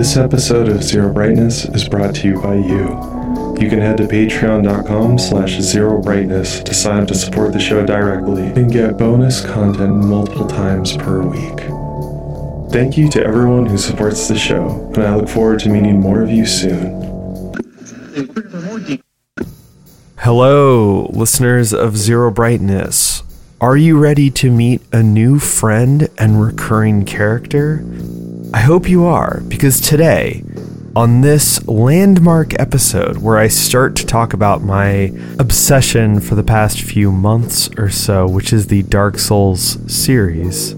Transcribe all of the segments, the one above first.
This episode of Zero Brightness is brought to you by you. You can head to patreon.com slash zero brightness to sign up to support the show directly and get bonus content multiple times per week. Thank you to everyone who supports the show, and I look forward to meeting more of you soon. Hello, listeners of Zero Brightness. Are you ready to meet a new friend and recurring character? I hope you are, because today, on this landmark episode where I start to talk about my obsession for the past few months or so, which is the Dark Souls series,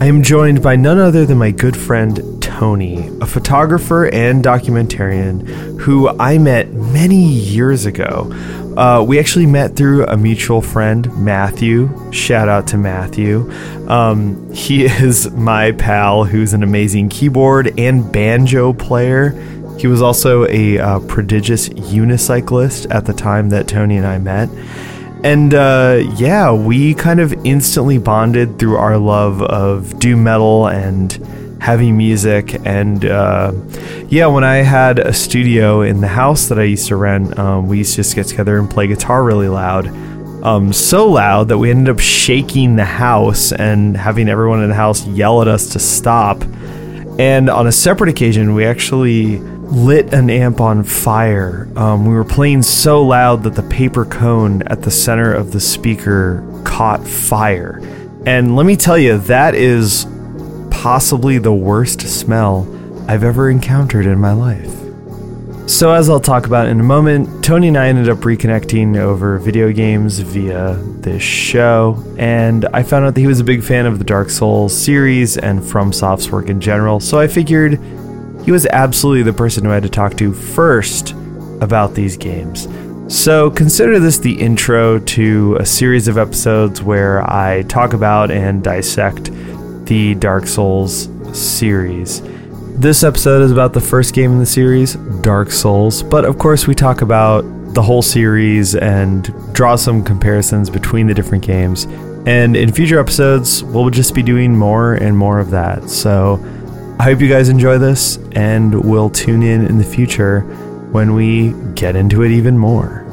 I am joined by none other than my good friend Tony, a photographer and documentarian who I met many years ago uh, we actually met through a mutual friend, Matthew. Shout out to Matthew. Um, he is my pal who's an amazing keyboard and banjo player. He was also a uh, prodigious unicyclist at the time that Tony and I met. And uh, yeah, we kind of instantly bonded through our love of doom metal and heavy music. And uh, yeah, when I had a studio in the house that I used to rent, um, we used to just get together and play guitar really loud. Um, so loud that we ended up shaking the house and having everyone in the house yell at us to stop. And on a separate occasion, we actually lit an amp on fire. Um, we were playing so loud that the paper cone at the center of the speaker caught fire. And let me tell you, that is possibly the worst smell I've ever encountered in my life. So, as I'll talk about in a moment, Tony and I ended up reconnecting over video games via this show, and I found out that he was a big fan of the Dark Souls series and FromSoft's work in general, so I figured he was absolutely the person who I had to talk to first about these games. So, consider this the intro to a series of episodes where I talk about and dissect the Dark Souls series. This episode is about the first game in the series, Dark Souls, but of course, we talk about the whole series and draw some comparisons between the different games. And in future episodes, we'll just be doing more and more of that. So I hope you guys enjoy this, and we'll tune in in the future when we get into it even more.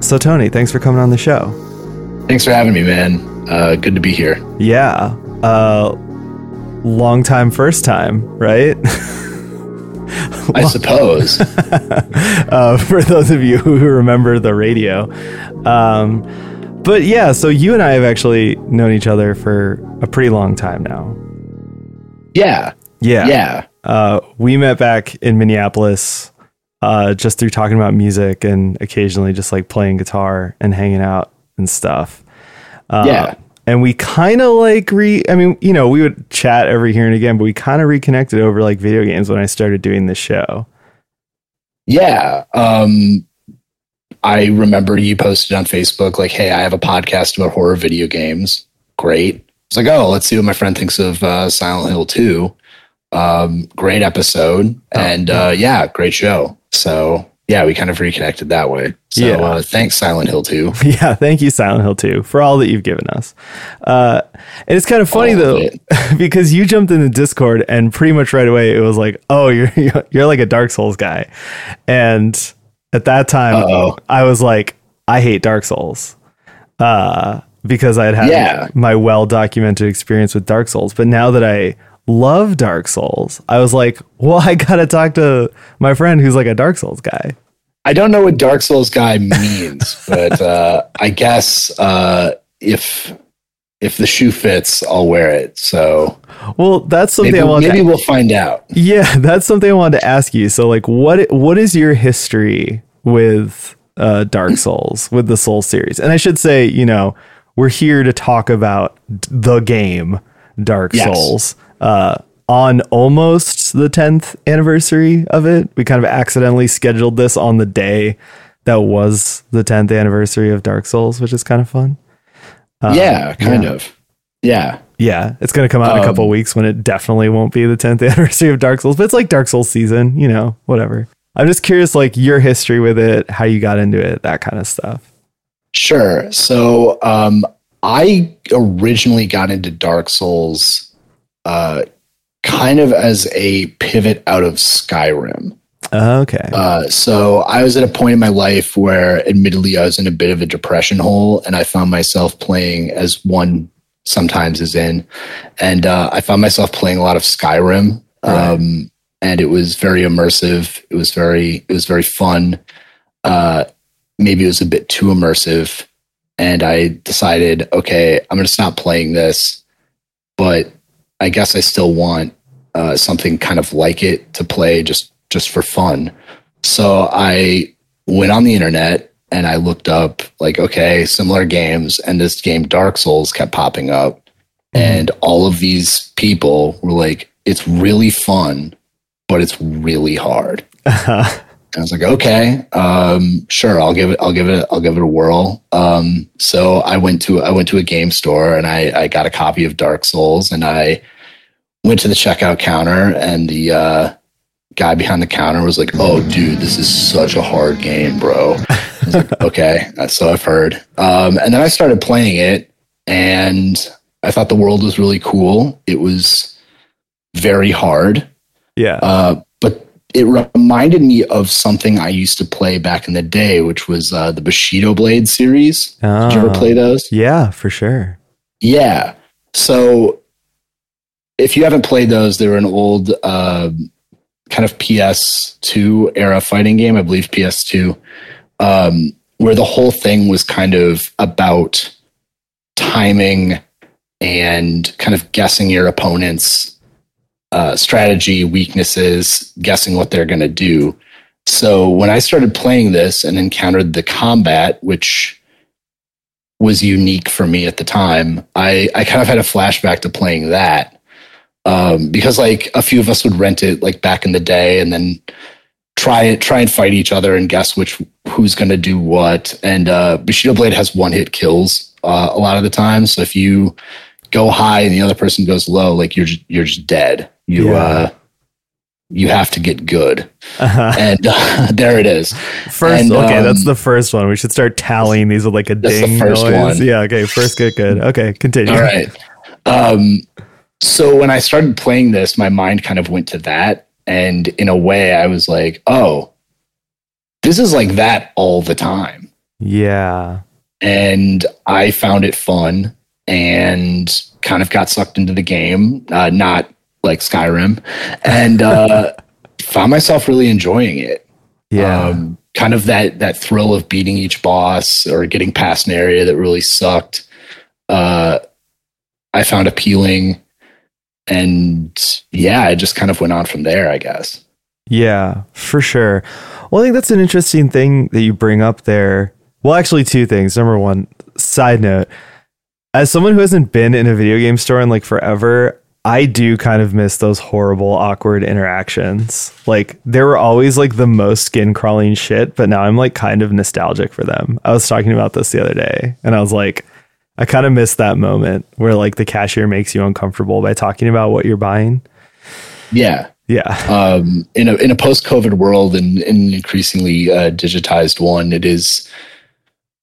So, Tony, thanks for coming on the show. Thanks for having me, man. Uh, good to be here. Yeah. Uh, long time, first time, right? I suppose. uh, for those of you who remember the radio. Um, but yeah, so you and I have actually known each other for a pretty long time now. Yeah. Yeah. Yeah. Uh, we met back in Minneapolis uh, just through talking about music and occasionally just like playing guitar and hanging out and stuff. Uh, yeah. And we kind of like re, I mean, you know, we would chat every here and again, but we kind of reconnected over like video games when I started doing this show. Yeah. Um, I remember you posted on Facebook, like, hey, I have a podcast about horror video games. Great. It's like, oh, let's see what my friend thinks of uh, Silent Hill 2. Um, great episode. Oh, and yeah. Uh, yeah, great show. So yeah, we kind of reconnected that way. So yeah. uh, thanks, Silent Hill 2. Yeah, thank you, Silent Hill 2, for all that you've given us. Uh, and it's kind of funny, all though, because you jumped in the Discord and pretty much right away it was like, oh, you're, you're like a Dark Souls guy. And at that time, Uh-oh. I was like, I hate Dark Souls. Uh, because I had had yeah. my well documented experience with Dark Souls. But now that I love Dark Souls. I was like, well, I gotta talk to my friend who's like a Dark Souls guy. I don't know what Dark Souls guy means, but uh, I guess uh, if if the shoe fits, I'll wear it. So, well, that's something maybe, I want. Maybe to, we'll find out. Yeah, that's something I wanted to ask you. So, like, what what is your history with uh, Dark Souls, with the Soul series? And I should say, you know, we're here to talk about the game Dark yes. Souls uh, on almost the 10th anniversary of it. We kind of accidentally scheduled this on the day that was the 10th anniversary of Dark Souls, which is kind of fun. Uh, yeah, kind yeah. of. Yeah. Yeah, it's going to come out in a couple um, weeks when it definitely won't be the 10th anniversary of Dark Souls, but it's like Dark Souls season, you know, whatever. I'm just curious, like your history with it, how you got into it, that kind of stuff. Sure. So, um, I originally got into Dark Souls uh, kind of as a pivot out of Skyrim. Okay. Uh, so I was at a point in my life where, admittedly, I was in a bit of a depression hole, and I found myself playing as one sometimes is in, and uh, I found myself playing a lot of Skyrim, um, and it was very immersive. It was very, it was very fun. Uh, maybe it was a bit too immersive, and I decided, okay, I'm going to stop playing this, but I guess I still want uh, something kind of like it to play just just for fun. So I went on the internet and I looked up like okay, similar games and this game Dark Souls kept popping up and all of these people were like it's really fun but it's really hard. I was like, okay, um, sure, I'll give it, I'll give it, I'll give it a whirl. Um, so I went to, I went to a game store and I, I got a copy of Dark Souls and I went to the checkout counter and the uh, guy behind the counter was like, "Oh, dude, this is such a hard game, bro." I was like, okay, so I've heard. Um, and then I started playing it and I thought the world was really cool. It was very hard. yeah. Uh, it reminded me of something I used to play back in the day, which was uh, the Bushido Blade series. Did you ever Oh. play those? Yeah, for sure. Yeah. So if you haven't played those, they were an old uh, kind of PS2 era fighting game, I believe PS2, um, where the whole thing was kind of about timing and kind of guessing your opponent's uh, strategy, weaknesses, guessing what they're going to do. So when I started playing this and encountered the combat, which was unique for me at the time, I, I kind of had a flashback to playing that. Um, because like a few of us would rent it like back in the day and then try it, try and fight each other and guess which who's going to do what. And uh, Bushido Blade has one hit kills uh, a lot of the time. So if you go high and the other person goes low, like you're you're just dead. You Yeah. uh, you have to get good, Uh-huh. and uh, there it is. First, And, okay, um, that's the first one. We should start tallying these with like a That's the ding first noise. one. Yeah, okay. First, good, good. Okay, continue. All right. Um, so when I started playing this, my mind kind of went to that. And in a way, I was like, oh, this is like that all the time. Yeah. And I found it fun and kind of got sucked into the game, uh, not like Skyrim, and uh, found myself really enjoying it. Yeah. Um, kind of that that thrill of beating each boss or getting past an area that really sucked. Uh, I found appealing, and yeah, I just kind of went on from there. I guess. Yeah, for sure. Well, I think that's an interesting thing that you bring up there. Well, actually, two things. Number one, side note, as someone who hasn't been in a video game store in like forever, I do kind of miss those horrible, awkward interactions. Like, they were always like the most skin crawling shit, but now I'm like kind of nostalgic for them. I was talking about this the other day, and I was like, I kind of miss that moment where like the cashier makes you uncomfortable by talking about what you're buying. Yeah. Yeah. Um, in a in a post COVID world and in an increasingly uh, digitized one, it is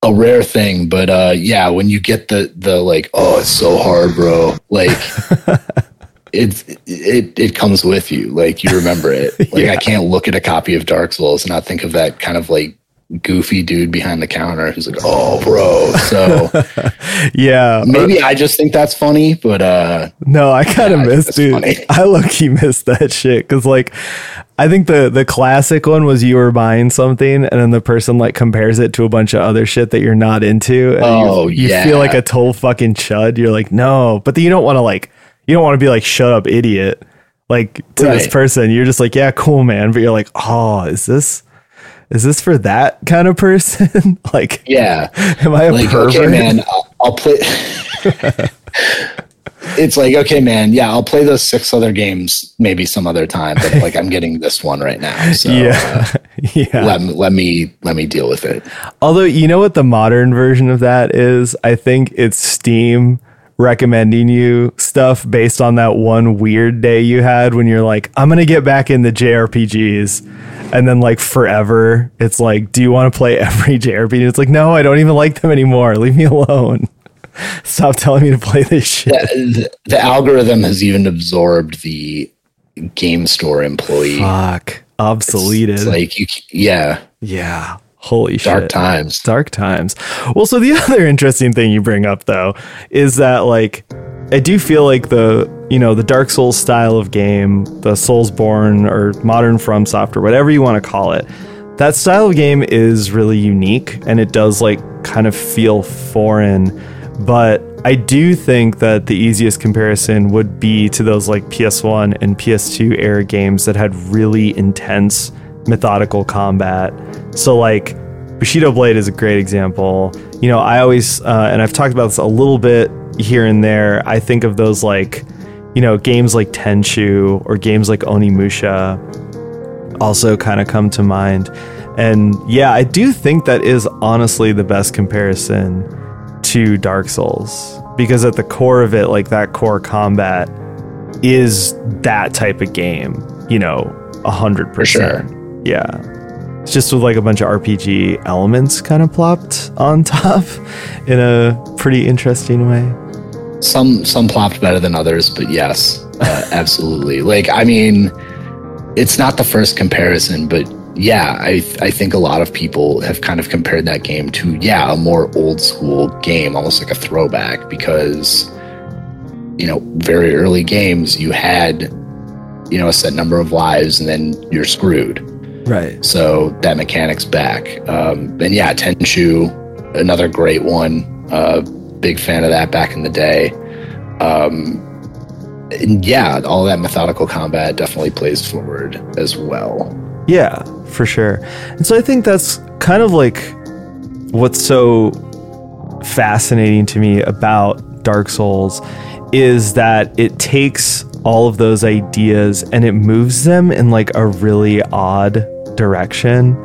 a rare thing. But uh, yeah, when you get the the like, oh, it's so hard, bro. Like. It, it it comes with you like you remember it like Yeah. i can't look at a copy of dark souls and not think of that kind of like goofy dude behind the counter who's like oh bro so yeah. maybe i just think that's funny but uh No, I kind of Yeah, I think miss, that's dude. funny. I low key miss that shit because, like, I think the the classic one was you were buying something and then the person like compares it to a bunch of other shit that you're not into. And Oh, you, you yeah. feel like a total fucking chud. You're like, no, but then you don't want to like, you don't want to be like, shut up, idiot. Like to this person, you're just like, yeah, cool, man. But you're like, oh, is this is this for that kind of person? like, yeah am I a like pervert? okay man I'll, I'll play it's like okay man yeah i'll play those six other games maybe some other time but like i'm getting this one right now so yeah, uh, yeah. let, let me let me deal with it Although you know what the modern version of that is, I think it's Steam recommending you stuff based on that one weird day you had when you're like, I'm gonna get back into JRPGs, and then like forever, it's like, do you want to play every JRPG? It's like, no, I don't even like them anymore. Leave me alone. Stop telling me to play this shit. the, the algorithm has even absorbed the game store employee. Fuck. Obsoleted. It's like you, yeah, yeah. Holy dark shit. times. Dark times. Well, so the other interesting thing you bring up though is that like I do feel like the you know the Dark Souls style of game, the Soulsborne or modern From Software, whatever you want to call it, that style of game is really unique and it does like kind of feel foreign. But I do think that the easiest comparison would be to those like PS1 and PS2 era games that had really intense methodical combat. So like Bushido Blade is a great example. You know, I always uh, and I've talked about this a little bit here and there. I think of those like you know games like Tenchu or games like Onimusha also kind of come to mind. And yeah, I do think that is honestly the best comparison to Dark Souls because at the core of it, like that core combat is that type of game, you know, a hundred percent. Yeah. It's just with like a bunch of RPG elements kind of plopped on top in a pretty interesting way. Some some plopped better than others, but yes, uh, absolutely. Like I mean, it's not the first comparison, but yeah, I I think a lot of people have kind of compared that game to yeah, a more old school game, almost like a throwback because you know, very early games you had you know, a set number of lives and then you're screwed. Right. So that mechanic's back. Um, and yeah, Tenchu, another great one. Uh, big fan of that back in the day. Um, and yeah, all that methodical combat definitely plays forward as well. Yeah, for sure. And so I think that's kind of like what's so fascinating to me about Dark Souls is that it takes all of those ideas and it moves them in like a really odd direction.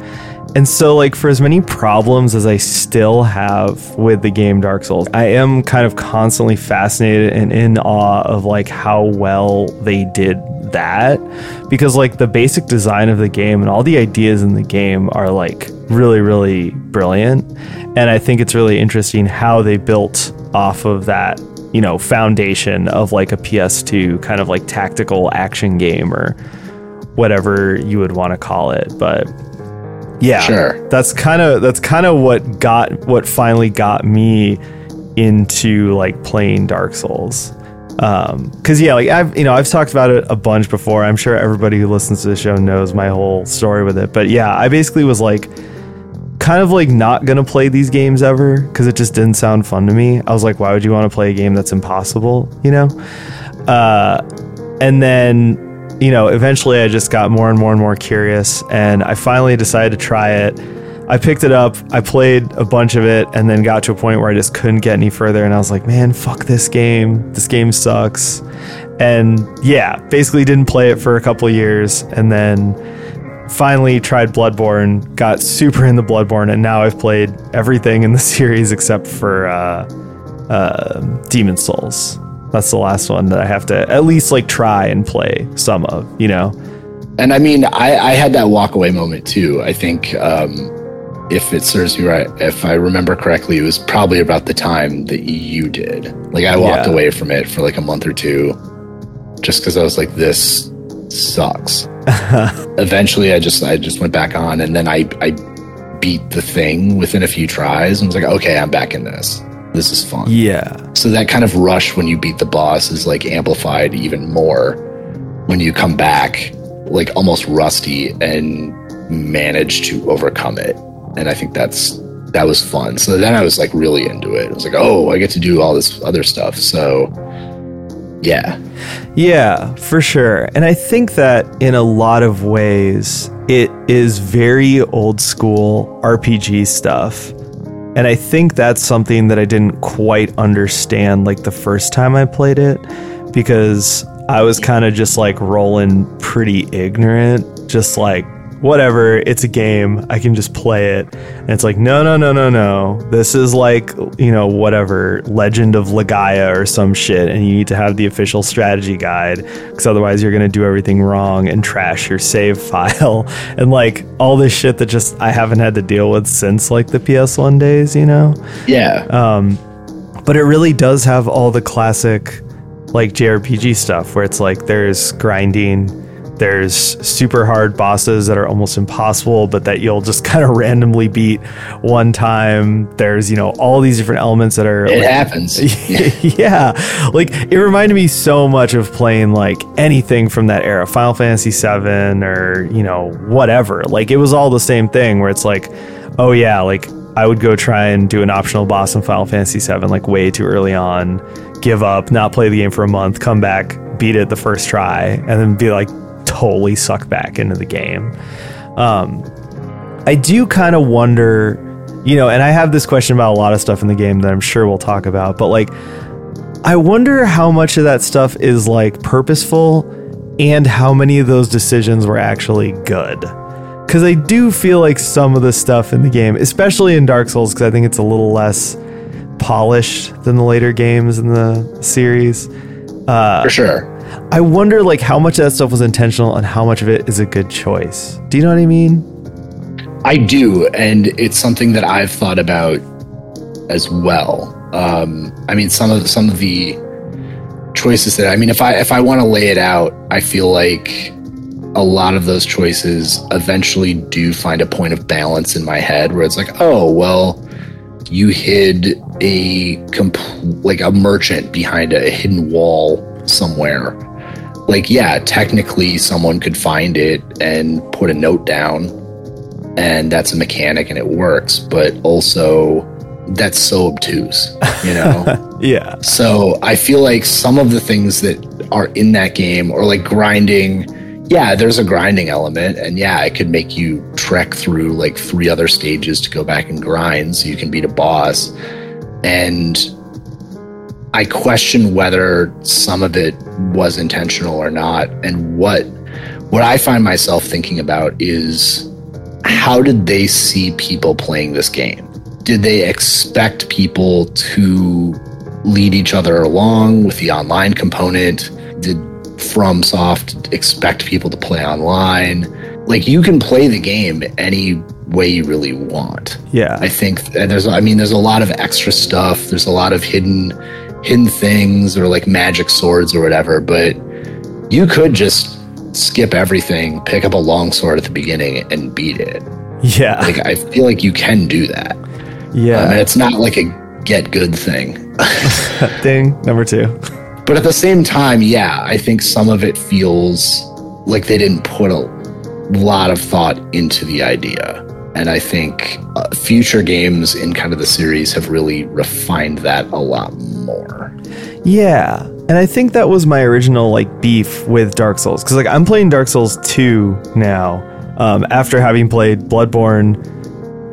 And so, like, for as many problems as I still have with the game Dark Souls, I am kind of constantly fascinated and in awe of like how well they did that. Because, like, the basic design of the game and all the ideas in the game are like really, really brilliant. And I think it's really interesting how they built off of that, you know, foundation of like a PS2 kind of like tactical action game or whatever you would want to call it. But yeah, Sure. that's kind of that's kind of what got what finally got me into like playing Dark Souls. Um, cause yeah, like I've you know I've talked about it a bunch before. I'm sure everybody who listens to the show knows my whole story with it. But yeah, I basically was like kind of like not gonna play these games ever because it just didn't sound fun to me. I was like, why would you want to play a game that's impossible? You know. Uh, and then you know, eventually I just got more and more and more curious, and I finally decided to try it. I picked it up, I played a bunch of it, and then got to a point where I just couldn't get any further. And I was like, man, fuck this game. This game sucks. And yeah, basically didn't play it for a couple years, and then finally tried Bloodborne, got super into Bloodborne, and now I've played everything in the series except for uh, uh, Demon Souls. That's the last one that I have to at least like try and play some of, you know? And I mean, I, I had that walk away moment too. I think, um, if it serves me right, if I remember correctly, it was probably about the time that you did. Like, I walked Yeah. away from it for like a month or two just because I was like, this sucks. Eventually, I just I just went back on, and then I I beat the thing within a few tries, and was like, okay, I'm back in this. This is fun. Yeah. So that kind of rush when you beat the boss is like amplified even more when you come back, like almost rusty and manage to overcome it. And I think that's that was fun. So then I was like really into it. I was like, oh, I get to do all this other stuff. So yeah, Yeah, for sure. And I think that in a lot of ways, it is very old school RPG stuff. And I think that's something that I didn't quite understand like the first time I played it because I was kind of just like rolling pretty ignorant, just like whatever, it's a game, I can just play it. And it's like, no, no, no, no, no. This is like, you know, whatever, Legend of Legaia or some shit, and you need to have the official strategy guide because otherwise you're going to do everything wrong and trash your save file and like all this shit that just I haven't had to deal with since like the PS1 days, you know? yeah, Um, but it really does have all the classic like JRPG stuff where it's like there's grinding, there's super hard bosses that are almost impossible, but that you'll just kind of randomly beat one time. There's, you know, all these different elements that are. It like, happens. yeah. Like it reminded me so much of playing like anything from that era, Final Fantasy 7 or, you know, whatever. Like it was all the same thing where it's like, oh yeah, like I would go try and do an optional boss in Final Fantasy 7 like way too early on, give up, not play the game for a month, come back, beat it the first try, and then be like totally sucked back into the game. Um, I do kind of wonder, you know, and I have this question about a lot of stuff in the game that I'm sure we'll talk about, but like, I wonder how much of that stuff is like purposeful and how many of those decisions were actually good. Because I do feel like some of the stuff in the game, especially in Dark Souls, because I think it's a little less polished than the later games in the series. For sure. I wonder like how much of that stuff was intentional and how much of it is a good choice. Do you know what I mean? I do, and it's something that I've thought about as well. Um, I mean, some of some of the choices that I mean, if I if I want to lay it out, I feel like a lot of those choices eventually do find a point of balance in my head where it's like, oh well, you hid a comp- like a merchant behind a hidden wall somewhere. Like, yeah, technically someone could find it and put a note down, and that's a mechanic and it works, but also that's so obtuse, you know? Yeah. So I feel like some of the things that are in that game, or like grinding, yeah, there's a grinding element, and yeah, it could make you trek through like three other stages to go back and grind so you can beat a boss. And I question whether some of it was intentional or not, and what what I find myself thinking about is how did they see people playing this game? Did they expect people to lead each other along with the online component? Did FromSoft expect people to play online? Like you can play the game any way you really want. Yeah. I think there's I mean there's a lot of extra stuff. There's a lot of hidden hidden things or like magic swords or whatever, but you could just skip everything, pick up a long sword at the beginning and beat it. yeah. Like I feel like you can do that. yeah. Um, I mean, it's not like a get good thing. Ding. Number two. But at the same time, yeah, I think some of it feels like they didn't put a lot of thought into the idea. And I think uh, future games in kind of the series have really refined that a lot more. Yeah. And I think that was my original like beef with Dark Souls cuz like I'm playing Dark Souls 2 now um, after having played Bloodborne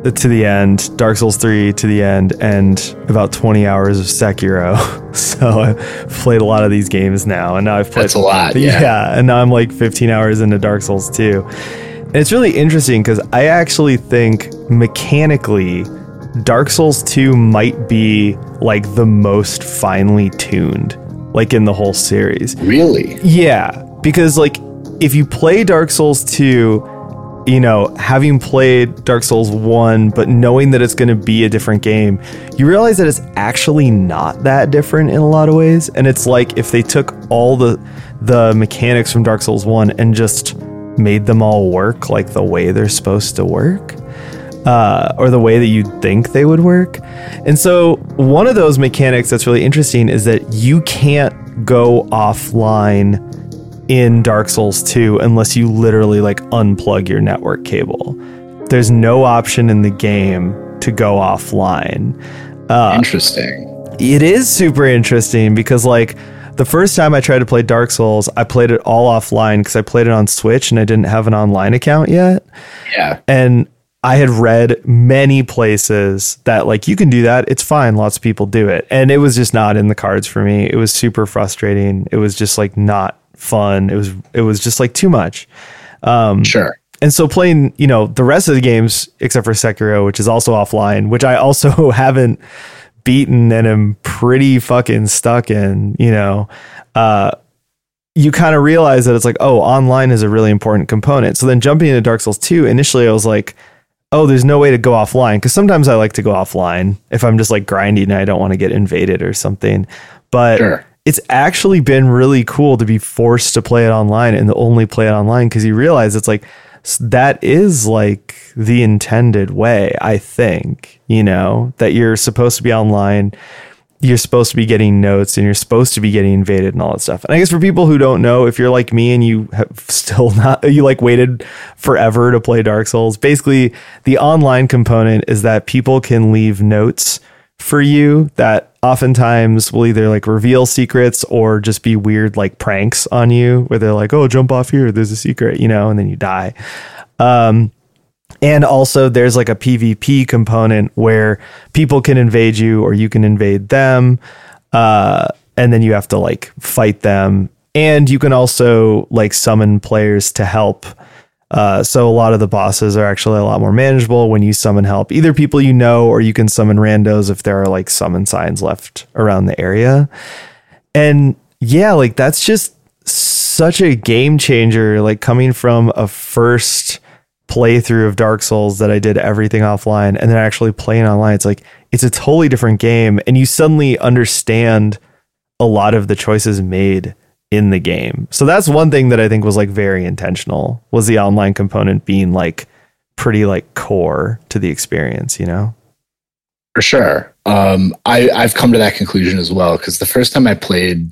to the end, Dark Souls 3 to the end and about 20 hours of Sekiro. so I've played a lot of these games now and now I've played That's a lot. Yeah. and now I'm like 15 hours into Dark Souls 2. And it's really interesting cuz I actually think mechanically Dark Souls 2 might be like the most finely tuned like in the whole series. Really? Yeah, because like if you play Dark Souls 2, you know, having played Dark Souls 1 but knowing that it's going to be a different game, you realize that it's actually not that different in a lot of ways and it's like if they took all the the mechanics from Dark Souls 1 and just made them all work like the way they're supposed to work uh, or the way that you'd think they would work. And so, one of those mechanics that's really interesting is that you can't go offline in Dark Souls 2 unless you literally like unplug your network cable. There's no option in the game to go offline. Interesting. It is super interesting because like the first time I tried to play Dark Souls, I played it all offline because I played it on Switch and I didn't have an online account yet. Yeah. And I had read many places that like you can do that. It's fine. Lots of people do it. And it was just not in the cards for me. It was super frustrating. It was just like not fun. It was it was just like too much. Um, sure. And so playing, you know, the rest of the games except for Sekiro, which is also offline, which I also haven't beaten and am pretty fucking stuck in, you know, uh you kind of realize that it's like, oh, online is a really important component. So then jumping into Dark Souls 2, initially I was like, oh, there's no way to go offline. Because sometimes I like to go offline if I'm just like grinding and I don't want to get invaded or something. But Sure. it's actually been really cool to be forced to play it online and to only play it online because you realize it's like that is like the intended way, I think, you know, that you're supposed to be online you're supposed to be getting notes and you're supposed to be getting invaded and all that stuff. And I guess for people who don't know, if you're like me and you have still not, you like waited forever to play Dark Souls, basically the online component is that people can leave notes for you that oftentimes will either like reveal secrets or just be weird like pranks on you where they're like, oh, jump off here, there's a secret, you know, and then you die. Um, and also, there's like a PvP component where people can invade you or you can invade them. Uh, and then you have to like fight them. And you can also like summon players to help. Uh, so a lot of the bosses are actually a lot more manageable when you summon help. Either people you know, or you can summon randos if there are like summon signs left around the area. And yeah, like that's just such a game changer. Like coming from a first playthrough of Dark Souls that I did everything offline and then actually playing online, it's like it's a totally different game and you suddenly understand a lot of the choices made in the game. So that's one thing that I think was like very intentional was the online component being like pretty like core to the experience, you know? For sure. Um, I, I've come to that conclusion as well because the first time I played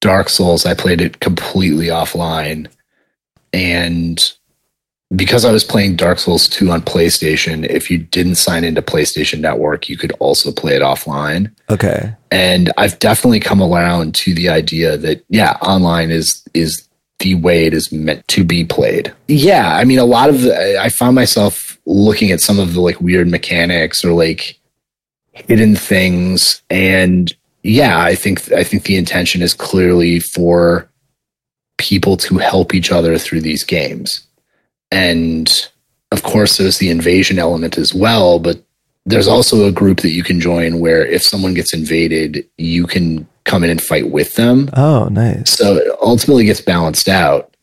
Dark Souls, I played it completely offline. And because I was playing Dark Souls 2 on PlayStation, if you didn't sign into PlayStation Network, you could also play it offline. Okay. And I've definitely come around to the idea that yeah, online is is the way it is meant to be played. Yeah, I mean a lot of the, I found myself looking at some of the like weird mechanics or like hidden things and yeah, I think I think the intention is clearly for people to help each other through these games and of course, there's the invasion element as well, but there's also a group that you can join where if someone gets invaded, you can come in and fight with them. Oh, nice. So it ultimately gets balanced out.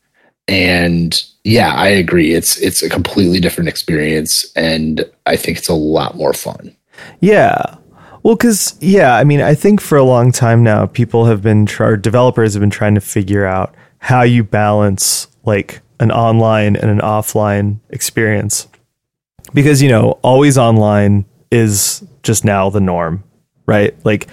And yeah, I agree. It's it's a completely different experience and I think it's a lot more fun. Yeah. Well, because yeah, I mean, I think for a long time now, people have been, tr- developers have been trying to figure out how you balance like an online and an offline experience. Because you know always online is just now the norm right? Like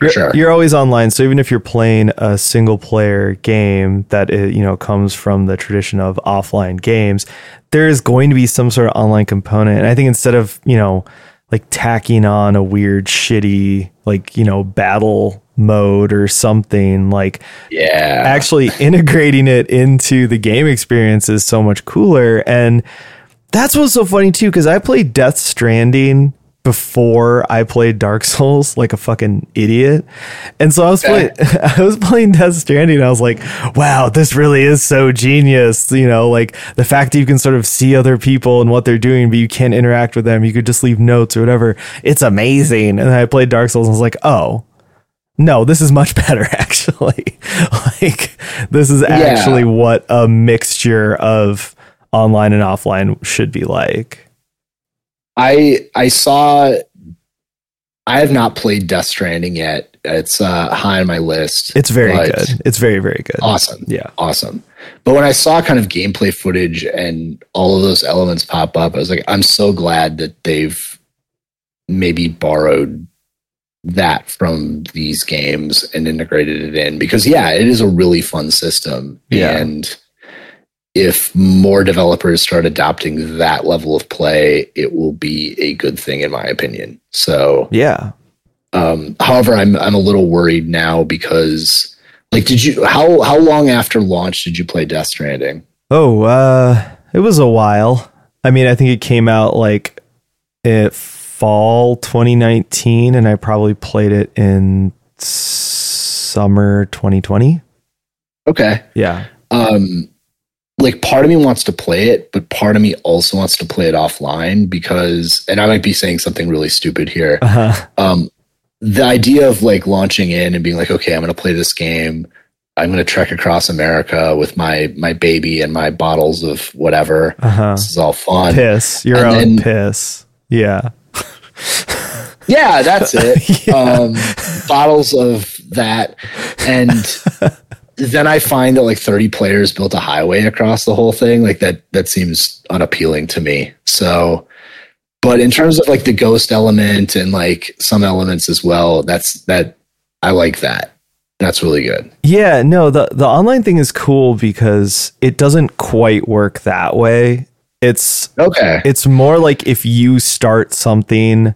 you're, sure. you're always online. So even if you're playing a single player game that it, you know comes from the tradition of offline games there is going to be some sort of online component. And i think instead of you know like tacking on a weird shitty like you know battle mode or something like yeah. actually integrating it into the game experience is so much cooler. And that's what's so funny too because i played death stranding before I played Dark Souls like a fucking idiot. And so I was playing I was playing Death Stranding and I was like, wow, this really is so genius. You know, like the fact that you can sort of see other people and what they're doing, but you can't interact with them. You could just leave notes or whatever. It's amazing. And I played Dark Souls and I was like, oh, no, this is much better actually. like this is actually yeah. what a mixture of online and offline should be like. I I saw I have not played Death Stranding yet. It's uh, high on my list. It's very good. It's very very good. Awesome. Yeah. Awesome. But when I saw kind of gameplay footage and all of those elements pop up, I was like, I'm so glad that they've maybe borrowed that from these games and integrated it in because yeah, it is a really fun system. Yeah. And if more developers start adopting that level of play, it will be a good thing in my opinion. So yeah. Um, however, I'm I'm a little worried now because like did you how how long after launch did you play Death Stranding? Oh, uh it was a while. I mean, I think it came out like it fall 2019 and I probably played it in summer 2020. Okay. Yeah. Um like part of me wants to play it, but part of me also wants to play it offline because and I might be saying something really stupid here. Uh-huh. Um the idea of like launching in and being like, okay, I'm gonna play this game. I'm gonna trek across America with my my baby and my bottles of whatever. Uh-huh. This is all fun. Piss. Your and own then, piss. Yeah. yeah, that's it. yeah. um, bottles of that. And then I find that like 30 players built a highway across the whole thing. Like that, that seems unappealing to me. So, but in terms of like the ghost element and like some elements as well, that's that I like that. That's really good. Yeah, no, the the online thing is cool because it doesn't quite work that way. It's Okay. it's more like if you start something,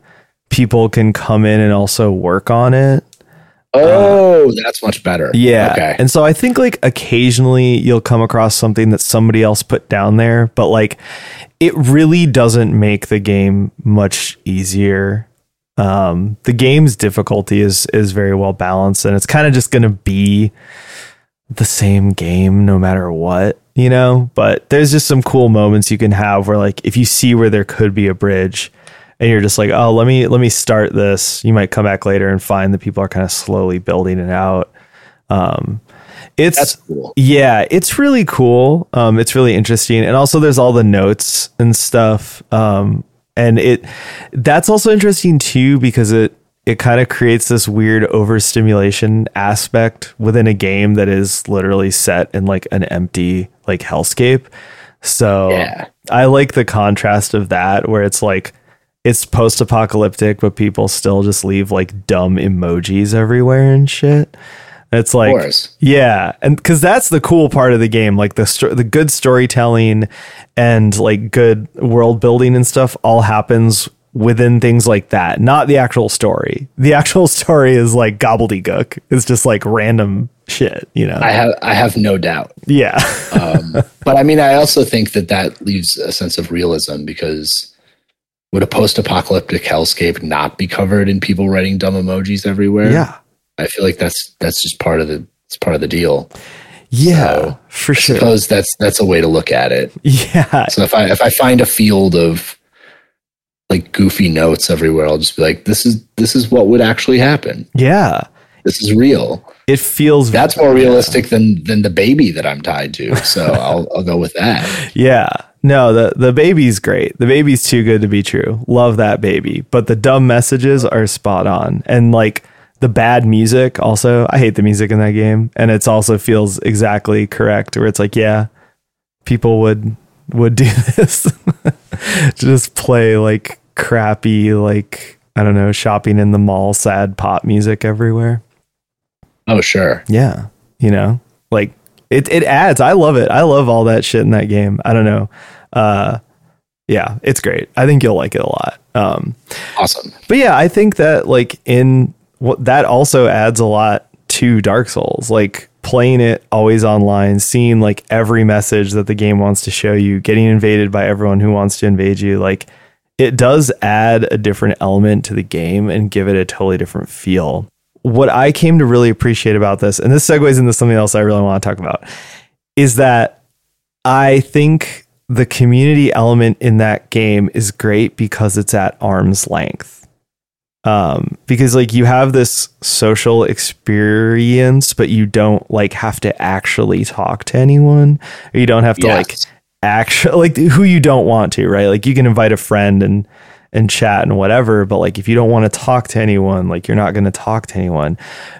people can come in and also work on it. Oh, that's much better. Yeah. Okay. And so I think like occasionally you'll come across something that somebody else put down there, but like it really doesn't make the game much easier. Um, the game's difficulty is is very well balanced and it's kind of just going to be the same game no matter what, you know? But there's just some cool moments you can have where like if you see where there could be a bridge and you're just like, "Oh, let me let me start this." You might come back later and find that people are kind of slowly building it out. Um it's That's cool. yeah, it's really cool. Um, it's really interesting, and also there's all the notes and stuff. Um, and it that's also interesting too because it it kind of creates this weird overstimulation aspect within a game that is literally set in like an empty like hellscape. So Yeah. I like the contrast of that where it's like it's post-apocalyptic, but people still just leave like dumb emojis everywhere and shit. It's like, yeah, and because that's the cool part of the game, like the sto- the good storytelling and like good world building and stuff, all happens within things like that, not the actual story. The actual story is like gobbledygook. It's just like random shit, you know? I have I have no doubt. yeah, Um, but I mean, I also think that that leaves a sense of realism because would a post-apocalyptic hellscape not be covered in people writing dumb emojis everywhere? yeah, I feel like that's that's just part of the it's part of the deal. yeah, So, for I sure. suppose that's that's a way to look at it. Yeah, So if I if I find a field of like goofy notes everywhere, I'll just be like, this is this is what would actually happen. yeah. This is real. It feels That's more realistic than than the baby that I'm tied to. So I'll I'll go with that. Yeah. No, the the baby's great. The baby's too good to be true. Love that baby. But the dumb messages are spot on. And like the bad music also, I hate the music in that game. And it's also feels exactly correct where it's like, yeah, people would would do this. Just play like crappy like I don't know, shopping in the mall sad pop music everywhere. Oh sure. Yeah. You know, like it, it adds. I love it. I love all that shit in that game. I don't know. Uh, yeah, it's great. I think you'll like it a lot. Um, Awesome. but yeah, I think that like in what that also adds a lot to Dark Souls. Like playing it always online, seeing like every message that the game wants to show you, getting invaded by everyone who wants to invade you, like it does add a different element to the game and give it a totally different feel. What I came to really appreciate about this, and this segues into something else I really want to talk about, is that I think the community element in that game is great because it's at arm's length. Um, because like you have this social experience, but you don't like have to actually talk to anyone, or you don't have to like actually like who you don't want to, right? Like you can invite a friend and and chat and whatever, but like if you don't want to talk to anyone, like you're not going to talk to anyone.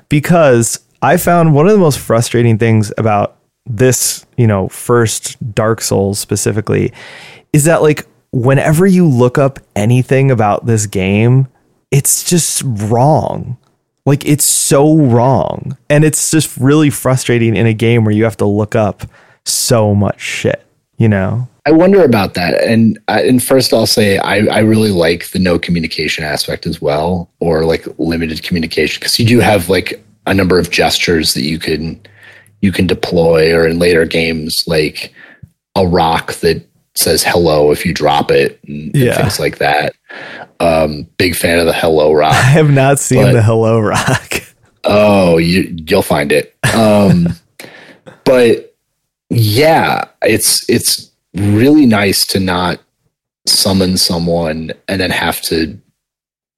Because I found one of the most frustrating things about this, you know, first Dark Souls specifically is that like whenever you look up anything about this game, it's just wrong. Like it's so wrong. And it's just really frustrating in a game where you have to look up so much shit, you know? I wonder about that. And and first I'll say I, I really like the no communication aspect as well, or like limited communication, because you do have like a number of gestures that you can you can deploy, or in later games like a rock that says hello if you drop it, and, and Yeah. things like that. Um, big fan of the hello rock. I have not seen But- the Hello Rock. Oh, you you'll find it. Um, but yeah, it's it's really nice to not summon someone and then have to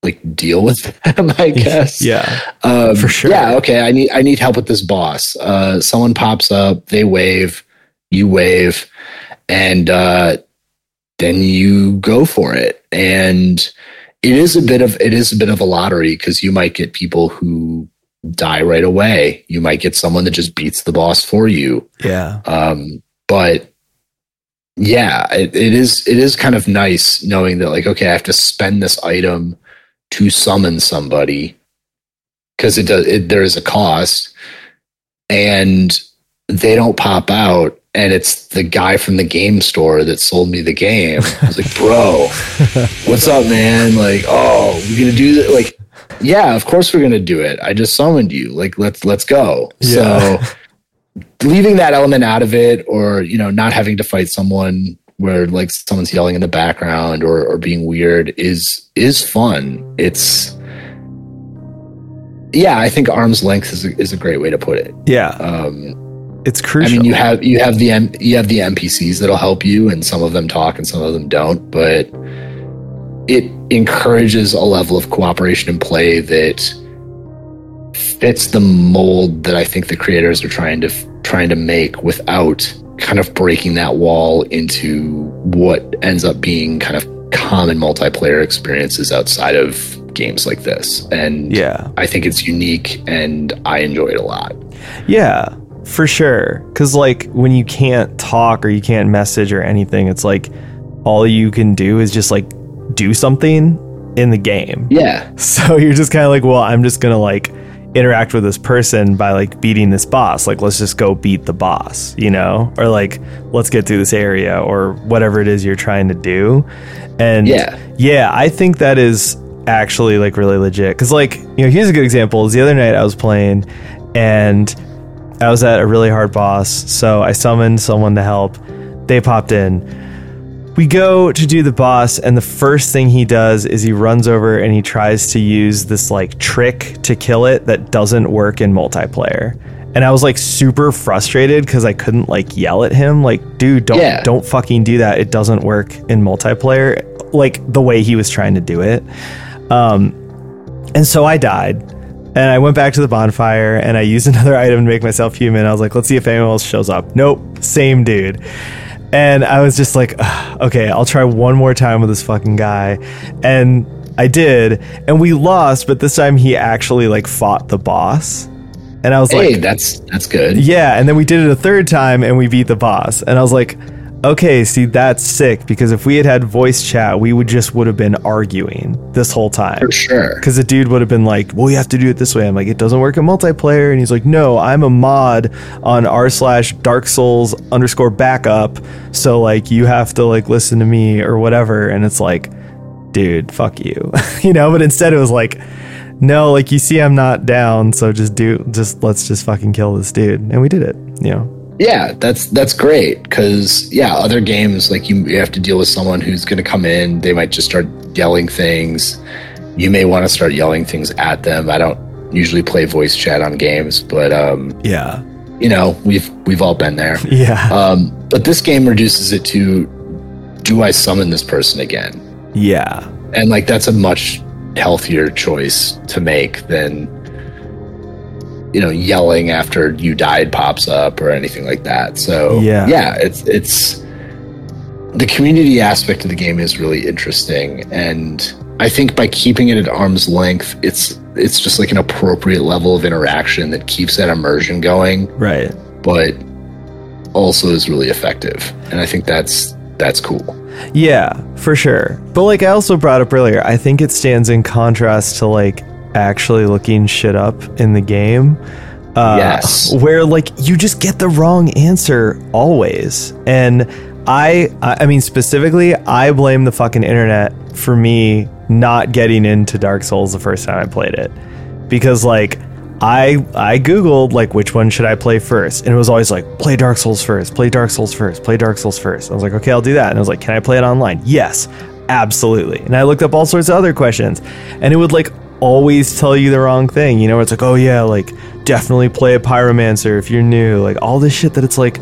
like deal with them. I guess. yeah. Um, For sure. Yeah. Okay. I need I need help with this boss. Uh, someone pops up. They wave. You wave, and uh, then you go for it. And it is a bit of it is a bit of a lottery because you might get people who die right away. You might get someone that just beats the boss for you. Yeah. Um, but yeah, it, it is it is kind of nice knowing that like okay, I have to spend this item to summon somebody because it does it, there is a cost, and they don't pop out. And it's the guy from the game store that sold me the game. I was like, bro, what's up, man? Like, oh, we're gonna do that. Like, yeah, of course we're gonna do it. I just summoned you. Like, let's let's go. Yeah. So leaving that element out of it or you know not having to fight someone where like someone's yelling in the background or, or being weird is is fun it's yeah i think arm's length is a, is a great way to put it Yeah. um It's crucial i mean you have you have the M- you have the npcs that'll help you and some of them talk and some of them don't but it encourages a level of cooperation and play that fits the mold that I think the creators are trying to trying to make without kind of breaking that wall into what ends up being kind of common multiplayer experiences outside of games like this. And yeah. I think it's unique and I enjoy it a lot. Yeah, for sure. Because, like, when you can't talk or you can't message or anything, it's like all you can do is just like do something in the game. Yeah. So you're just kind of like, well, I'm just going to like interact with this person by like beating this boss. Like, let's just go beat the boss, you know? Or like, let's get through this area or whatever it is you're trying to do. And Yeah. yeah, I think that is actually like really legit. Cause like, you know, here's a good example. Is the other night I was playing and I was at a really hard boss. So I summoned someone to help. They popped in. We go to do the boss, and the first thing he does is he runs over and he tries to use this like trick to kill it that doesn't work in multiplayer. And I was like super frustrated because I couldn't like yell at him, like, dude, don't Yeah. don't fucking do that. It doesn't work in multiplayer, like the way he was trying to do it. Um, and so I died. And I went back to the bonfire and I used another item to make myself human. I was like, let's see if anyone else shows up. Nope, same dude. And I was just like, okay, I'll try one more time with this fucking guy. And I did. And we lost, but this time he actually like fought the boss. And I was Hey, like, that's that's good. yeah. And then we did it a third time and we beat the boss. And I was like, okay, see, that's sick because if we had had voice chat, we would just would have been arguing this whole time. For sure. Because the dude would have been like, well, you have to do it this way. I'm like, it doesn't work in multiplayer. And he's like, no, I'm a mod on r slash Dark Souls underscore backup. So like, you have to like listen to me or whatever. And it's like, dude, fuck you, you know. But instead, it was like, no, like you see, I'm not down. So just do, just let's just fucking kill this dude. And we did it, you know. Yeah, that's that's great because yeah, other games like you, you have to deal with someone who's going to come in. They might just start yelling things. You may want to start yelling things at them. I don't usually play voice chat on games, but um, Yeah. you know we've we've all been there. Yeah. Um, but this game reduces it to, do I summon this person again? yeah. And like that's a much healthier choice to make than you know yelling after you died pops up or anything like that. So Yeah. yeah, it's it's the community aspect of the game is really interesting and I think by keeping it at arm's length, it's it's just like an appropriate level of interaction that keeps that immersion going, Right. but also is really effective. And I think that's that's cool. Yeah, for sure. But like I also brought up earlier, I think it stands in contrast to like actually looking shit up in the game. Uh, Yes. Where like you just get the wrong answer always. And I I mean specifically, I blame the fucking internet for me not getting into Dark Souls the first time I played it. Because like I I googled like which one should I play first, and it was always like play Dark Souls first, play Dark Souls first, play Dark Souls first. I was like, okay, I'll do that, and I was like, can I play it online? Yes, absolutely. And I looked up all sorts of other questions, and it would like always tell you the wrong thing. You know, it's like, oh yeah, like definitely play a pyromancer if you're new, like all this shit that it's like.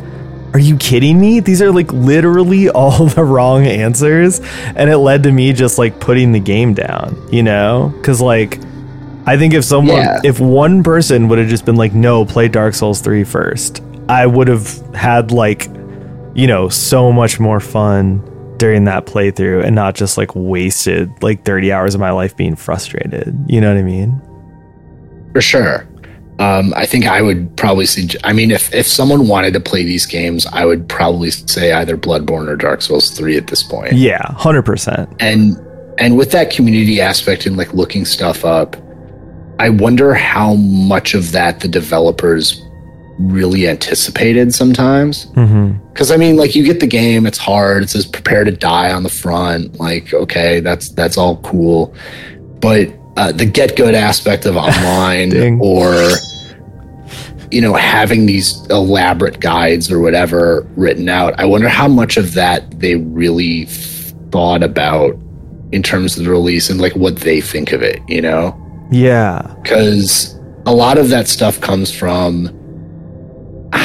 Are you kidding me? These are like literally all the wrong answers. And it led to me just like putting the game down, you know? Because like, I think if someone, Yeah. if one person would have just been like, no, play Dark Souls 3 first, I would have had like, you know, so much more fun during that playthrough and not just like wasted like 30 hours of my life being frustrated. You know what I mean? For sure. Um, I think I would probably see. I mean, if if someone wanted to play these games, I would probably say either Bloodborne or Dark Souls three at this point. Yeah, hundred percent. And and with that community aspect and like looking stuff up, I wonder how much of that the developers really anticipated sometimes. Because I mean, like you get the game, it's hard. It says prepare to die on the front. Like, okay, that's that's all cool, but uh, the get good aspect of online or you know having these elaborate guides or whatever written out, I wonder how much of that they really thought about in terms of the release and like what they think of it. You know Yeah, because a lot of that stuff comes from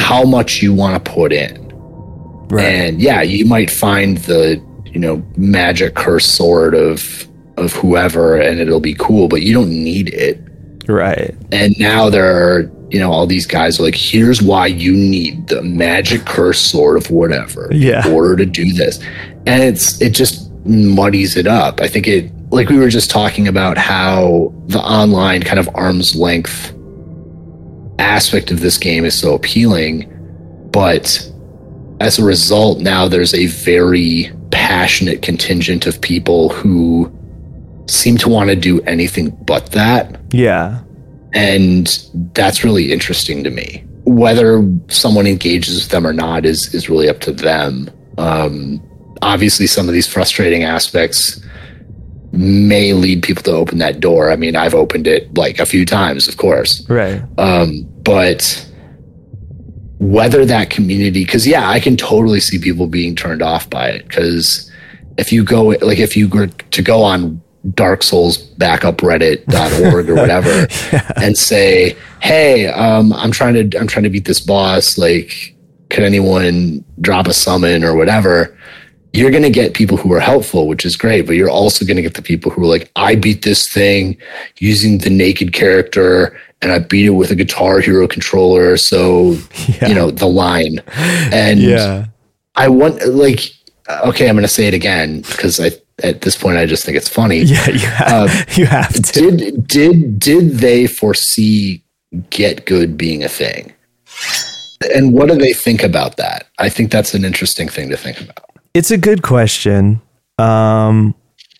how much you want to put in. right. And yeah, you might find the, you know, magic curse sword of of whoever and it'll be cool, but you don't need it. right. And now there are, you know, all these guys are like, here's why you need the magic curse sword of whatever Yeah. in order to do this. And it's it just muddies it up. I think it like we were just talking about how the online kind of arm's length aspect of this game is so appealing, but as a result, now there's a very passionate contingent of people who seem to want to do anything but that. Yeah, And that's really interesting to me. Whether someone engages with them or not is is really up to them. Um, obviously, some of these frustrating aspects may lead people to open that door. I mean, I've opened it like a few times, of course. right. Um, but whether that community, because yeah, I can totally see people being turned off by it. Because if you go, like, if you were to go on Dark Souls backup Reddit.org or whatever and say, hey, um, I'm trying to, I'm trying to beat this boss. Like, could anyone drop a summon or whatever? You're going to get people who are helpful, which is great, but you're also going to get the people who are like, I beat this thing using the naked character and I beat it with a Guitar Hero controller. So, Yeah. you know, the line. And Yeah, I want, like, okay, I'm going to say it again because I, at this point, I just think it's funny. yeah. You have, you have to. Did, did, did they foresee get good being a thing? And what do they think about that? I think that's an interesting thing to think about. It's a good question. Um,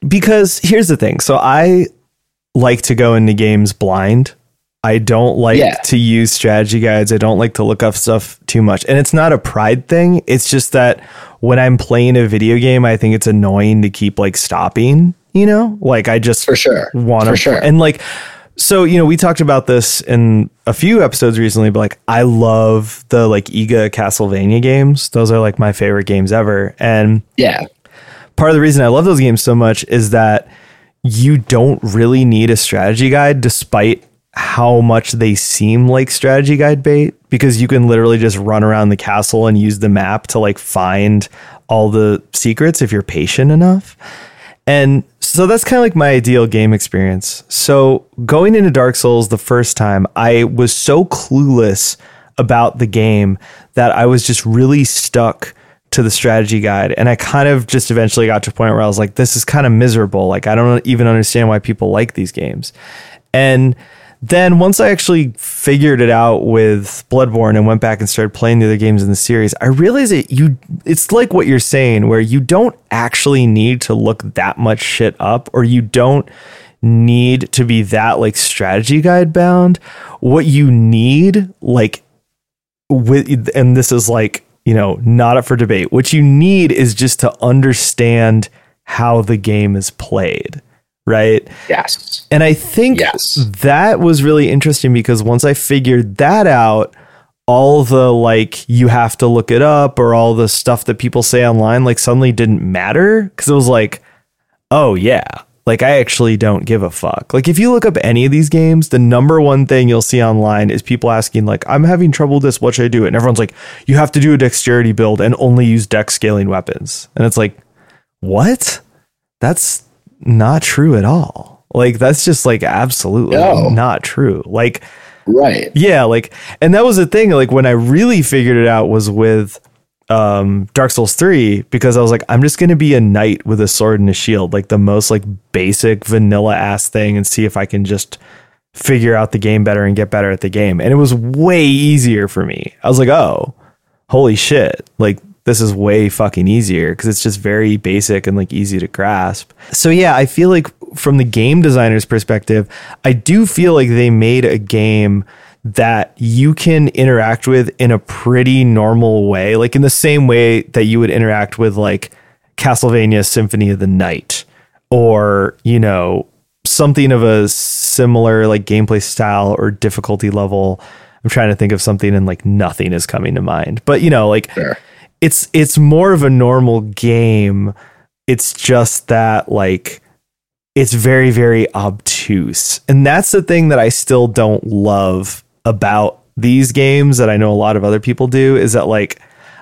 because here's the thing. So I like to go into games blind. I don't like Yeah. to use strategy guides. I don't like to look up stuff too much. And it's not a pride thing. It's just that when I'm playing a video game, I think it's annoying to keep like stopping, you know? Like I just For sure. want to For sure. and like so you know we talked about this in a few episodes recently but like i love the like IGA castlevania games those are like my favorite games ever and yeah. part of the reason i love those games so much is that you don't really need a strategy guide despite how much they seem like strategy guide bait because you can literally just run around the castle and use the map to like find all the secrets if you're patient enough and so that's kind of like my ideal game experience. So going into Dark Souls the first time, I was so clueless about the game that I was just really stuck to the strategy guide. And I kind of just eventually got to a point where I was like, this is kind of miserable. Like, I don't even understand why people like these games. And then once I actually figured it out with Bloodborne and went back and started playing the other games in the series, I realized that you it's like what you're saying where you don't actually need to look that much shit up or you don't need to be that like strategy guide bound. What you need like with and this is like, you know, not up for debate. What you need is just to understand how the game is played, right? Yes. And I think Yes. that was really interesting because once I figured that out, all the like you have to look it up or all the stuff that people say online like suddenly didn't matter because it was like, oh yeah, like I actually don't give a fuck. Like if you look up any of these games, the number one thing you'll see online is people asking like, I'm having trouble with this, what should I do? And everyone's like, you have to do a dexterity build and only use dex scaling weapons. And it's like, what? That's not true at all. Like that's just like absolutely No. not true. Like Right. yeah, like and that was the thing like when I really figured it out was with um Dark Souls 3 because I was like I'm just going to be a knight with a sword and a shield, like the most like basic vanilla ass thing and see if I can just figure out the game better and get better at the game. And it was way easier for me. I was like, oh, holy shit. Like, this is way fucking easier because it's just very basic and like easy to grasp. So, yeah, I feel like from the game designer's perspective, I do feel like they made a game that you can interact with in a pretty normal way, like in the same way that you would interact with like Castlevania Symphony of the Night or, you know, something of a similar like gameplay style or difficulty level. I'm trying to think of something and like nothing is coming to mind. But, you know, like Sure. It's it's more of a normal game. It's just that like it's very very obtuse. And that's the thing that I still don't love about these games that I know a lot of other people do is that like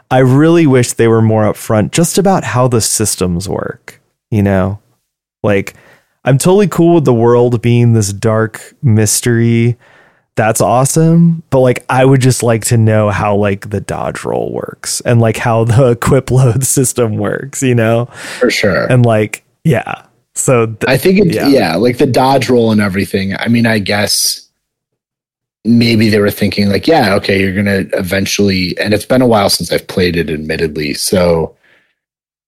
I really wish they were more upfront just about how the systems work, you know? Like I'm totally cool with the world being this dark mystery. That's awesome, but like I would just like to know how like the dodge roll works and like how the equip load system works, you know? For sure. And like yeah. So th- I think it, Yeah. yeah. like the dodge roll and everything. I mean, I guess maybe they were thinking like, yeah, okay, you're gonna eventually, and it's been a while since I've played it, admittedly. So,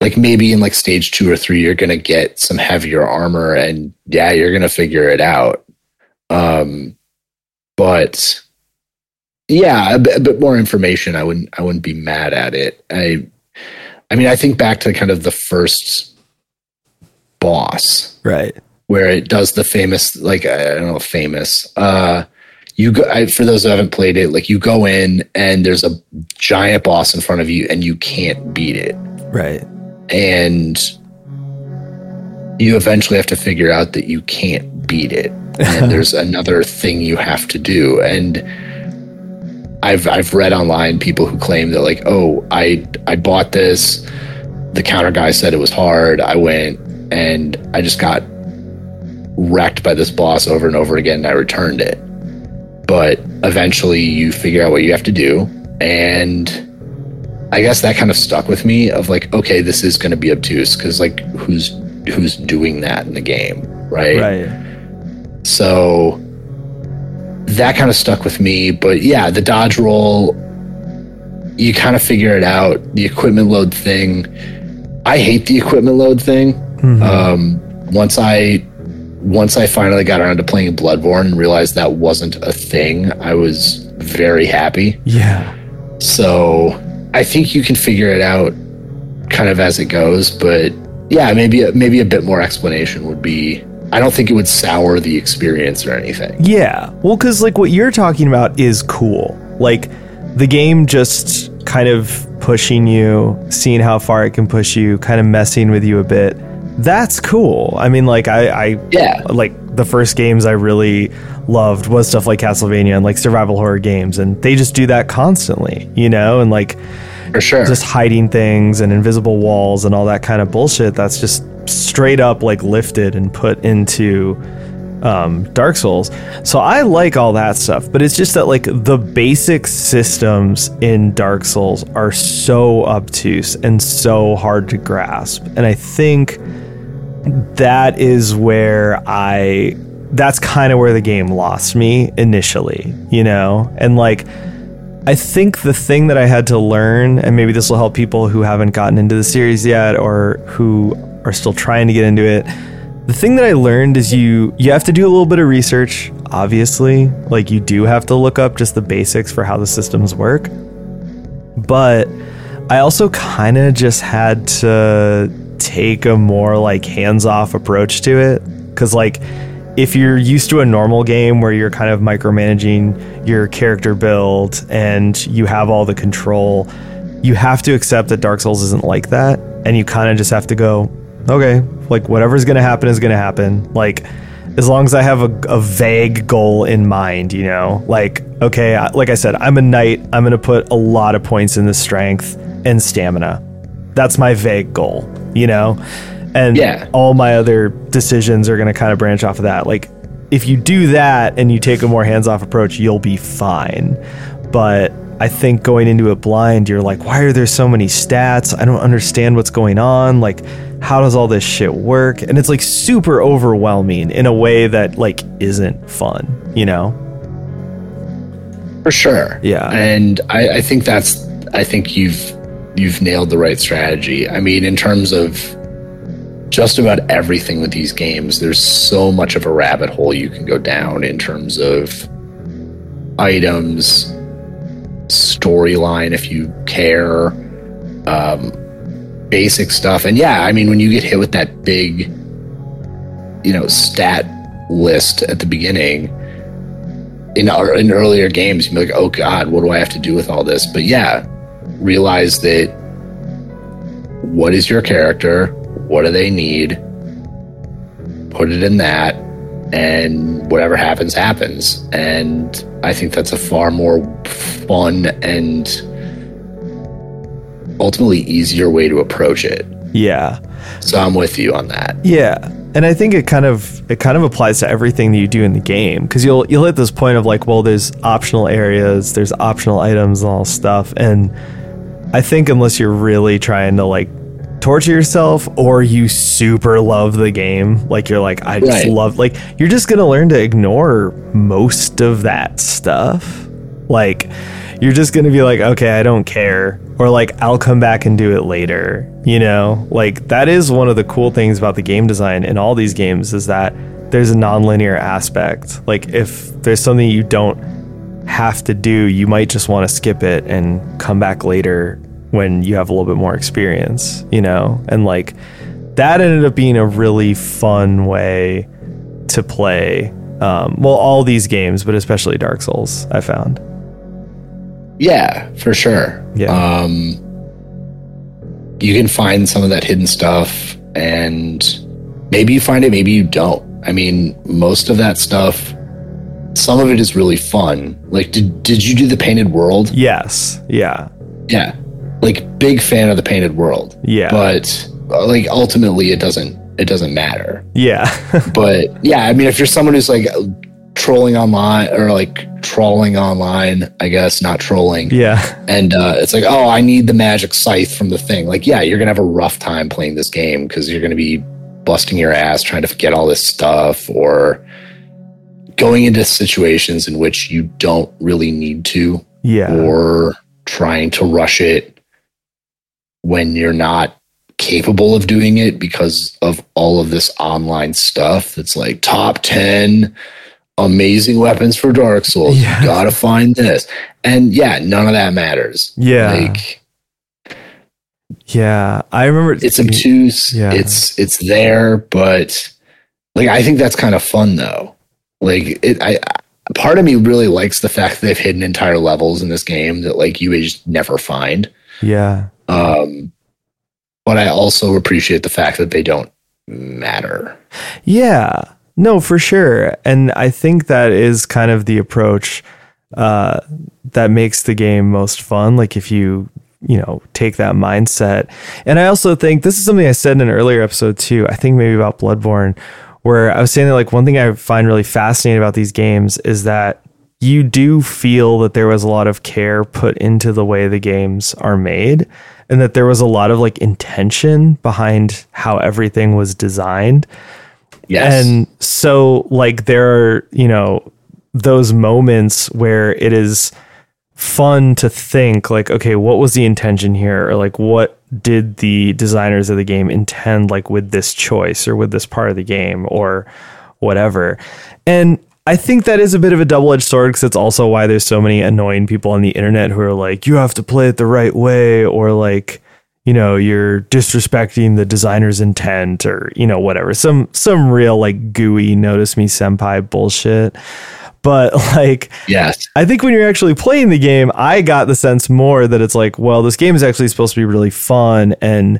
like maybe in like stage two or three, you're gonna get some heavier armor, and yeah, you're gonna figure it out. Um, but yeah, a bit, a bit more information. I wouldn't, I wouldn't be mad at it. I, I mean, I think back to kind of the first boss right. where it does the famous like I don't know famous uh you go I, for those who haven't played it like you go in and there's a giant boss in front of you and you can't beat it Right. and you eventually have to figure out that you can't beat it. And there's another thing you have to do. And I've I've read online people who claim that like oh I I bought this. The counter guy said it was hard. I went and I just got wrecked by this boss over and over again and I returned it. But eventually you figure out what you have to do. And I guess that kind of stuck with me of like okay this is going to be obtuse cuz like who's who's doing that in the game right? Right. So that kind of stuck with me. But yeah, the dodge roll, you kind of figure it out. The equipment load thing, I hate the equipment load thing. Mhm. Um, once I once I finally got around to playing Bloodborne and realized that wasn't a thing, I was very happy. yeah. So I think you can figure it out kind of as it goes, but yeah, maybe maybe a bit more explanation would be. I don't think it would sour the experience or anything. Yeah. Well, because like what you're talking about is cool. Like the game just kind of pushing you, seeing how far it can push you, kind of messing with you a bit. That's cool. I mean, like I, I Yeah, like the first games I really loved was stuff like Castlevania and like survival horror games, and they just do that constantly, you know, and like for sure. just hiding things and invisible walls and all that kind of bullshit that's just straight up like lifted and put into um, Dark Souls. So I like all that stuff, but it's just that like the basic systems in Dark Souls are so obtuse and so hard to grasp. And I think that is where I that's kind of where the game lost me initially, you know? And like I think the thing that I had to learn, and maybe this will help people who haven't gotten into the series yet or who are still trying to get into it. The thing that I learned is you you have to do a little bit of research, obviously. Like you do have to look up just the basics for how the systems work. But I also kind of just had to take a more like hands-off approach to it cuz like if you're used to a normal game where you're kind of micromanaging your character build and you have all the control, you have to accept that Dark Souls isn't like that. And you kind of just have to go, okay, like whatever's going to happen is going to happen. Like, as long as I have a, a vague goal in mind, you know, like, okay, I- like I said, I'm a knight. I'm going to put a lot of points in the strength and stamina. That's my vague goal, you know? And Yeah. all my other decisions are going to kind of branch off of that. Like, if you do that and you take a more hands off approach, you'll be fine. But I think going into it blind, you're like, why are there so many stats? I don't understand what's going on. Like, how does all this shit work? And it's like super overwhelming in a way that like isn't fun, you know? For sure. Yeah. And I, I think that's I think you've you've nailed the right strategy. I mean, in terms of just about everything with these games, there's so much of a rabbit hole you can go down in terms of items, storyline if you care, um, basic stuff. And yeah, I mean, when you get hit with that big, you know, stat list at the beginning, in, our, in earlier games, you'd be like, oh God, what do I have to do with all this? But yeah, realize that what is your character? What do they need? Put it in that, and whatever happens, happens. And I think that's a far more fun and ultimately easier way to approach it. Yeah. So I'm with you on that. Yeah. And I think it kind of it kind of applies to everything that you do in the game because you'll you'll hit this point of like, well, there's optional areas, there's optional items and all stuff, and I think unless you're really trying to like torture yourself or you super love the game, like you're like, I just Right. love like you're just gonna learn to ignore most of that stuff. Like you're just gonna be like, okay, I don't care. Or like I'll come back and do it later. You know? Like that is one of the cool things about the game design in all these games is that there's a nonlinear aspect. Like if there's something you don't have to do, you might just want to skip it and come back later when you have a little bit more experience, you know? And like that ended up being a really fun way to play. Um, well, all these games, but especially Dark Souls, I found. Yeah, for sure. Yeah. Um, you can find some of that hidden stuff, and maybe you find it, maybe you don't. I mean, most of that stuff, some of it is really fun. Like, did did you do the painted world? Yes. Yeah. Yeah, like big fan of the painted world. Yeah. but uh, like ultimately, it doesn't it doesn't matter. Yeah. But yeah, I mean, if you're someone who's like trolling online or like trolling online, I guess not trolling. yeah. and uh, it's like, oh, I need the magic scythe from the thing. Like, yeah, you're gonna have a rough time playing this game because you're gonna be busting your ass trying to get all this stuff or going into situations in which you don't really need to Yeah. or trying to rush it when you're not capable of doing it because of all of this online stuff that's like top 10 amazing weapons for Dark Souls. Yeah. You gotta find this. And yeah, none of that matters. Yeah. Like Yeah. I remember it's obtuse. Yeah. It's it's there, but like I think that's kind of fun though. Like it I part of me really likes the fact that they've hidden entire levels in this game that like you would just never find. Yeah. Um, but I also appreciate the fact that they don't matter. Yeah. No, for sure. And I think that is kind of the approach uh, that makes the game most fun. Like if you, you know, take that mindset. And I also think this is something I said in an earlier episode too. I think maybe about Bloodborne, where I was saying that like one thing I find really fascinating about these games is that you do feel that there was a lot of care put into the way the games are made and that there was a lot of like intention behind how everything was designed. Yes. And so, like, there are, you know, those moments where it is fun to think, like, okay, what was the intention here? Or, like, what did the designers of the game intend, like, with this choice or with this part of the game or whatever? And I think that is a bit of a double edged sword because it's also why there's so many annoying people on the internet who are like, you have to play it the right way, or like, you know, you're disrespecting the designer's intent, or you know, whatever. Some some real like gooey notice me senpai bullshit. But like, yes. I think when you're actually playing the game, I got the sense more that it's like, well, this game is actually supposed to be really fun and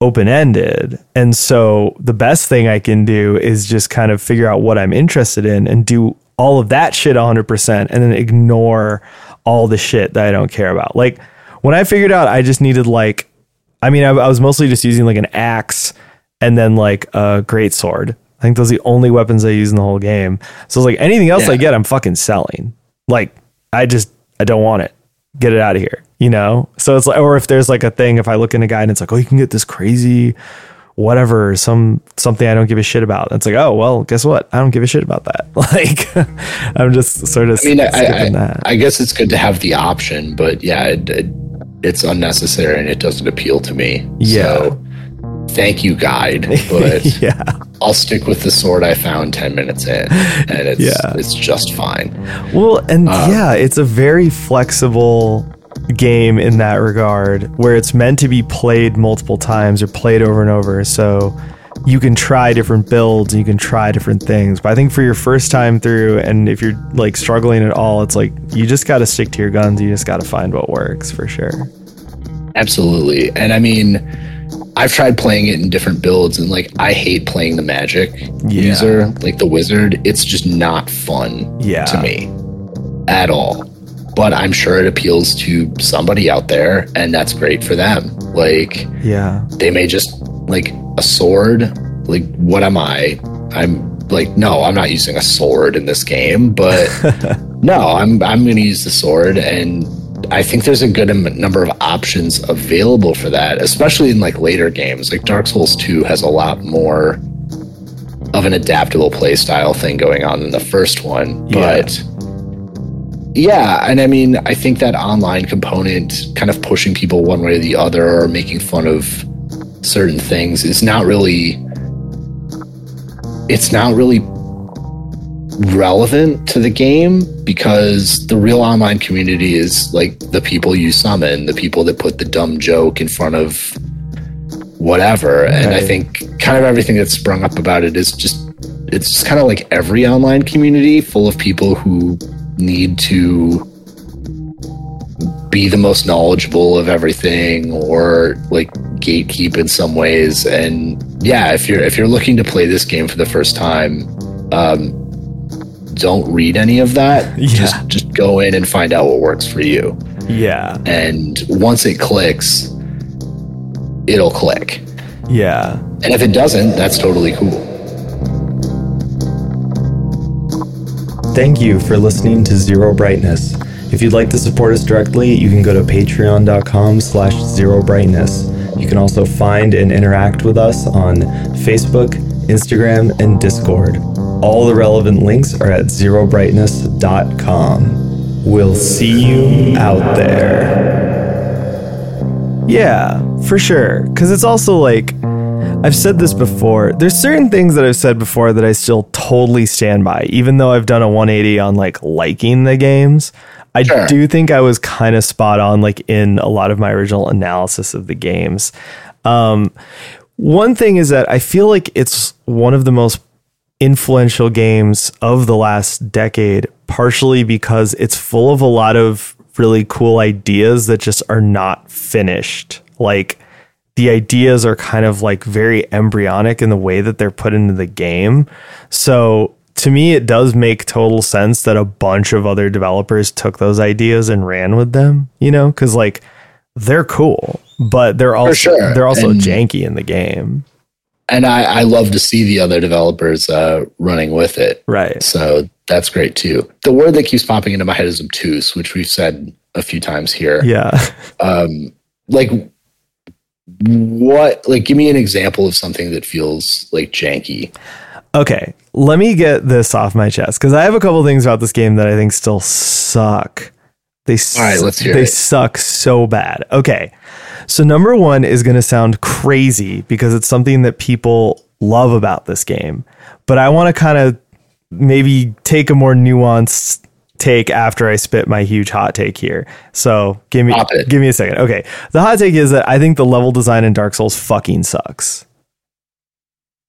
open ended. And so the best thing I can do is just kind of figure out what I'm interested in and do all of that shit 100% and then ignore all the shit that I don't care about. Like when I figured out I just needed like, I mean, I, I was mostly just using like an axe and then like a great sword. I think those are the only weapons I use in the whole game. So it's like anything else I get, I'm fucking selling. Like I just I don't want it. Get it out of here, you know? So it's like, or if there's like a thing, if I look in a guide and it's like, oh, you can get this crazy whatever, some something I don't give a shit about. It's like, oh well, guess what? I don't give a shit about that. Like, I'm just sort of. I mean, I, I, I, guess it's good to have the option, but yeah, it, it, it's unnecessary and it doesn't appeal to me. Yeah. So, thank you, guide, but yeah, I'll stick with the sword I found ten minutes in, and it's Yeah. it's just fine. Well, and Uh, yeah, it's a very flexible game in that regard where it's meant to be played multiple times or played over and over. So you can try different builds and you can try different things. But I think for your first time through, and if you're like struggling at all, it's like you just got to stick to your guns. You just got to find what works for sure. Absolutely. And I mean, I've tried playing it in different builds and like I hate playing the magic Yeah. user, like the wizard. It's just not fun Yeah. to me at all. But I'm sure it appeals to somebody out there and that's great for them. Like Yeah. they may just like a sword, like what am I? I'm like no, I'm not using a sword in this game, but no, I'm I'm going to use the sword and I think there's a good number of options available for that, especially in like later games. Like Dark Souls 2 has a lot more of an adaptable playstyle thing going on than the first one. Yeah. But yeah, and I mean, I think that online component kind of pushing people one way or the other or making fun of certain things is not really it's not really relevant to the game because the real online community is like the people you summon, the people that put the dumb joke in front of whatever. And I think kind of everything that's sprung up about it is just it's just kind of like every online community full of people who need to be the most knowledgeable of everything or like gatekeep in some ways and yeah if you're if you're looking to play this game for the first time um don't read any of that Yeah. just just go in and find out what works for you Yeah. and once it clicks it'll click Yeah. and if it doesn't that's totally cool Thank you for listening to Zero Brightness. If you'd like to support us directly, you can go to patreon.com slash zero brightness. You can also find and interact with us on Facebook, Instagram, and Discord. All the relevant links are at zerobrightness.com. We'll see you out there. Yeah, for sure. Because it's also like, I've said this before. There's certain things that I've said before that I still totally stand by, even though I've done a 180 on like liking the games. I Sure. do think I was kind of spot on, like in a lot of my original analysis of the games. Um, one thing is that I feel like it's one of the most influential games of the last decade, partially because it's full of a lot of really cool ideas that just are not finished. Like the ideas are kind of like very embryonic in the way that they're put into the game. So to me, it does make total sense that a bunch of other developers took those ideas and ran with them, you know, because like they're cool, but they're also sure. they're also And- janky in the game. And I, I love to see the other developers uh, running with it Right. So that's great too. The word that keeps popping into my head is obtuse, which we've said a few times here. Yeah. Um, like what? Like, give me an example of something that feels like janky. Okay, let me get this off my chest because I have a couple things about this game that I think still suck. They All right, let's hear they it. suck so bad. Okay, so number one is going to sound crazy because it's something that people love about this game, but I want to kind of maybe take a more nuanced take after I spit my huge hot take here. So give me give me a second. Okay, the hot take is that I think the level design in Dark Souls fucking sucks.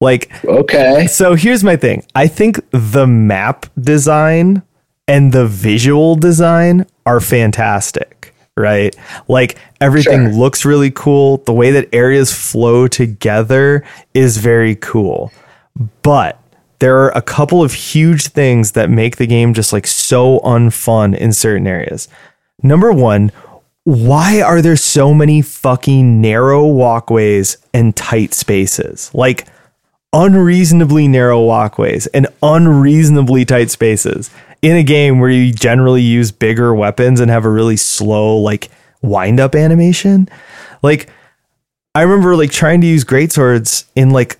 Like Okay. so here's my thing. I think the map design and the visual design are fantastic, right? Like everything Sure. looks really cool. The way that areas flow together is very cool. But there are a couple of huge things that make the game just like so unfun in certain areas. Number one, why are there so many fucking narrow walkways and tight spaces? Like, unreasonably narrow walkways and unreasonably tight spaces. In a game where you generally use bigger weapons and have a really slow like wind up animation. Like I remember like trying to use great swords in like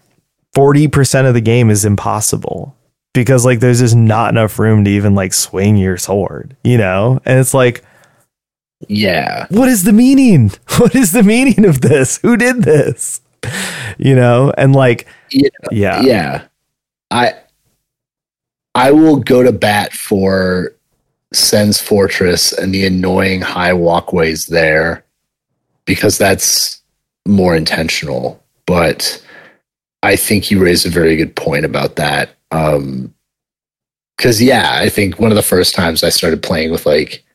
40% of the game is impossible because like there's just not enough room to even like swing your sword, you know? And it's like Yeah. what is the meaning? What is the meaning of this? Who did this? You know? And like Yeah. yeah. Yeah. I I will go to bat for Sen's Fortress and the annoying high walkways there because that's more intentional. But I think you raised a very good point about that. Um because yeah, I think one of the first times I started playing with like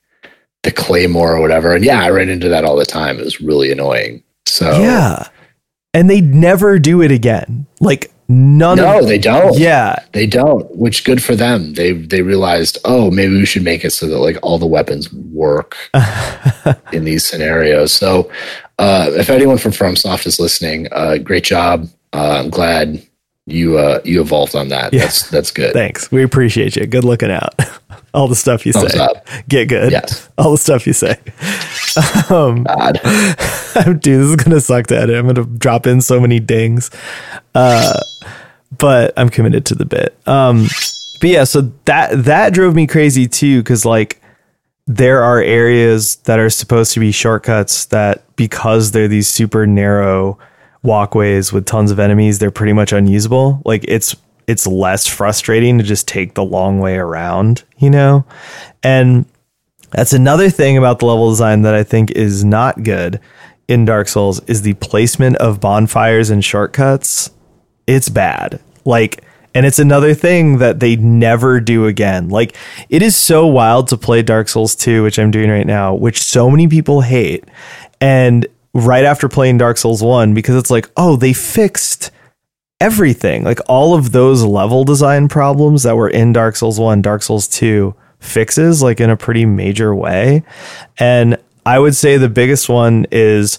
the Claymore or whatever, and yeah, I ran into that all the time. It was really annoying. So Yeah. And they'd never do it again. Like none no, of they don't. Yeah. They don't, which good for them. They they realized, oh, maybe we should make it so that like all the weapons work in these scenarios. So, uh, if anyone from FromSoft is listening, uh, great job. Uh, I'm glad you uh, you evolved on that. Yeah. That's that's good. Thanks. We appreciate you. Good looking out. All the stuff you Thumbs say. up. Get good. Yes. All the stuff you say. Um, God. Dude, this is gonna suck to edit. I'm gonna drop in so many dings. Uh, but I'm committed to the bit. Um, but yeah, so that that drove me crazy too, because like there are areas that are supposed to be shortcuts that because they're these super narrow walkways with tons of enemies, they're pretty much unusable. Like it's it's less frustrating to just take the long way around, you know? And that's another thing about the level design that I think is not good in Dark Souls is the placement of bonfires and shortcuts. It's bad. Like and it's another thing that they never do again. Like it is so wild to play Dark Souls 2, which I'm doing right now, which so many people hate. And right after playing Dark Souls 1 because it's like, "Oh, they fixed everything. Like all of those level design problems that were in Dark Souls 1, Dark Souls 2 fixes like in a pretty major way. And I would say the biggest one is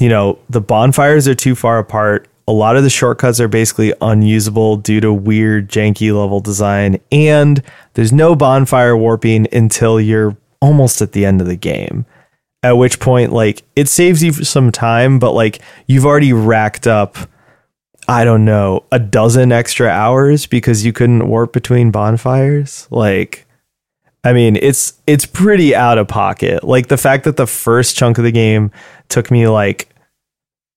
you know, the bonfires are too far apart. A lot of the shortcuts are basically unusable due to weird janky level design and there's no bonfire warping until you're almost at the end of the game. At which point like it saves you some time but like you've already racked up I don't know, a dozen extra hours because you couldn't warp between bonfires. Like, I mean, it's it's pretty out of pocket. Like the fact that the first chunk of the game took me like,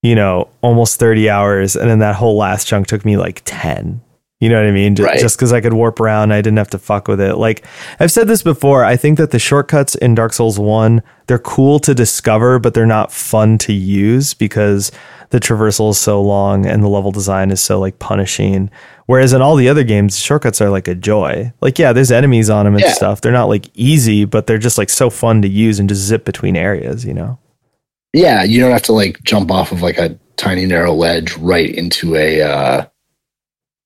you know, almost thirty hours, and then that whole last chunk took me like ten. You know what I mean? Just, Right. just because I could warp around, I didn't have to fuck with it. Like I've said this before, I think that the shortcuts in Dark Souls One they're cool to discover, but they're not fun to use because the traversal is so long and the level design is so like punishing. Whereas in all the other games, shortcuts are like a joy. Like yeah, there's enemies on them and Yeah. stuff. They're not like easy, but they're just like so fun to use and just zip between areas. You know? Yeah, you don't have to like jump off of like a tiny narrow ledge right into a uh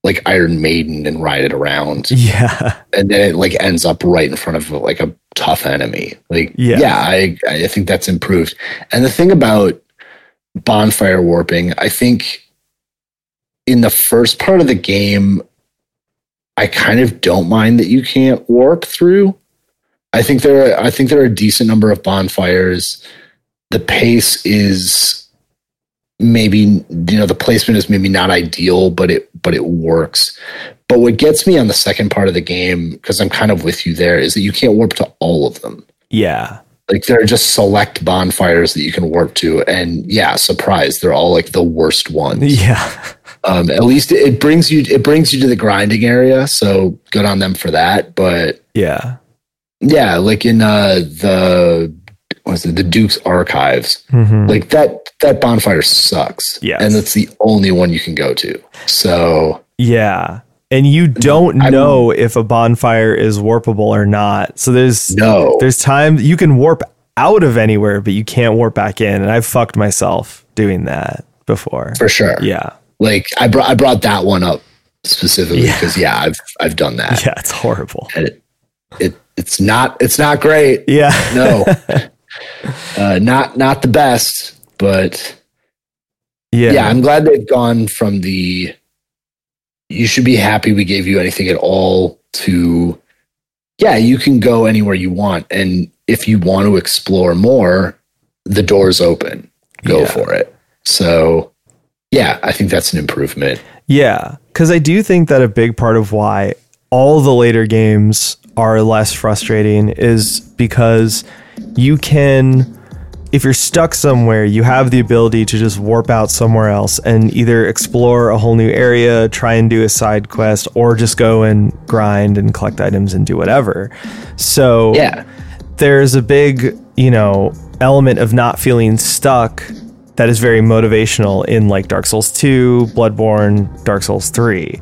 like Iron Maiden and ride it around. Yeah. and then it like ends up right in front of like a tough enemy. Like, Yeah. yeah, I I think that's improved. And the thing about bonfire warping, I think in the first part of the game, I kind of don't mind that you can't warp through. I think there are, I think there are a decent number of bonfires. The pace is maybe you know the placement is maybe not ideal, but it but it works. But what gets me on the second part of the game, because I'm kind of with you there, is that you can't warp to all of them. Yeah. Like there are just select bonfires that you can warp to, and yeah, surprise, they're all like the worst ones. Yeah. Um, at least it brings you it brings you to the grinding area, so good on them for that. But Yeah. yeah, like in uh, the was it the Duke's archives, Mhm. like that that bonfire sucks. Yes. and it's the only one you can go to. So Yeah. And you don't I'm- know if a bonfire is warpable or not. So there's no, there's time you can warp out of anywhere, but you can't warp back in. And I've fucked myself doing that before. for sure. Yeah. Like I brought I brought that one up specifically Yeah. because yeah, I've I've done that. Yeah, it's horrible. And it, it it's not it's not great. Yeah. No, uh, not not the best, but yeah. yeah. I'm glad they've gone from the you should be happy we gave you anything at all to yeah, you can go anywhere you want. And if you want to explore more, the door's open. Go Yeah. for it. So, yeah, I think that's an improvement. Yeah, because I do think that a big part of why all the later games are less frustrating is because you can, if you're stuck somewhere, you have the ability to just warp out somewhere else and either explore a whole new area, try and do a side quest, or just go and grind and collect items and do whatever. So, Yeah. there's a big, you know, element of not feeling stuck that is very motivational in like Dark Souls 2, Bloodborne, Dark Souls 3.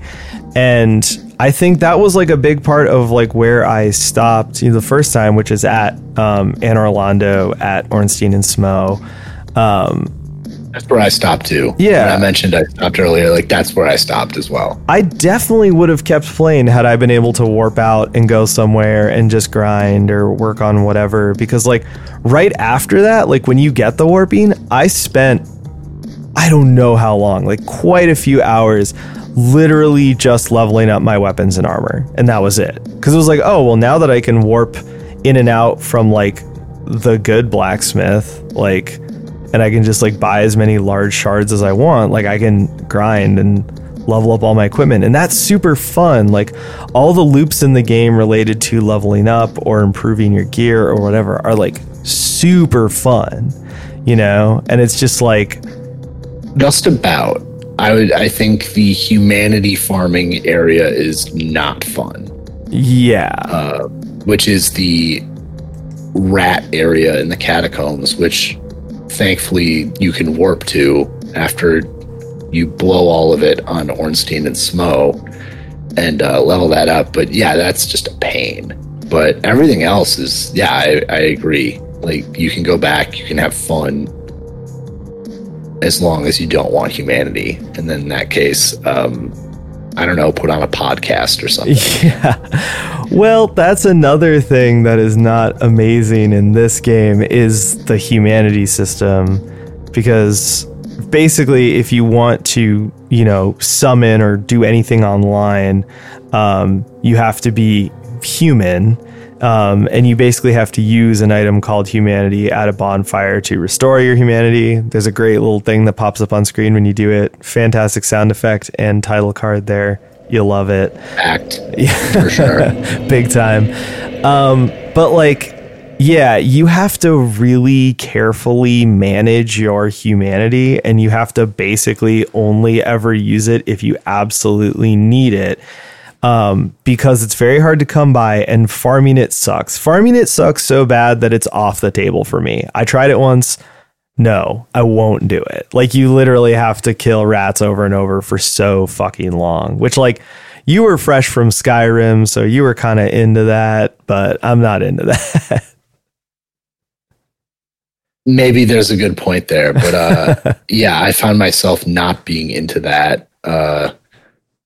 And I think that was like a big part of like where I stopped you know, the first time, which is at um, Anor Londo at Ornstein and Smough. Um, That's where I stopped too. Yeah. When I mentioned I stopped earlier. Like, that's where I stopped as well. I definitely would have kept playing had I been able to warp out and go somewhere and just grind or work on whatever. Because, like, right after that, like, when you get the warping, I spent, I don't know how long, like, quite a few hours literally just leveling up my weapons and armor. And that was it. Because it was like, oh, well, now that I can warp in and out from, like, the good blacksmith, like, and I can just like buy as many large shards as I want. Like I can grind and level up all my equipment, and that's super fun. Like all the loops in the game related to leveling up or improving your gear or whatever are like super fun, you know. And it's just like Just about. I would. I think the humanity farming area is not fun, yeah, uh, which is the rat area in the catacombs, which thankfully you can warp to after you blow all of it on Ornstein and Smough and uh, level that up. But yeah, that's just a pain. But everything else is, yeah, I, I agree. Like you can go back, you can have fun as long as you don't want humanity. And then in that case, um, I don't know, put on a podcast or something. Yeah. Well, that's another thing that is not amazing in this game is the humanity system because basically if you want to, you know, summon or do anything online, um, you have to be human. Um, and you basically have to use an item called humanity at a bonfire to restore your humanity. There's a great little thing that pops up on screen when you do it. Fantastic sound effect and title card there. You'll love it. Act Yeah. for sure. big time. Um, but like, yeah, you have to really carefully manage your humanity, and you have to basically only ever use it if you absolutely need it. Um, because it's very hard to come by, and farming it sucks. Farming it sucks so bad that it's off the table for me. I tried it once. No, I won't do it. Like you literally have to kill rats over and over for so fucking long, which like you were fresh from Skyrim, so you were kind of into that, but I'm not into that. Maybe there's a good point there, but uh, yeah, I found myself not being into that uh,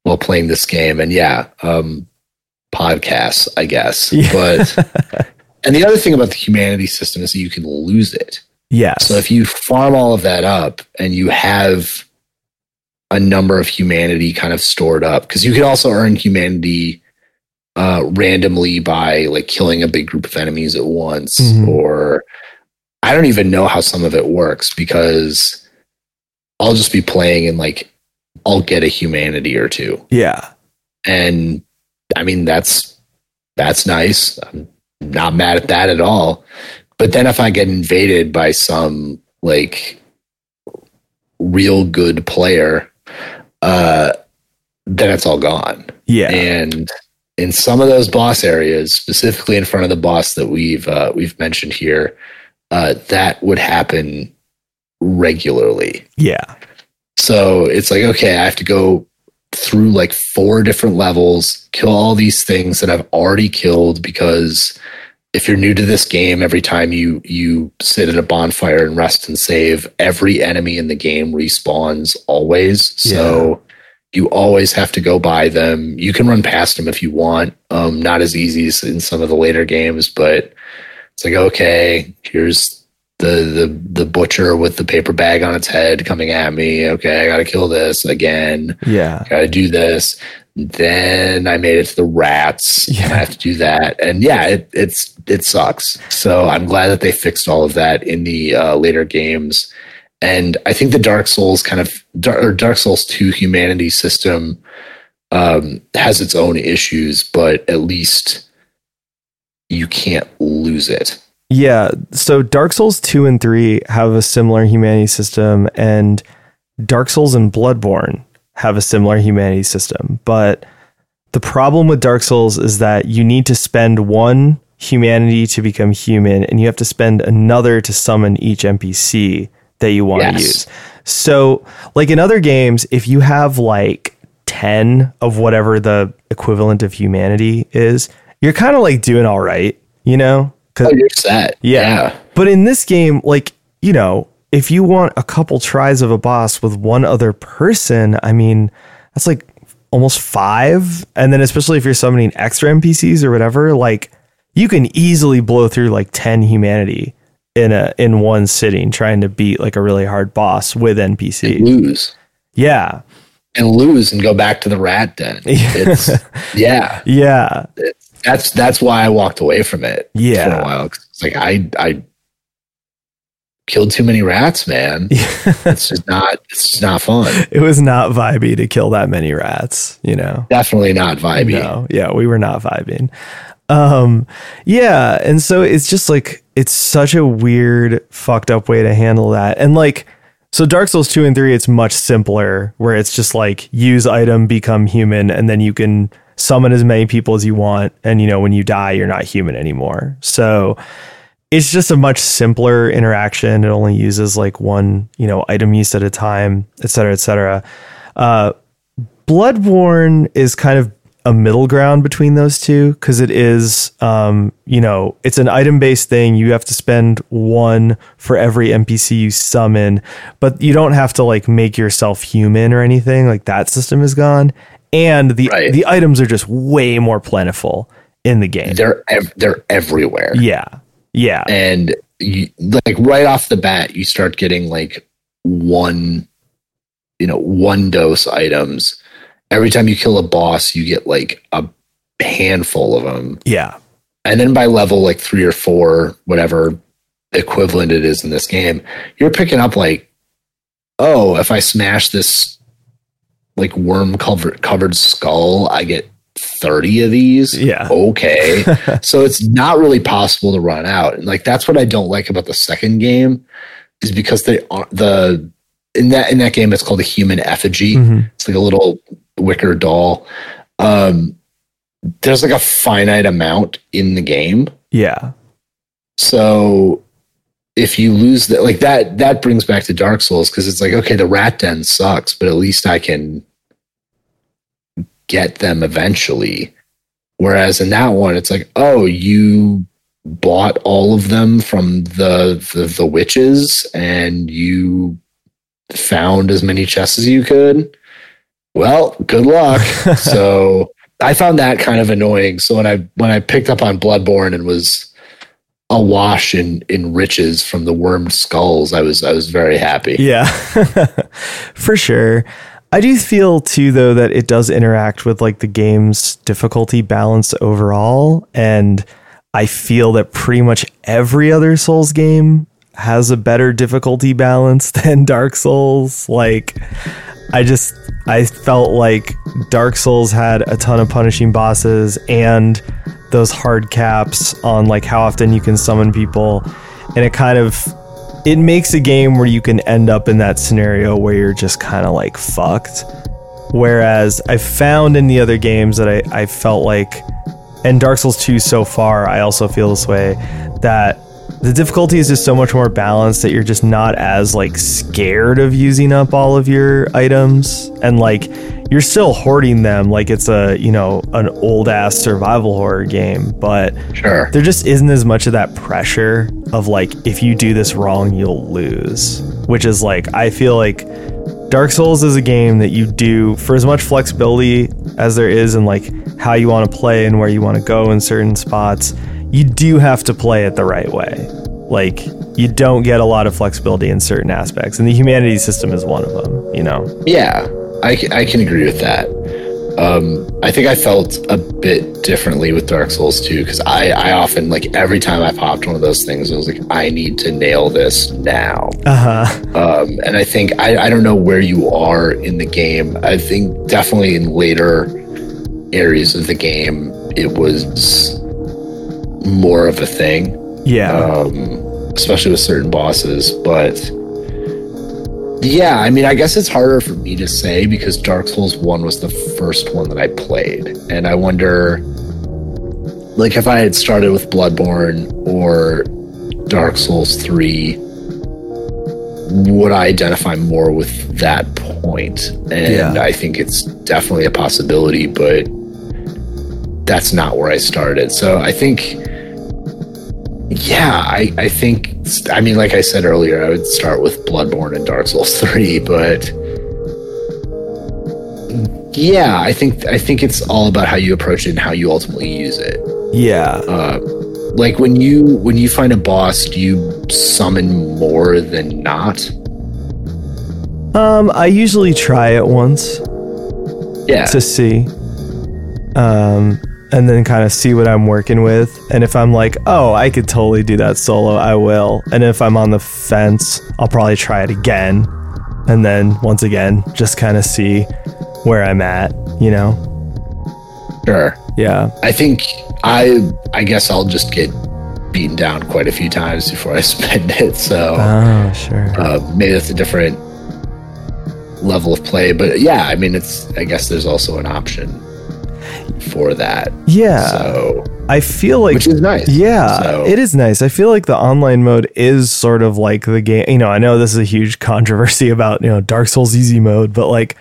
while playing this game, and yeah, um, podcasts, I guess. Yeah. But and the other thing about the humanity system is that you can lose it. yes. So if you farm all of that up and you have a number of humanity kind of stored up, because you can also earn humanity uh, randomly by like killing a big group of enemies at once, Mhm. or I don't even know how some of it works because I'll just be playing and like I'll get a humanity or two, yeah. and I mean that's that's nice. I'm not mad at that at all. But then if I get invaded by some like real good player, uh, then it's all gone. Yeah. And in some of those boss areas, specifically in front of the boss that we've uh, we've mentioned here, uh, that would happen regularly. yeah. So it's like, okay, I have to go through like four different levels, kill all these things that I've already killed because if you're new to this game, every time you you sit at a bonfire and rest and save, every enemy in the game respawns always. So you always have to go by them. You can run past them if you want. Um, not as easy as in some of the later games, but it's like okay, here's the the the butcher with the paper bag on its head coming at me. Okay, I got to kill this again. Yeah. Got to do this. then I made it to the rats. Yeah. I have to do that. And yeah, it, it's it sucks. So I'm glad that they fixed all of that in the uh, later games. And I think the Dark Souls kind of or Dark Souls 2 humanity system um, has its own issues, but at least you can't lose it. Yeah. So Dark Souls 2 and 3 have a similar humanity system, and Dark Souls and Bloodborne have a similar humanity system. But the problem with Dark Souls is that you need to spend one humanity to become human, and you have to spend another to summon each NPC that you want yes. to use. So, like in other games, if you have like 10 of whatever the equivalent of humanity is, you're kind of like doing all right, you know? Oh, you're set. Yeah. yeah. But in this game, like, you know, if you want a couple tries of a boss with one other person, I mean, that's like almost five. And then, especially if you're summoning extra NPCs or whatever, like, you can easily blow through like 10 humanity in a in one sitting trying to beat like a really hard boss with NPCs. And lose. Yeah. And lose and go back to the rat den. It's yeah. Yeah. It's, that's that's why I walked away from it yeah. for a while. It's like I I killed too many rats, man. it's just not it's just not fun. It was not vibey to kill that many rats, you know. Definitely not vibey. No, yeah, we were not vibing. Um yeah, and so it's just like it's such a weird fucked up way to handle that. And like so Dark Souls 2 and 3 it's much simpler where it's just like use item become human and then you can summon as many people as you want and you know when you die you're not human anymore. So it's just a much simpler interaction. It only uses like one you know item use at a time et cetera et cetera. Uh, bloodborne is kind of a middle ground between those two because it is um, you know it's an item based thing. You have to spend one for every npc you summon but you don't have to like make yourself human or anything. Like that system is gone and the right. the items are just way more plentiful in the game. They're ev- they're everywhere. Yeah, yeah, and you, like right off the bat, you start getting like one, you know, one dose items. Every time you kill a boss, you get like a handful of them. Yeah, and then by level like three or four, whatever equivalent it is in this game, you're picking up like, oh, if I smash this like worm covered covered skull, I get 30 of these. Yeah. Okay. so it's not really possible to run out. And like that's what I don't like about the second game is because they are the in that in that game it's called a human effigy. Mm-hmm. It's like a little wicker doll. Um there's like a finite amount in the game. Yeah. So if you lose that like that that brings back to dark souls because it's like okay the rat den sucks but at least i can get them eventually. Whereas in that one it's like oh you bought all of them from the the, the witches and you found as many chests as you could. Well good luck. So i found that kind of annoying. So when i when i picked up on bloodborne and was awash in in riches from the wormed skulls, I was I was very happy. Yeah, for sure. I do feel too though that it does interact with like the game's difficulty balance overall, and I feel that pretty much every other Souls game has a better difficulty balance than Dark Souls. Like, I just I felt like Dark Souls had a ton of punishing bosses and those hard caps on like how often you can summon people. And it kind of it makes a game where you can end up in that scenario where you're just kind of like fucked. Whereas i found in the other games that I, I felt like and dark souls 2 so far i also feel this way that the difficulty is just so much more balanced that you're just not as like scared of using up all of your items. And like you're still hoarding them like it's a you know an old ass survival horror game but sure. there just isn't as much of that pressure of like if you do this wrong you'll lose which is like i feel like dark souls is a game that you do for as much flexibility as there is in like how you want to play and where you want to go in certain spots you do have to play it the right way like you don't get a lot of flexibility in certain aspects and the humanity system is one of them you know yeah I, I can agree with that. Um, I think I felt a bit differently with Dark Souls 2 because I, I often, like, every time I popped one of those things, I was like, I need to nail this now. Uh huh. Um, and I think, I, I don't know where you are in the game. I think definitely in later areas of the game, it was more of a thing Yeah. um, especially with certain bosses. But yeah, I mean, I guess it's harder for me to say because Dark Souls 1 was the first one that I played. And I wonder, like, if I had started with Bloodborne or Dark Souls 3, would I identify more with that point? And Yeah. I think it's definitely a possibility, but that's not where I started. So I think yeah, I, I think, I mean, like I said earlier, I would start with Bloodborne and Dark Souls 3, but yeah, I think, I think it's all about how you approach it and how you ultimately use it. yeah. Uh, like when you, when you find a boss, do you summon more than not? Um, I usually try it once Yeah. to see. Um, and then kind of see what I'm working with. And if I'm like, oh, I could totally do that solo, I will. And if I'm on the fence, I'll probably try it again. And then once again, just kind of see where I'm at, you know? sure. Yeah. I think I, I guess I'll just get beaten down quite a few times before I spend it. So. Oh, sure. uh, maybe that's a different level of play but yeah i mean it's i guess there's also an option for that Yeah. so I feel like which is nice Yeah, So- it is nice. I feel like the online mode is sort of like the game. You know, I know this is a huge controversy about, you know, Dark Souls easy mode, but like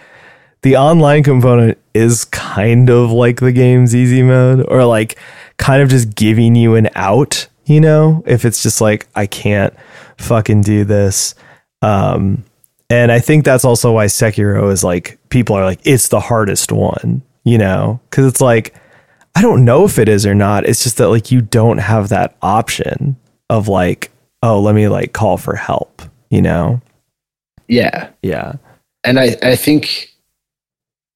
the online component is kind of like the game's easy mode or like kind of just giving you an out, you know, if it's just like, I can't fucking do this. Um, and I think that's also why Sekiro is like, people are like, it's the hardest one, you know, because it's like, I don't know if it is or not. It's just that like you don't have that option of like, oh, let me like call for help, you know? yeah Yeah. and i i think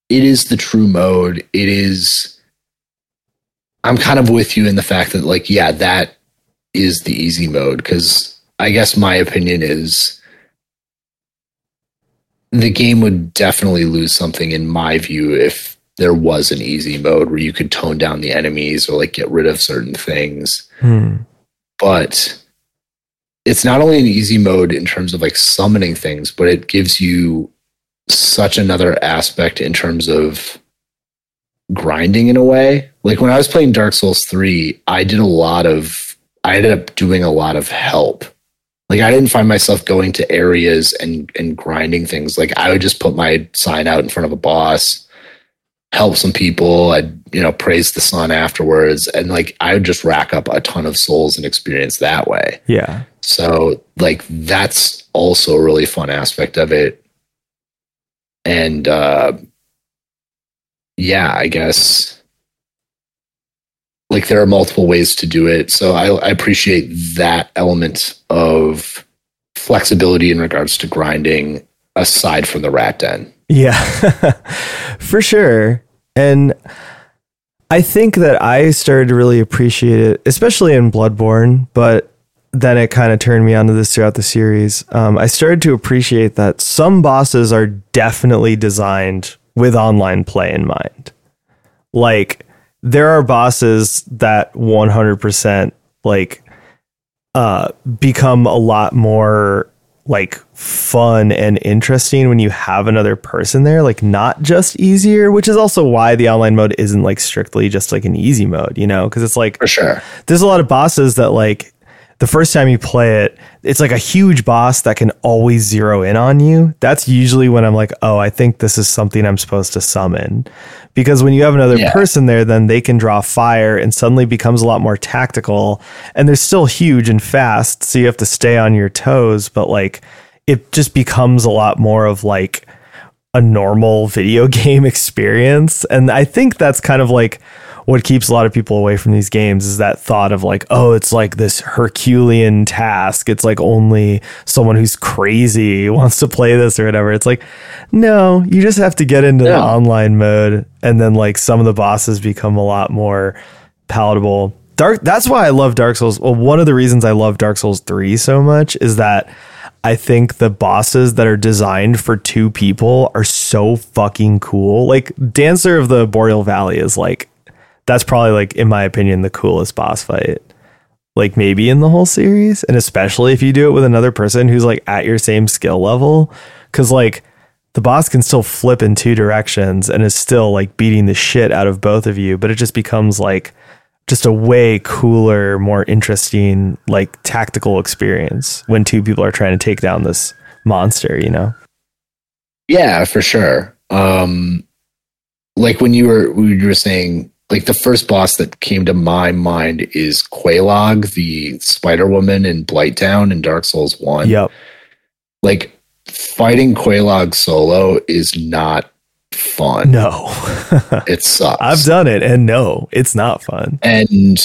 it is the true mode it is i'm kind of with you in the fact that like yeah that is the easy mode because i guess my opinion is the game would definitely lose something in my view if there was an easy mode where you could tone down the enemies or like get rid of certain things Hmm. but it's not only an easy mode in terms of like summoning things, but it gives you such another aspect in terms of grinding in a way. Like when I was playing Dark Souls 3, I did a lot of, I ended up doing a lot of help. Like I didn't find myself going to areas and, and grinding things. Like I would just put my sign out in front of a boss, help some people. I'd, you know, praise the sun afterwards. And like I would just rack up a ton of souls and experience that way. Yeah. So like that's also a really fun aspect of it. And uh yeah, I guess like there are multiple ways to do it. So I, I appreciate that element of flexibility in regards to grinding aside from the rat den. Yeah. For sure. And I think that I started to really appreciate it, especially in Bloodborne, but then it kind of turned me onto this throughout the series. Um, I started to appreciate that some bosses are definitely designed with online play in mind. Like, there are bosses that 100% like uh become a lot more like fun and interesting when you have another person there like not just easier which is also why the online mode isn't like strictly just like an easy mode you know because it's like For sure. there's a lot of bosses that like the first time you play it, it's like a huge boss that can always zero in on you. That's usually when I'm like, oh, I think this is something I'm supposed to summon. Because when you have another Yeah. person there, then they can draw fire and suddenly becomes a lot more tactical. And they're still huge and fast, so you have to stay on your toes, but like it just becomes a lot more of like a normal video game experience. And I think that's kind of like what keeps a lot of people away from these games is that thought of like, oh, it's like this Herculean task. It's like only someone who's crazy wants to play this or whatever. It's like, no, you just have to get into the online mode and then like some of the bosses become a lot more palatable. Dark that's why I love Dark Souls. Well, one of the reasons I love Dark Souls 3 so much is that I think the bosses that are designed for two people are so fucking cool. Like Dancer of the Boreal Valley is like that's probably like in my opinion the coolest boss fight. Like maybe in the whole series and especially if you do it with another person who's like at your same skill level cuz like the boss can still flip in two directions and is still like beating the shit out of both of you, but it just becomes like just a way cooler, more interesting, like tactical experience when two people are trying to take down this monster, you know? Yeah, for sure. Um, like when you were when you were saying, like the first boss that came to my mind is Quelaag, the Spider Woman in Blighttown in Dark Souls One. Yep. Like fighting Quelaag solo is not fun. No. It sucks. I've done it and no, it's not fun. and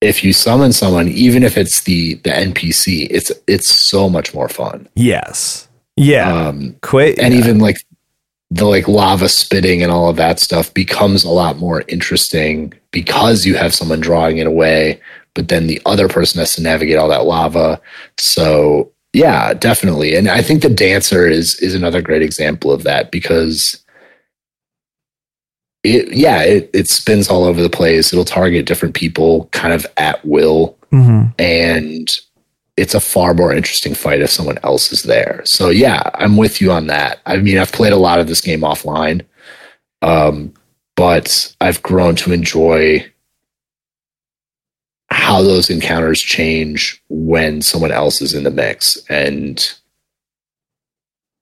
if you summon someone, even if it's the the NPC, it's it's so much more fun. Yes. Yeah. Um, Quite. and even like the like lava spitting and all of that stuff becomes a lot more interesting because you have someone drawing it away but then the other person has to navigate all that lava. So yeah definitely. And i think the dancer is is another great example of that because it yeah it, it spins all over the place. It'll target different people kind of at will. Mhm. and it's a far more interesting fight if someone else is there. So yeah, I'm with you on that. I mean, I've played a lot of this game offline, um, but I've grown to enjoy how those encounters change when someone else is in the mix. And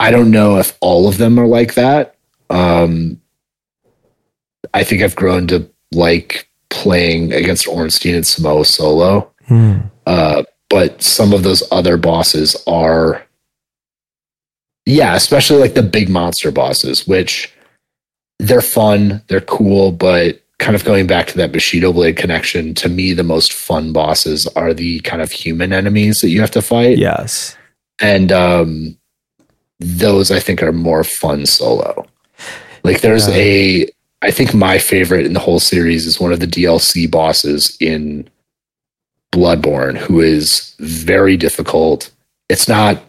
I don't know if all of them are like that. Um, I think I've grown to like playing against Ornstein and Smough solo. Hmm. Uh, but some of those other bosses are, yeah, especially like the big monster bosses, which they're fun, they're cool, but kind of going back to that Bushido Blade connection, to me, the most fun bosses are the kind of human enemies that you have to fight. Yes. And um, those I think are more fun solo. Like there's Yeah. a, I think my favorite in the whole series is one of the DLC bosses in Bloodborne, who is very difficult. It's not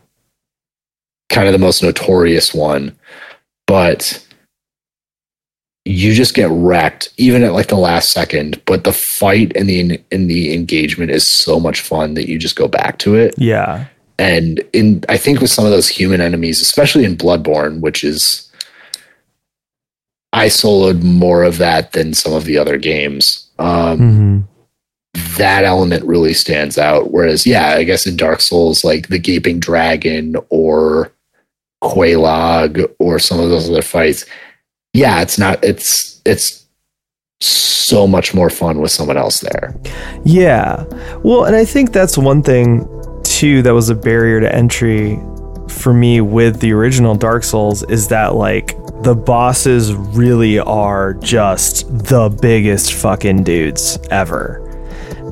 kind of the most notorious one, but you just get wrecked even at like the last second. But the fight and the and the engagement is so much fun that you just go back to it. Yeah. And in I think with some of those human enemies, especially in Bloodborne, which is I soloed more of that than some of the other games. Um, hmm that element really stands out. Whereas, yeah, I guess in Dark Souls, like the Gaping Dragon or Quelaag or some of those other fights, yeah, it's not. It's it's so much more fun with someone else there. Yeah. Well, and I think that's one thing too that was a barrier to entry for me with the original Dark Souls is that like the bosses really are just the biggest fucking dudes ever.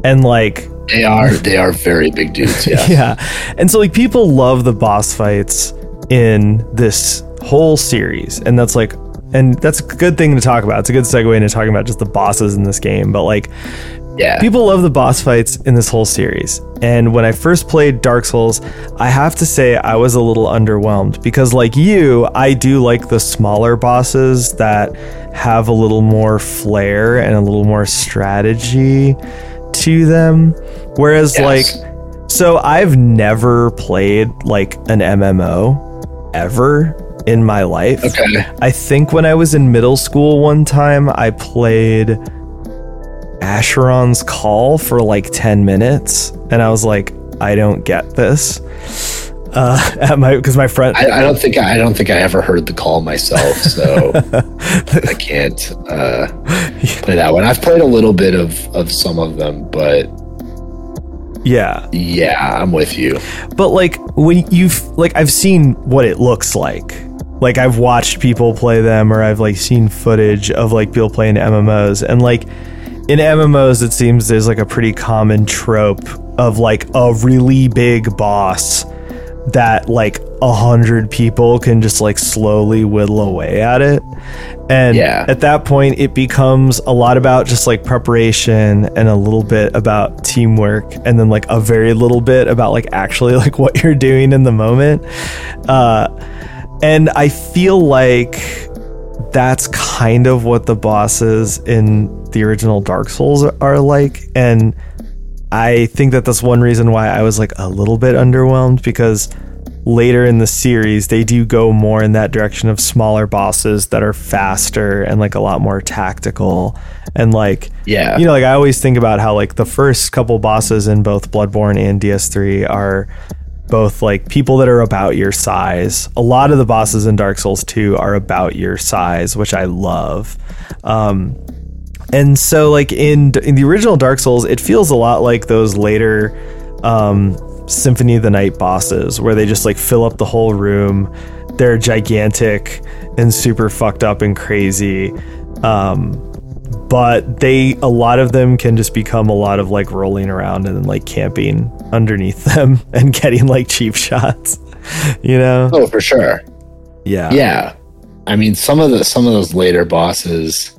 And like They are they are very big dudes. Yeah. yeah. And so like people love the boss fights in this whole series. And that's like and that's a good thing to talk about. It's a good segue into talking about just the bosses in this game. But like yeah. people love the boss fights in this whole series. And when I first played Dark Souls, I have to say I was a little underwhelmed because like you, I do like the smaller bosses that have a little more flair and a little more strategy to them. Whereas Yes. like so I've never played like an MMO ever in my life. Okay. I think when I was in middle school one time, I played Asheron's Call for like 10 minutes, and I was like, I don't get this. Uh, at my because my friend, I, I don't think I, don't think I ever heard the call myself, so I can't uh, play that one. I've played a little bit of of some of them, but yeah, yeah, I'm with you. but like when you've like I've seen what it looks like. like I've watched people play them or I've like seen footage of like people playing MMOs and like in MMOs it seems there's like a pretty common trope of like a really big boss that like a hundred people can just like slowly whittle away at it. And Yeah. at that point, it becomes a lot about just like preparation and a little bit about teamwork, and then like a very little bit about like actually like what you're doing in the moment. Uh, and I feel like that's kind of what the bosses in the original Dark Souls are like. And I think that that's one reason why I was like a little bit underwhelmed because later in the series they do go more in that direction of smaller bosses that are faster and like a lot more tactical and like Yeah. you know like I always think about how like the first couple bosses in both Bloodborne and DS3 are both like people that are about your size. A lot of the bosses in Dark Souls 2 are about your size, which I love. Um and so like in in the original Dark Souls, it feels a lot like those later um Symphony of the Night bosses where they just like fill up the whole room. They're gigantic and super fucked up and crazy. Um but they a lot of them can just become a lot of like rolling around and then like camping underneath them and getting like cheap shots. You know? Oh, for sure. Yeah. Yeah. I mean, some of the some of those later bosses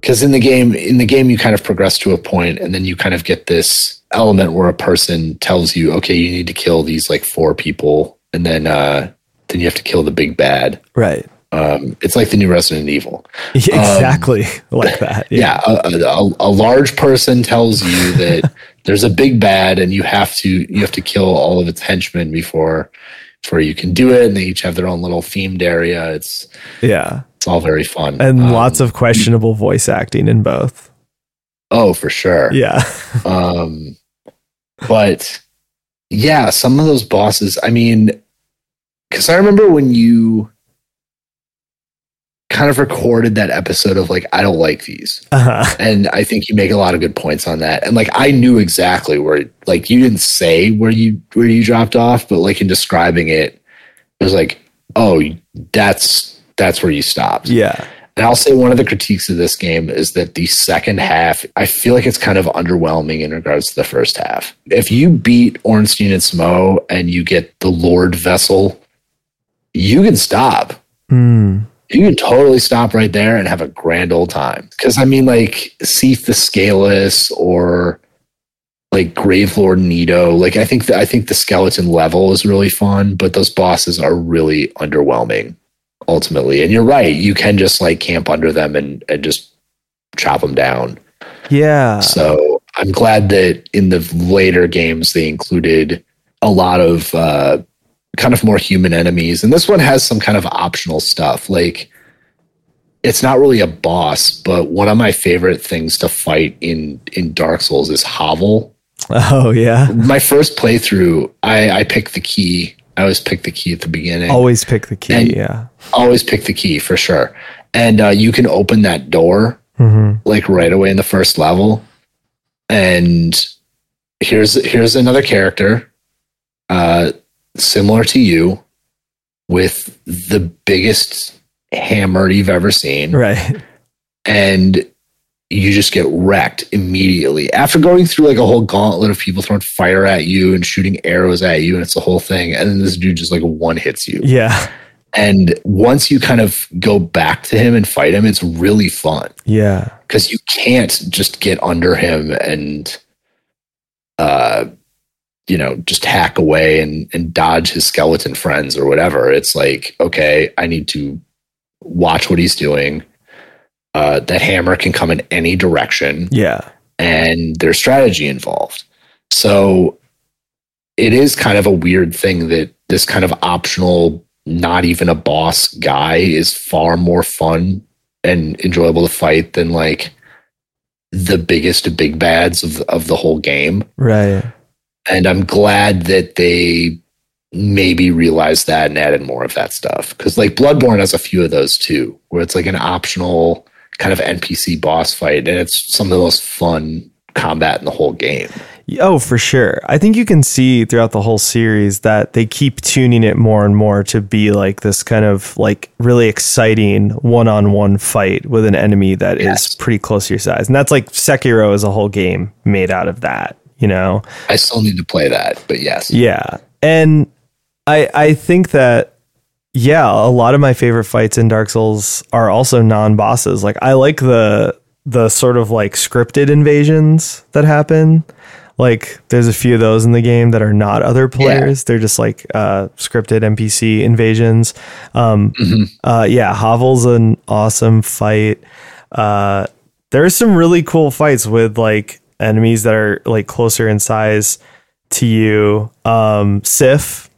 because in the game in the game you kind of progress to a point and then you kind of get this element where a person tells you okay you need to kill these like four people and then uh then you have to kill the big bad Right. um it's like the new resident evil exactly like that. yeah, a, a, a large person tells you that there's a big bad and you have to you have to kill all of its henchmen before before you can do it and they each have their own little themed area it's Yeah. It's all very fun And Um, lots of questionable voice acting in both. oh for sure Yeah. um but yeah some of those bosses i mean because i remember when you kind of recorded that episode of like i don't like these Uh-huh. and i think you make a lot of good points on that and like i knew exactly where like you didn't say where you where you dropped off but like in describing it it was like oh that's that's where you stopped Yeah. and I'll say one of the critiques of this game is that the second half, I feel like it's kind of underwhelming in regards to the first half. If you beat Ornstein and Smough and you get the Lord Vessel, you can stop. Hmm. You can totally stop right there and have a grand old time. Because I mean, like Seath the Scaleless or like Gravelord Nito. Like I think that I think the skeleton level is really fun, but those bosses are really underwhelming ultimately. And you're right, you can just like camp under them and, and just chop them down. Yeah. So I'm glad that in the later games they included a lot of uh, kind of more human enemies, and this one has some kind of optional stuff. Like it's not really a boss, but one of my favorite things to fight in in Dark Souls is Havel. Oh yeah. My first playthrough, I, I picked the key. I always pick the key at the beginning Always pick the key. And- yeah. always pick the key for sure. And uh, you can open that door hmm like right away in the first level. And here's here's another character, uh, similar to you, with the biggest hammer you've ever seen, Right. and you just get wrecked immediately after going through like a whole gauntlet of people throwing fire at you and shooting arrows at you, and it's the whole thing. And then this dude just like one hits you. Yeah. And once you kind of go back to him and fight him, it's really fun Yeah. because you can't just get under him and, uh, you know, just hack away and, and dodge his skeleton friends or whatever. It's like, okay, I need to watch what he's doing. Uh, that hammer can come in any direction Yeah. and there's strategy involved. So it is kind of a weird thing that this kind of optional, not even a boss guy is far more fun and enjoyable to fight than like the biggest big bads of of the whole game. Right. And I'm glad that they maybe realized that and added more of that stuff. Because like Bloodborne has a few of those too, where it's like an optional kind of NPC boss fight, and it's some of the most fun combat in the whole game. Oh, for sure. I think you can see throughout the whole series that they keep tuning it more and more to be like this kind of like really exciting one-on-one fight with an enemy that is Yes. pretty close to your size. And that's like Sekiro is a whole game made out of that, you know. I still need to play that, but yes. Yeah. And I I think that yeah, a lot of my favorite fights in Dark Souls are also non-bosses. Like I like the the sort of like scripted invasions that happen. Like there's a few of those in the game that are not other players. They're just like uh scripted NPC invasions. Um Mhm. uh yeah, Havel's an awesome fight. Uh there's some really cool fights with like enemies that are like closer in size to you. Um Sif.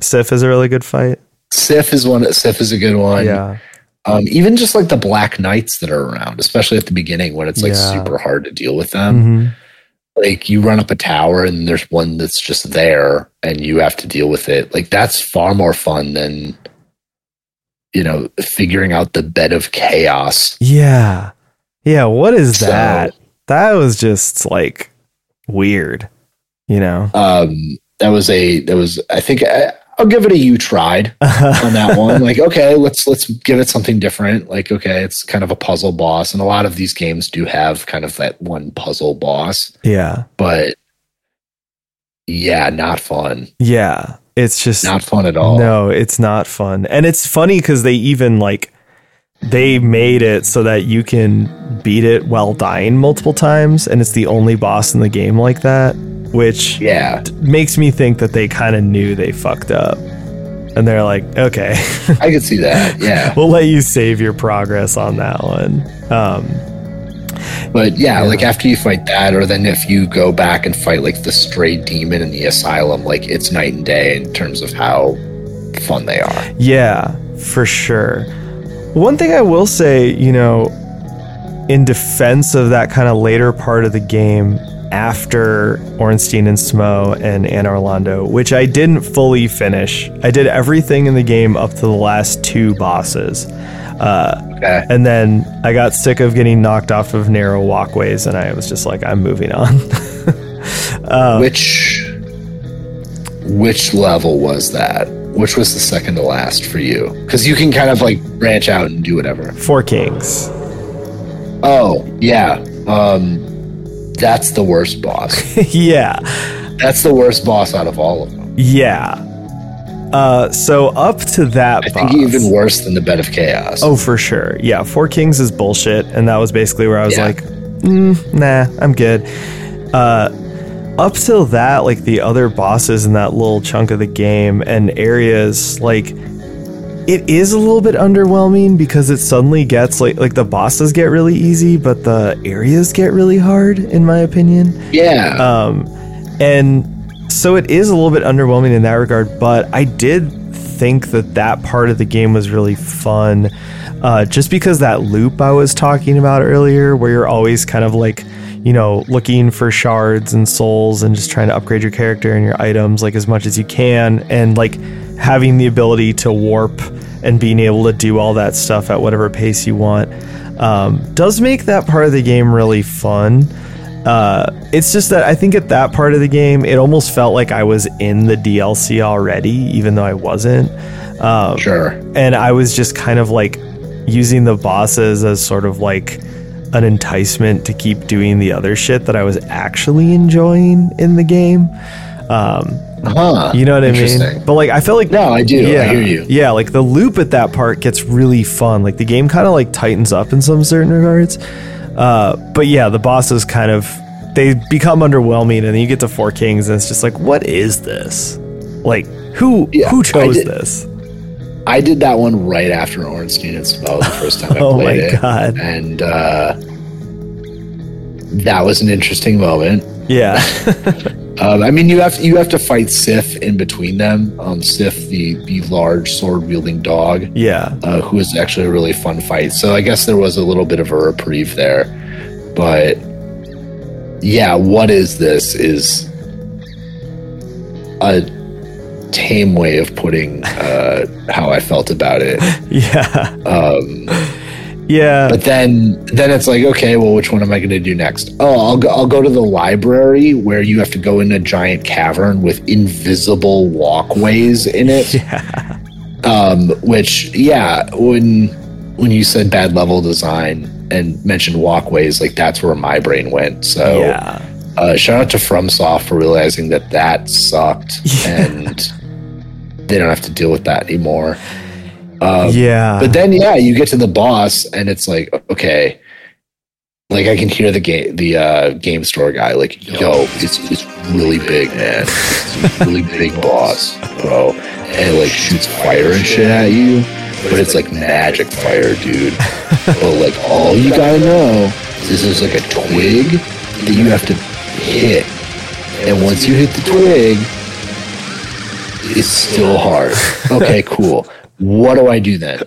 Sif is a really good fight. Sif is one. Sif is a good one. Yeah. Um, even just like the Black Knights that are around, especially at the beginning when it's like Yeah. super hard to deal with them. Mhm. Like you run up a tower and there's one that's just there and you have to deal with it. Like that's far more fun than you know figuring out the bed of chaos. Yeah. Yeah, what is So- that? That was just like weird, you know. Um, that was a that was I think I, I'll give it a you tried on that one. Like okay, let's let's give it something different. Like okay, it's kind of a puzzle boss, and a lot of these games do have kind of that one puzzle boss. yeah. but yeah, not fun. Yeah. It's just Not fun at all. No, it's not fun. And it's funny cuz they even like they made it so that you can beat it while dying multiple times and it's the only boss in the game like that, which Yeah, makes me think that they kind of knew they fucked up. And they're like, "Okay, I could see that. Yeah, we'll let you save your progress on that one." Um but yeah, like after you fight that, or then if you go back and fight like the stray demon in the asylum, like it's night and day in terms of how fun they are. Yeah, for sure. One thing I will say, you know, in defense of that kind of later part of the game after Ornstein and Smough and Anor Londo, which I didn't fully finish. I did everything in the game up to the last two bosses. Uh, Okay. and then I got sick of getting knocked off of narrow walkways, and I was just like, I'm moving on. Um, which which level was that? Which was the second to last for you? Because you can kind of like branch out and do whatever. Four Kings. Oh yeah, um, that's the worst boss. yeah. that's the worst boss out of all of them. Yeah. Uh, so up to that I boss. think even worse than the bed of chaos. Oh, for sure. Yeah, Four Kings is bullshit, and that was basically where I was Yeah. like, mm, nah, I'm good. Uh, up till that, like the other bosses in that little chunk of the game and areas, like it is a little bit underwhelming because it suddenly gets like like the bosses get really easy, but the areas get really hard, in my opinion. yeah. Um, and so it is a little bit underwhelming in that regard, but I did think that that part of the game was really fun. Uh, just because that loop I was talking about earlier, where you're always kind of like, you know, looking for shards and souls and just trying to upgrade your character and your items like as much as you can, and like having the ability to warp and being able to do all that stuff at whatever pace you want, um, does make that part of the game really fun. Uh, it's just that I think at that part of the game, it almost felt like I was in the DLC already, even though I wasn't. Um, sure. and I was just kind of like using the bosses as sort of like an enticement to keep doing the other shit that I was actually enjoying in the game. Um, Huh. you know what I mean? But like, I felt like No, I do. I yeah, hear you. Yeah, like the loop at that part gets really fun. Like the game kind of like tightens up in some certain regards. Uh, but yeah, the bosses kind of they become underwhelming, and then you get to Four Kings, and it's just like, what is this? Like, who Yeah, who chose this? I did that one right after Ornstein and Spell the first time I Oh played my it. God. And uh, that was an interesting moment. Yeah, Um, I mean, you have you have to fight Sif in between them. Um, Sif, the the large sword wielding dog, yeah, uh, who is actually a really fun fight. So I guess there was a little bit of a reprieve there, but yeah, what is this? Is a tame way of putting uh, how I felt about it. yeah. Um, Yeah. But then then it's like, okay, well, which one am I going to do next? Oh, I'll go, I'll go to the library where you have to go in a giant cavern with invisible walkways in it. yeah. Um, which yeah, when when you said bad level design and mentioned walkways, like that's where my brain went. So Yeah. uh, shout out to FromSoft for realizing that that sucked Yeah. and they don't have to deal with that anymore. Um, yeah. but then yeah, you get to the boss and it's like okay, like I can hear the game the uh, game store guy like yo, it's it's really big man, it's a really big boss, bro, and it like shoots fire and shit at you, but it's like magic fire, dude. but like all you gotta know is there's like a twig that you have to hit, and once you hit the twig, it's still hard. Okay, cool. What do I do then?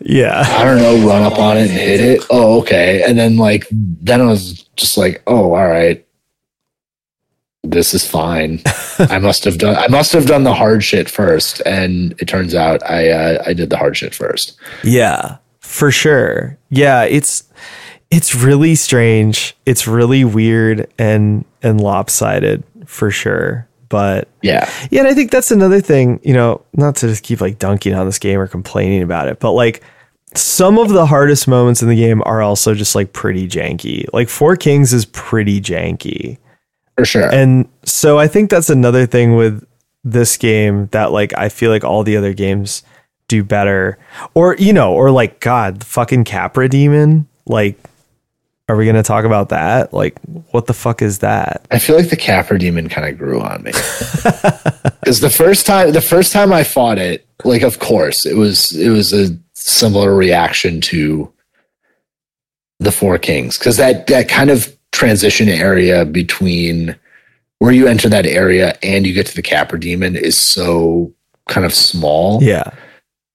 yeah. I don't know, run up on it and hit it. Oh, okay. And then like then I was just like, oh, all right. This is fine. I must have done I must have done the hard shit first. And it turns out I uh, I did the hard shit first. Yeah, for sure. Yeah, it's it's really strange. It's really weird and and lopsided for sure. But Yeah. yeah, and I think that's another thing, you know, not to just keep like dunking on this game or complaining about it, but like some of the hardest moments in the game are also just like pretty janky. Like Four Kings is pretty janky. For sure. And so I think that's another thing with this game that like I feel like all the other games do better. Or you know, or like God, the fucking Capra Demon. Like, are we gonna talk about that? Like, what the fuck is that? I feel like the Capra demon kind of grew on me. Because the first time, the first time I fought it, like of course it was it was a similar reaction to the Four Kings because that that kind of transition area between where you enter that area and you get to the Capra demon is so kind of small Yeah.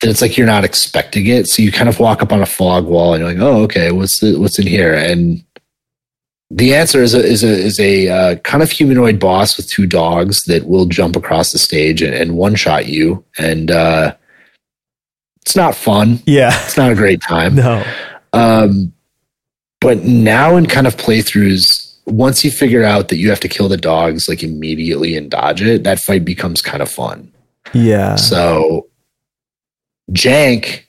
It's like you're not expecting it. So you kind of walk up on a fog wall and you're like, oh, okay, what's the, what's in here? And the answer is a is a is a uh, kind of humanoid boss with two dogs that will jump across the stage and, and one shot you. And uh, it's not fun. Yeah. It's not a great time. No. Um, but now in kind of playthroughs, once you figure out that you have to kill the dogs like immediately and dodge it, that fight becomes kind of fun. Yeah. So jank,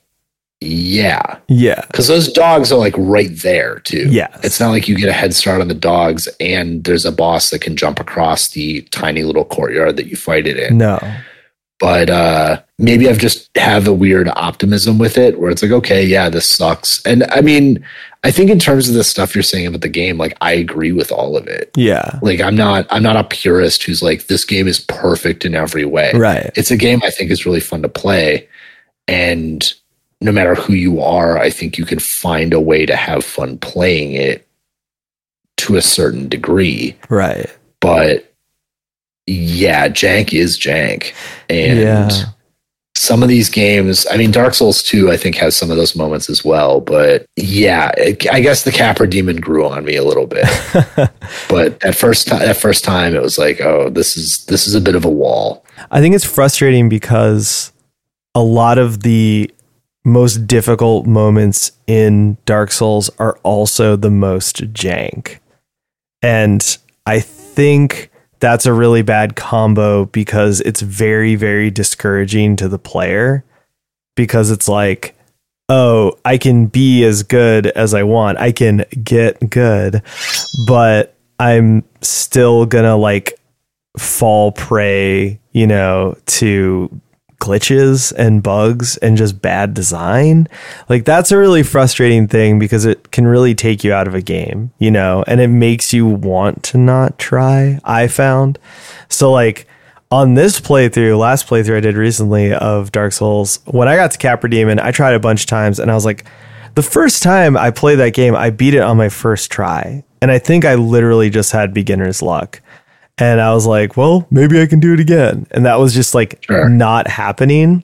yeah, Yeah. because those dogs are like right there too. Yeah. It's not like you get a head start on the dogs and there's a boss that can jump across the tiny little courtyard that you fight it in. No. But uh maybe I've just have a weird optimism with it where it's like, okay, yeah, this sucks. And I mean, I think in terms of the stuff you're saying about the game, like I agree with all of it. Yeah. Like I'm not I'm not a purist who's like this game is perfect in every way. Right. It's a game I think is really fun to play and no matter who you are, I think you can find a way to have fun playing it to a certain degree. Right. But yeah, jank is jank. And Yeah. some of these games, I mean, Dark Souls 2, I think, has some of those moments as well. But yeah, it, I guess the Capra Demon grew on me a little bit. but at first time, that first time, it was like, oh, this is this is a bit of a wall. I think it's frustrating because a lot of the most difficult moments in Dark Souls are also the most jank. And I think that's a really bad combo because it's very, very discouraging to the player because it's like, oh, I can be as good as I want. I can get good, but I'm still gonna like fall prey, you know, to glitches and bugs and just bad design. Like that's a really frustrating thing because it can really take you out of a game, you know, and it makes you want to not try. I found. So like on this playthrough, last playthrough I did recently of Dark Souls, when I got to Capra Demon, I tried a bunch of times and I was like, the first time I played that game, I beat it on my first try. And I think I literally just had beginner's luck. And I was like, well, maybe I can do it again. And that was just like Sure. not happening.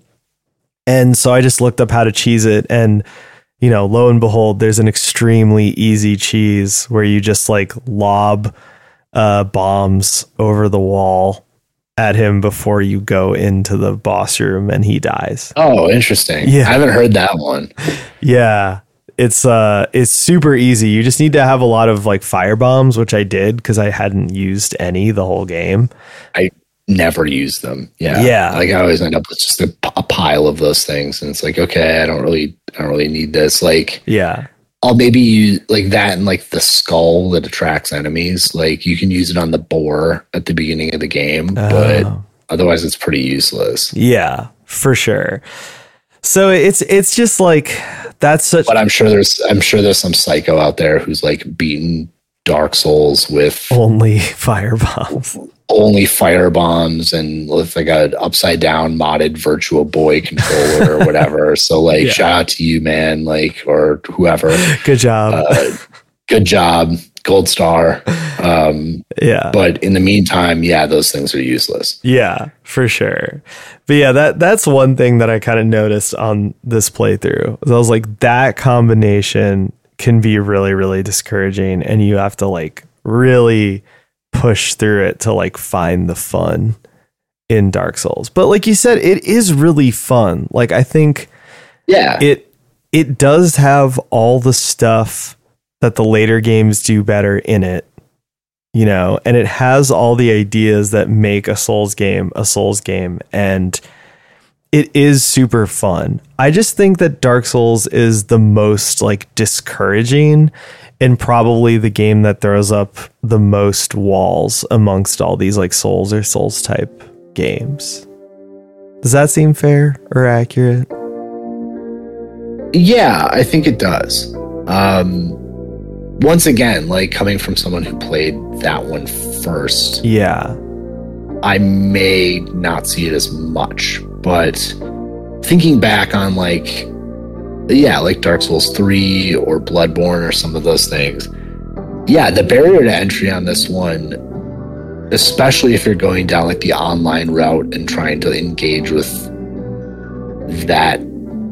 And so I just looked up how to cheese it. And, you know, lo and behold, there's an extremely easy cheese where you just like lob uh, bombs over the wall at him before you go into the boss room and he dies. Oh, interesting. Yeah. I haven't heard that one. Yeah. It's uh it's super easy. You just need to have a lot of like fire bombs, which I did because I hadn't used any the whole game. I never use them. Yeah. Yeah. Like I always end up with just a, p- a pile of those things. And it's like, okay, I don't really, I don't really need this. Like Yeah. I'll maybe use like that and like the skull that attracts enemies. Like you can use it on the boar at the beginning of the game, but Oh. otherwise it's pretty useless. Yeah, for sure. So it's it's just like that's such But I'm sure there's, I'm sure there's some psycho out there who's like beaten Dark Souls with only fire bombs. only fire bombs and with like a upside down modded virtual boy controller or whatever. So like Yeah. shout out to you, man, like or whoever. Good job. Uh, good job, gold star. Um, yeah. but in the meantime, yeah, those things are useless. Yeah, for sure. But yeah, that that's one thing that I kind of noticed on this playthrough. I was like that combination can be really really discouraging and you have to like really push through it to like find the fun in Dark Souls. But like you said it is really fun. Like I think Yeah, it it does have all the stuff that the later games do better in it you know? And it has all the ideas that make a souls game a souls game and it is super fun. I just think that dark souls is the most like discouraging and probably the game that throws up the most walls amongst all these like souls or souls type games. Does that seem fair or accurate? Yeah, I think it does. Um, once again, like coming from someone who played that one first, yeah. I may not see it as much, but thinking back on like, yeah, like Dark Souls 3 or Bloodborne or some of those things, yeah, the barrier to entry on this one, especially if you're going down like the online route and trying to engage with that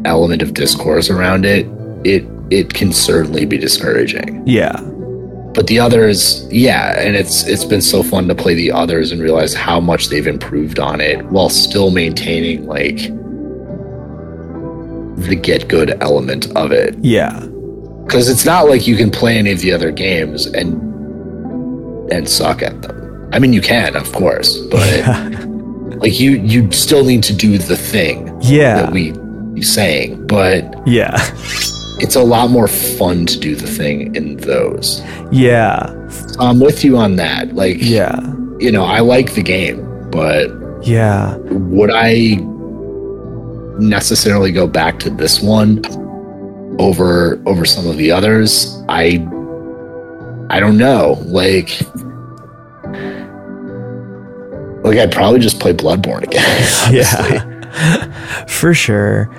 element of discourse around it, it it can certainly be discouraging. Yeah. But the others yeah and it's it's been so fun to play the others and realize how much they've improved on it while still maintaining like the get good element of it. Yeah. Because it's not like you can play any of the other games and and suck at them. I mean you can of course but like you you still need to do the thing yeah. that we saying but yeah it's a lot more fun to do the thing in those. Yeah. I'm with you on that. Like yeah. you know, I like the game, but yeah. would I necessarily go back to this one over over some of the others? I I don't know. Like like I'd probably just play Bloodborne again. yeah. for sure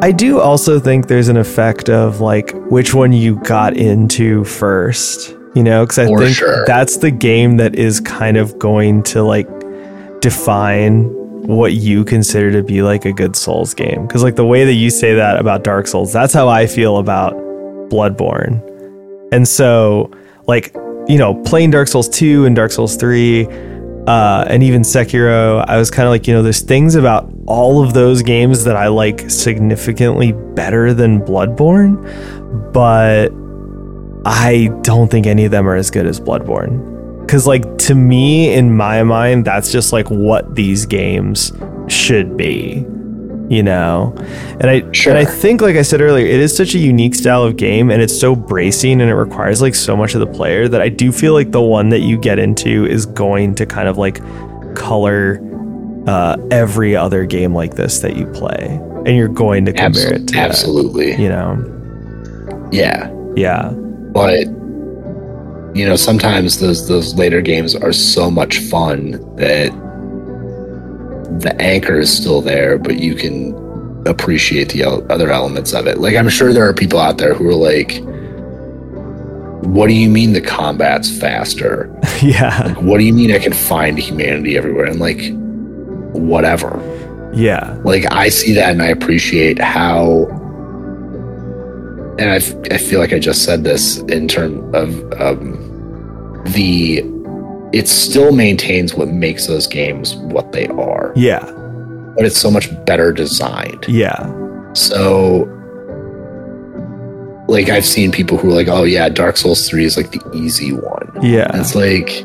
i do also think there's an effect of like which one you got into first you know? Because i For think sure. that's the game that is kind of going to like define what you consider to be like a good souls game. Because like the way that you say that about dark souls that's how i feel about bloodborne. And so like you know playing dark souls 2 and dark souls 3 uh, and even Sekiro, I was kind of like, you know, there's things about all of those games that I like significantly better than Bloodborne, but I don't think any of them are as good as Bloodborne. Because, like, to me, in my mind, that's just like what these games should be, you know? And I, Sure. and I think, like I said earlier, it is such a unique style of game and it's so bracing and it requires like so much of the player that I do feel like the one that you get into is going to kind of like color uh, every other game like this that you play. And you're going to compare it Absol- to that, absolutely. you know? Yeah. Yeah. But you know, sometimes those those later games are so much fun that the anchor is still there, but you can appreciate the other elements of it. Like I'm sure there are people out there who are like, "What do you mean the combat's faster? yeah. What do you mean I can find humanity everywhere?" And like, whatever. Yeah. Like I see that and I appreciate how and I, f- I feel like I just said this in terms of um, the it still maintains what makes those games what they are, Yeah. but it's so much better designed. Yeah. So, like I've seen people who are like, oh yeah, Dark Souls 3 is like the easy one. Yeah. And it's like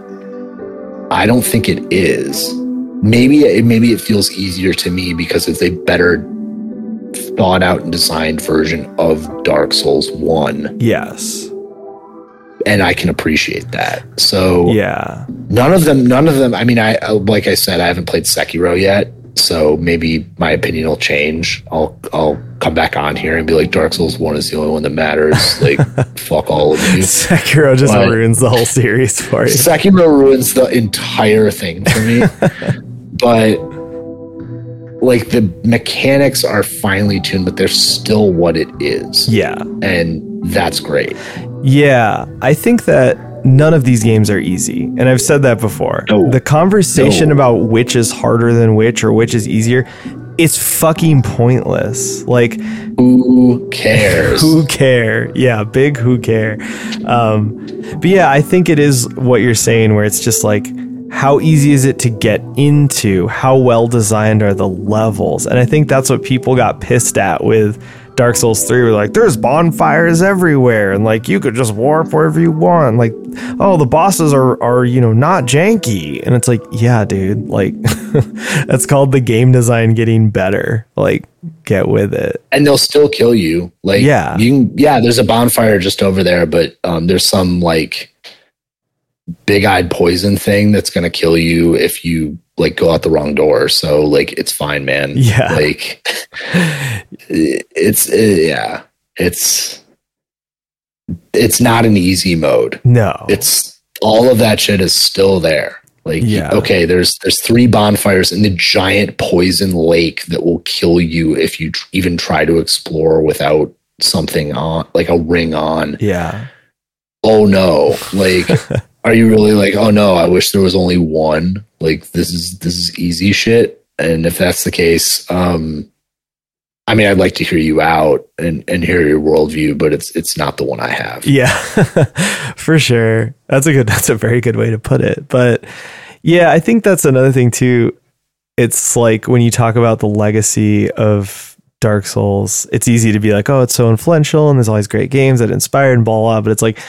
I don't think it is. Maybe it maybe it feels easier to me because it's a better thought out and designed version of Dark Souls 1 yes. And I can appreciate that. So Yeah. none of them none of them I mean I like I said I haven't played Sekiro yet, so maybe my opinion will change. I'll I'll come back on here and be like Dark Souls 1 is the only one that matters. Like fuck all of you. Sekiro just But- ruins the whole series for you. Sekiro ruins the entire thing for me. but like the mechanics are finely tuned, but they're still what it is. Yeah. And that's great. Yeah, I think that none of these games are easy. And I've said that before. No. The conversation No. about which is harder than which or which is easier, it's fucking pointless. Like, Who cares? who care? Yeah, big who care. Um, but yeah, I think it is what you're saying, where it's just like, how easy is it to get into? How well designed are the levels? And I think that's what people got pissed at with Dark Souls 3. We're like, there's bonfires everywhere, and like you could just warp wherever you want. Like, oh, the bosses are are, you know, not janky. And it's like, yeah, dude, like that's called the game design getting better. Like, get with it. and they'll still kill you. Like, Yeah. you can, yeah, there's a bonfire just over there, but um, there's some like big eyed poison thing that's going to kill you if you like go out the wrong door. So, like, it's fine, man. Yeah. Like, it's, uh, yeah, it's, it's not an easy mode. No. It's all of that shit is still there. Like, Yeah. okay, there's there's three bonfires in the giant poison lake that will kill you if you tr- even try to explore without something on, like a ring on. yeah. Oh no! Like, are you really like? Oh no! I wish there was only one. Like, this is this is easy shit. And if that's the case, um, I mean, I'd like to hear you out and and hear your worldview, but it's it's not the one I have. Yeah, for sure. That's a good. That's a very good way to put it. But yeah, I think that's another thing too. It's like when you talk about the legacy of Dark Souls, it's easy to be like, oh, it's so influential and there's all these great games that inspired and blah blah. But it's like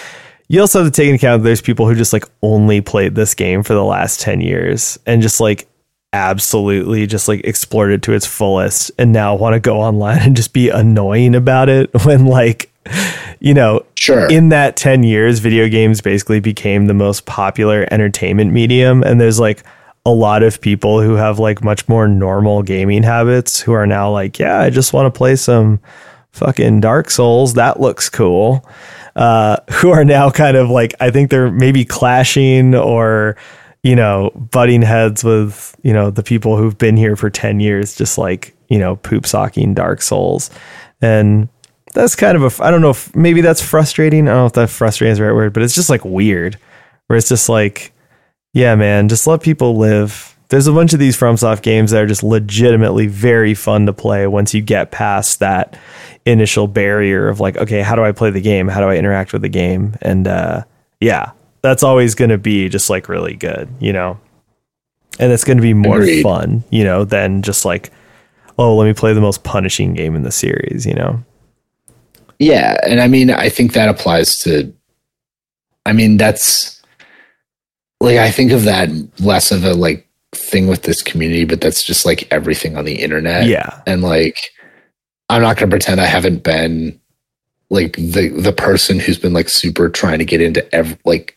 you also have to take into account that there's people who just like only played this game for the last ten years and just like absolutely just like explored it to its fullest and now want to go online and just be annoying about it when like you know Sure. in that 10 years video games basically became the most popular entertainment medium and there's like a lot of people who have like much more normal gaming habits who are now like yeah i just want to play some fucking dark souls that looks cool uh who are now kind of like i think they're maybe clashing or you know butting heads with you know the people who've been here for 10 years just like you know poop socking dark souls and that's kind of a I don't know if maybe that's frustrating. I don't know if that frustrating is the right word, but it's just like weird. Where it's just like, yeah, man, just let people live. There's a bunch of these FromSoft games that are just legitimately very fun to play once you get past that initial barrier of like, okay, how do I play the game? How do I interact with the game? And uh, yeah, that's always going to be just like really good, you know. And it's going to be more Agreed. fun, you know, than just like, oh, let me play the most punishing game in the series, you know. Yeah, and I mean, I think that applies to. I mean, that's like I think of that less of a like thing with this community, but that's just like everything on the internet. Yeah. and like I'm not gonna pretend I haven't been like the the person who's been like super trying to get into every like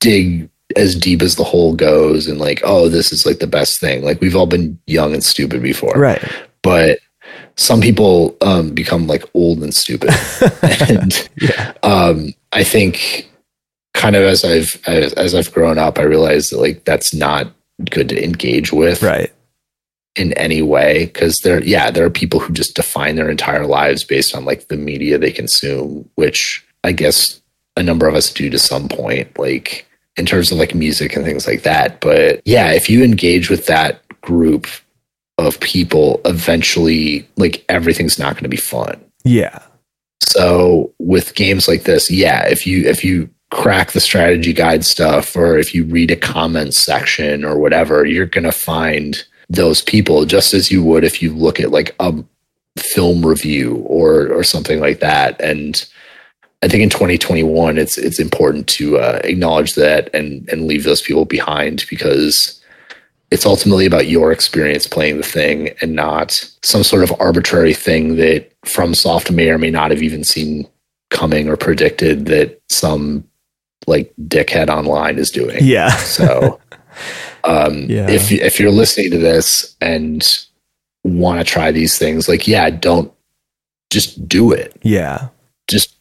dig as deep as the hole goes and like oh this is like the best thing like we've all been young and stupid before Right. but some people um, become like old and stupid and Yeah. um, i think kind of as i've as, as i've grown up i realized that like that's not good to engage with Right. in any way because there yeah there are people who just define their entire lives based on like the media they consume which i guess a number of us do to some point like in terms of like music and things like that but yeah if you engage with that group of people eventually like everything's not going to be fun Yeah. so with games like this, yeah, if you if you crack the strategy guide stuff or if you read a comment section or whatever, you're going to find those people just as you would if you look at like a film review or or something like that. And I think in 2021, it's it's important to uh, acknowledge that and and leave those people behind because it's ultimately about your experience playing the thing and not some sort of arbitrary thing that FromSoft may or may not have even seen coming or predicted that some like dickhead online is doing. Yeah. So um Yeah. if if you're listening to this and want to try these things, like yeah, don't just do it. Yeah. Just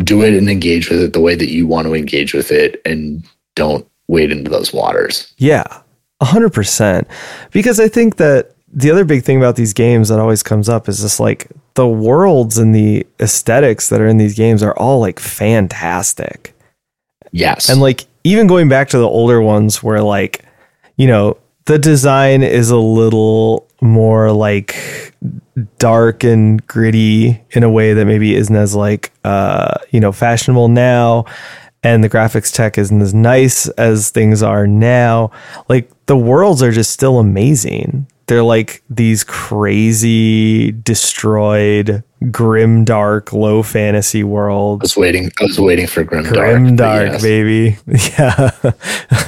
do it and engage with it the way that you want to engage with it and don't wade into those waters. Yeah, a hundred percent. Because I think that the other big thing about these games that always comes up is just like the worlds and the aesthetics that are in these games are all like fantastic. Yes. And like even going back to the older ones where like, you know, the design is a little more like dark and gritty in a way that maybe isn't as like uh, you know, fashionable now and the graphics tech isn't as nice as things are now. Like the worlds are just still amazing. They're like these crazy, destroyed, grim, dark, low fantasy I was waiting I was waiting for grim, Grim dark. dark, yes, baby. Yeah.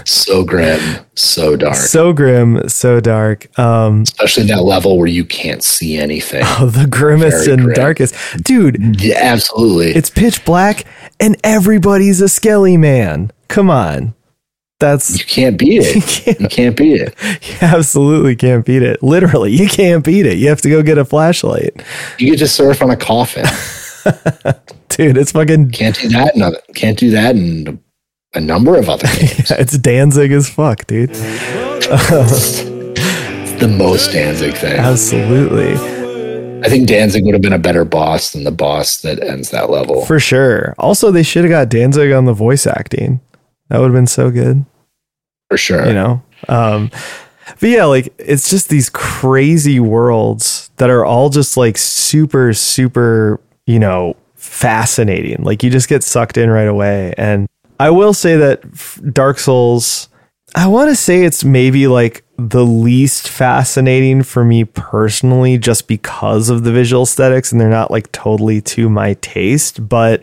So grim, so dark. so grim, so dark. Um Especially that level where you can't see anything. Oh, the grimmest Very and grim. darkest. Dude, yeah, absolutely. it's pitch black and everybody's a skelly man. Come on. That's you can't beat you it. can't, You can't beat it. you absolutely can't beat it. Literally, you can't beat it. You have to go get a flashlight. You could just surf on a coffin. Dude, it's fucking Can't do that in other, can't do that in a number of other games. it's Danzig as fuck, dude. the most Danzig thing. Absolutely. I think Danzig would have been a better boss than the boss that ends that level. For sure. Also, they should have got Danzig on the voice acting. That would have been so good. For sure. you know um but yeah like it's just these crazy worlds that are all just like super super you know fascinating like you just get sucked in right away and i will say that dark souls i want to say it's maybe like the least fascinating for me personally just because of the visual aesthetics and they're not like totally to my taste but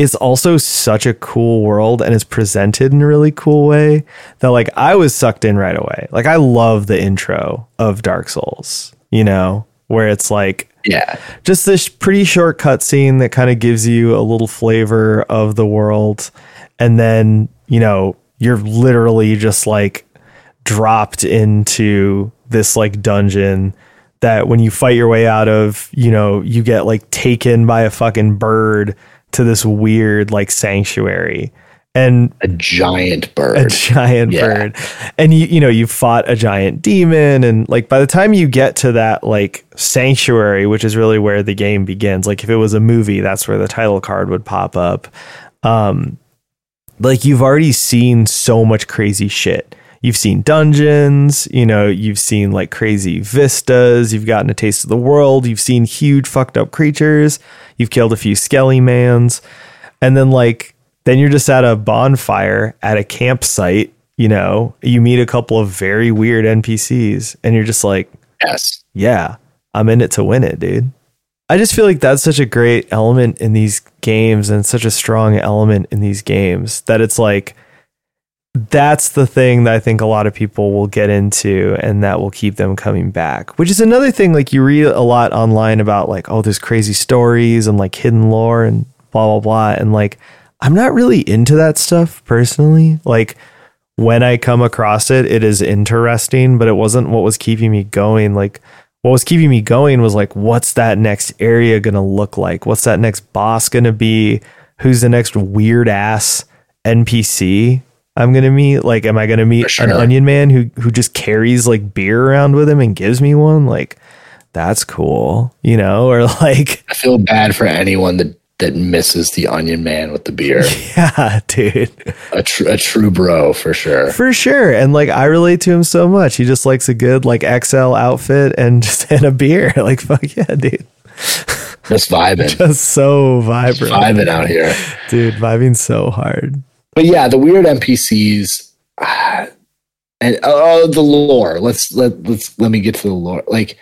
it's also such a cool world and it's presented in a really cool way that like I was sucked in right away. Like I love the intro of Dark Souls, you know, where it's like yeah. just this pretty short cutscene that kind of gives you a little flavor of the world and then, you know, you're literally just like dropped into this like dungeon that when you fight your way out of, you know, you get like taken by a fucking bird to this weird like sanctuary. And A giant bird. a giant Yeah. bird. And you you know, you fought a giant demon and like by the time you get to that like sanctuary, which is really where the game begins, like if it was a movie, that's where the title card would pop up. Um like you've already seen so much crazy shit. You've seen dungeons, you know, you've seen like crazy vistas, you've gotten a taste of the world, you've seen huge fucked up creatures, you've killed a few skelly mans, and then like then you're just at a bonfire at a campsite, you know, you meet a couple of very weird NPCs and you're just like, yes. yeah, I'm in it to win it, dude. I just feel like that's such a great element in these games and such a strong element in these games that it's like that's the thing that I think a lot of people will get into and that will keep them coming back. Which is another thing like you read a lot online about like oh there's crazy stories and like hidden lore and blah blah blah and like I'm not really into that stuff personally. Like when I come across it, it is interesting, but it wasn't what was keeping me going. Like what was keeping me going was like, what's that next area gonna look like? What's that next boss gonna be? Who's the next weird ass NPC I'm gonna meet? Like, am I gonna meet sure. an onion man who who just carries like beer around with him and gives me one? Like, that's cool, you know? Or like, I feel bad for anyone that that misses the onion man with the beer. yeah, dude. a, tr- a true bro for sure. For sure. And like I relate to him so much. He just likes a good like XL outfit and just and a beer. Like fuck yeah, dude. Just vibing. Just so vibrant. vibing out here. Dude, vibing so hard. But yeah, the weird NPCs and oh, oh the lore. Let's let let's let me get to the lore. Like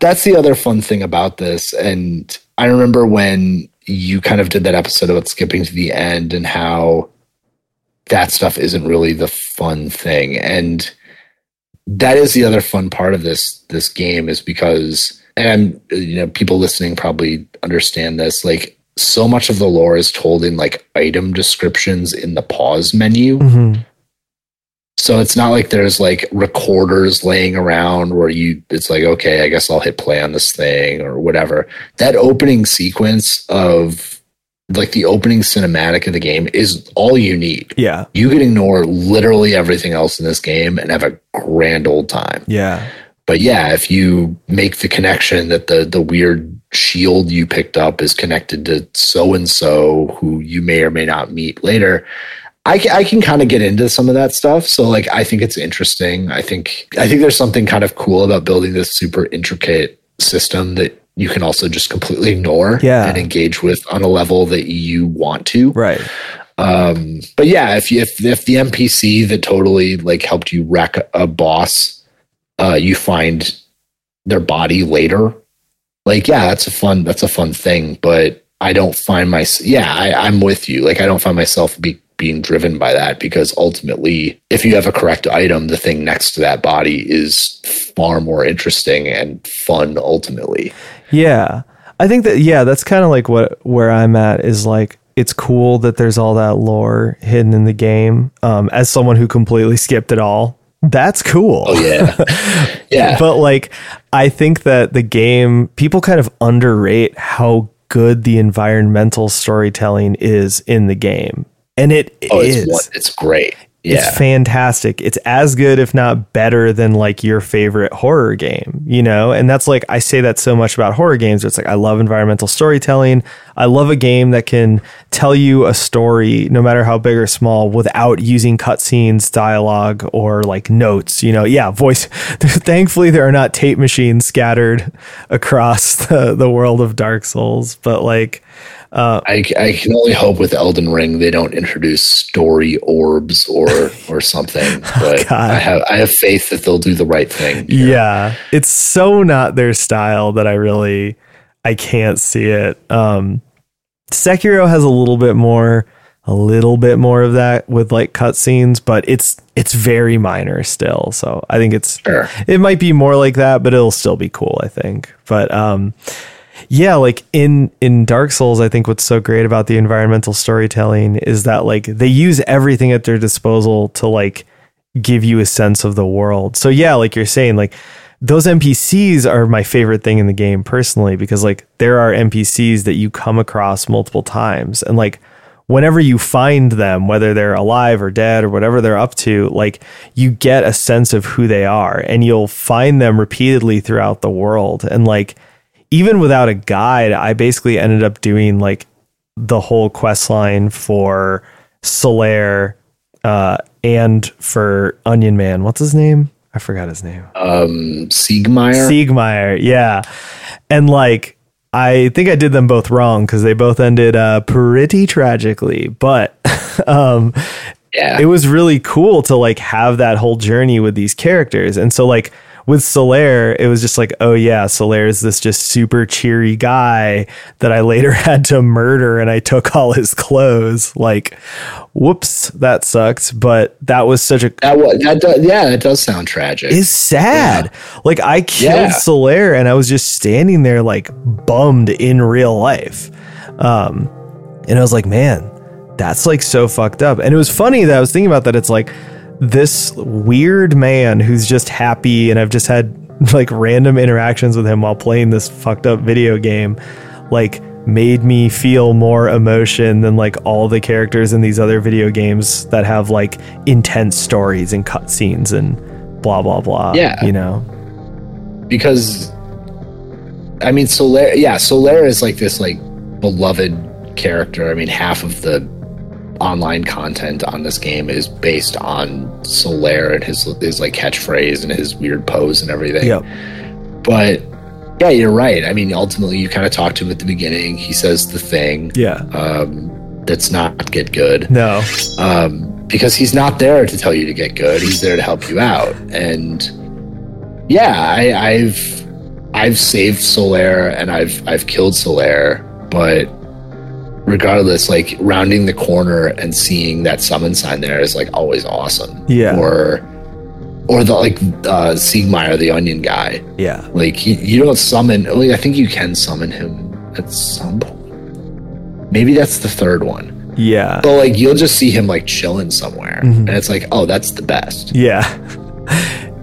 that's the other fun thing about this. And I remember when you kind of did that episode about skipping to the end and how that stuff isn't really the fun thing. And that is the other fun part of this this game is because and you know people listening probably understand this like so much of the lore is told in like item descriptions in the pause menu. Mhm. So it's not like there's like recorders laying around where you it's like okay, I guess I'll hit play on this thing or whatever. That opening sequence of like the opening cinematic of the game is all you need. Yeah. You can ignore literally everything else in this game and have a grand old time. Yeah. But yeah, if you make the connection that the the weird shield you picked up is connected to so and so who you may or may not meet later, I can, I can kind of get into some of that stuff. So like I think it's interesting. I think I think there's something kind of cool about building this super intricate system that you can also just completely ignore Yeah. and engage with on a level that you want to. Right. Um, but yeah, if you, if if the NPC that totally like helped you wreck a boss, uh, you find their body later, like yeah, that's a fun that's a fun thing. But I don't find my yeah, I, I'm with you. Like I don't find myself be, being driven by that because ultimately, if you have a correct item, the thing next to that body is far more interesting and fun. Ultimately, Yeah. I think that yeah, that's kind of like what where I'm at is like it's cool that there's all that lore hidden in the game. Um as someone who completely skipped it all, that's cool. oh yeah, yeah. But like I think that the game people kind of underrate how good the environmental storytelling is in the game. And it oh, is. It's, it's great. Yeah, It's fantastic. It's as good, if not better, than like your favorite horror game, you know? And that's like, I say that so much about horror games. It's like, I love environmental storytelling. I love a game that can tell you a story, no matter how big or small, without using cutscenes, dialogue, or like notes, you know? Yeah, voice. Thankfully, there are not tape machines scattered across the, the world of Dark Souls, but like, I, I can only hope with Elden Ring they don't introduce story orbs or or something. But God. I have I have faith that they'll do the right thing. yeah it's so not their style that i really i can't see it um sekiro has a little bit more a little bit more of that with like cutscenes but it's it's very minor still so i think it's Sure. it might be more like that but it'll still be cool i think but um yeah like in in dark souls i think what's so great about the environmental storytelling is that like they use everything at their disposal to like give you a sense of the world. So yeah like you're saying like those npcs are my favorite thing in the game personally because like there are npcs that you come across multiple times. And like whenever you find them whether they're alive or dead or whatever they're up to like you get a sense of who they are and you'll find them repeatedly throughout the world. And like even without a guide, I basically ended up doing like the whole quest line for Solaire uh, and for Onion Man. What's his name? I forgot his name. Um, Siegmeyer. Siegmeyer. Yeah. And like, I think I did them both wrong because they both ended uh, pretty tragically. But um, yeah, it was really cool to like have that whole journey with these characters. And so like with Solaire, it was just like, oh yeah, Solaire is this just super cheery guy that I later had to murder and I took all his clothes. Like, whoops, that sucked. But that was such a that was that. Does, yeah, that does sound tragic. is sad. Like I killed Yeah. Solaire and I was just standing there like bummed in real life. Um and I was like, man, that's like so fucked up. And it was funny that I was thinking about that. It's like this weird man who's just happy and I've just had like random interactions with him while playing this fucked up video game like made me feel more emotion than like all the characters in these other video games that have like intense stories and cutscenes and blah blah blah. Yeah. You know? because I mean Solaire yeah, Solaire is like this like beloved character. I mean half of the online content on this game is based on Solaire and his his like catchphrase and his weird pose and everything. Yep. But yeah, you're right. I mean ultimately you kind of talk to him at the beginning. He says the thing Yeah. um that's not get good. No. um, because he's not there to tell you to get good. He's there to help you out. And yeah, I, I've I've saved Solaire and I've I've killed Solaire, but regardless, like rounding the corner and seeing that summon sign there is like always awesome. Yeah. Or or the like uh Siegmeyer, the onion guy. Yeah. Like he, you don't summon like, I think you can summon him at some point. Maybe that's the third one. Yeah. But like you'll just see him like chilling somewhere. Mhm. And it's like, oh, that's the best. Yeah.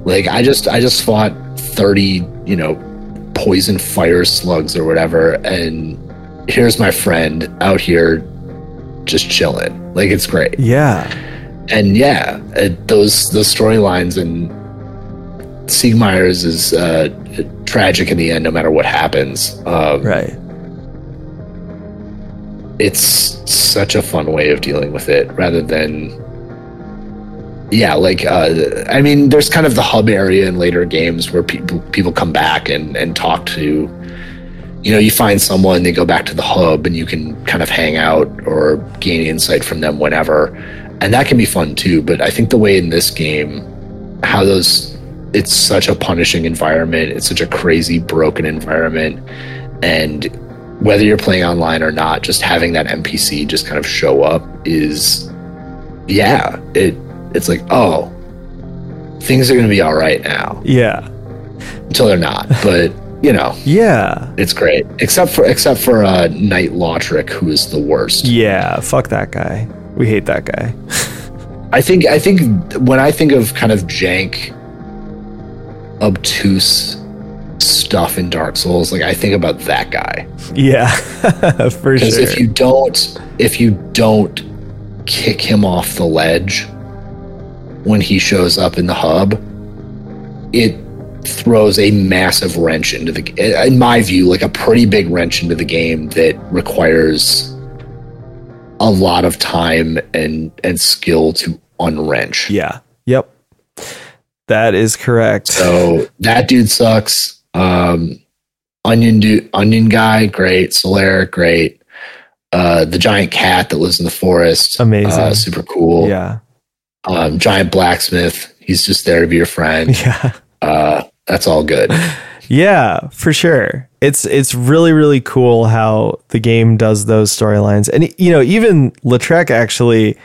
Like I just I just fought 30, you know, poison fire slugs or whatever and here's my friend out here just chilling. Like it's great. Yeah. And yeah, it, those those storylines and Siegmeyer's is uh, tragic in the end no matter what happens. Um, Right. it's such a fun way of dealing with it rather than yeah like uh, i mean there's kind of the hub area in later games where people people come back and and talk to you know you find someone they go back to the hub and you can kind of hang out or gain insight from them whenever and that can be fun too but i think the way in this game how those it's such a punishing environment it's such a crazy broken environment and whether you're playing online or not, just having that NPC just kind of show up is, yeah, it it's like, oh, things are gonna be all right now Yeah. until they're not. But you know, Yeah. it's great. Except for except for uh, Knight Lautrec, who is the worst. Yeah. Fuck that guy. We hate that guy. I think I think when I think of kind of jank, obtuse stuff in Dark Souls, like I think about that guy. Yeah. For Because sure. if you don't, if you don't kick him off the ledge when he shows up in the hub, it throws a massive wrench into the, in my view, like a pretty big wrench into the game that requires a lot of time and and skill to unwrench. yeah. Yep. That is correct. So that dude sucks. Um, onion dude, onion guy, great. Solaire, great. Uh, the giant cat that lives in the forest, Amazing. uh, super cool. yeah. Um, giant blacksmith, he's just there to be your friend. Yeah. Uh, that's all good. Yeah, for sure. It's it's really really cool how the game does those storylines, and you know even Lautrec actually,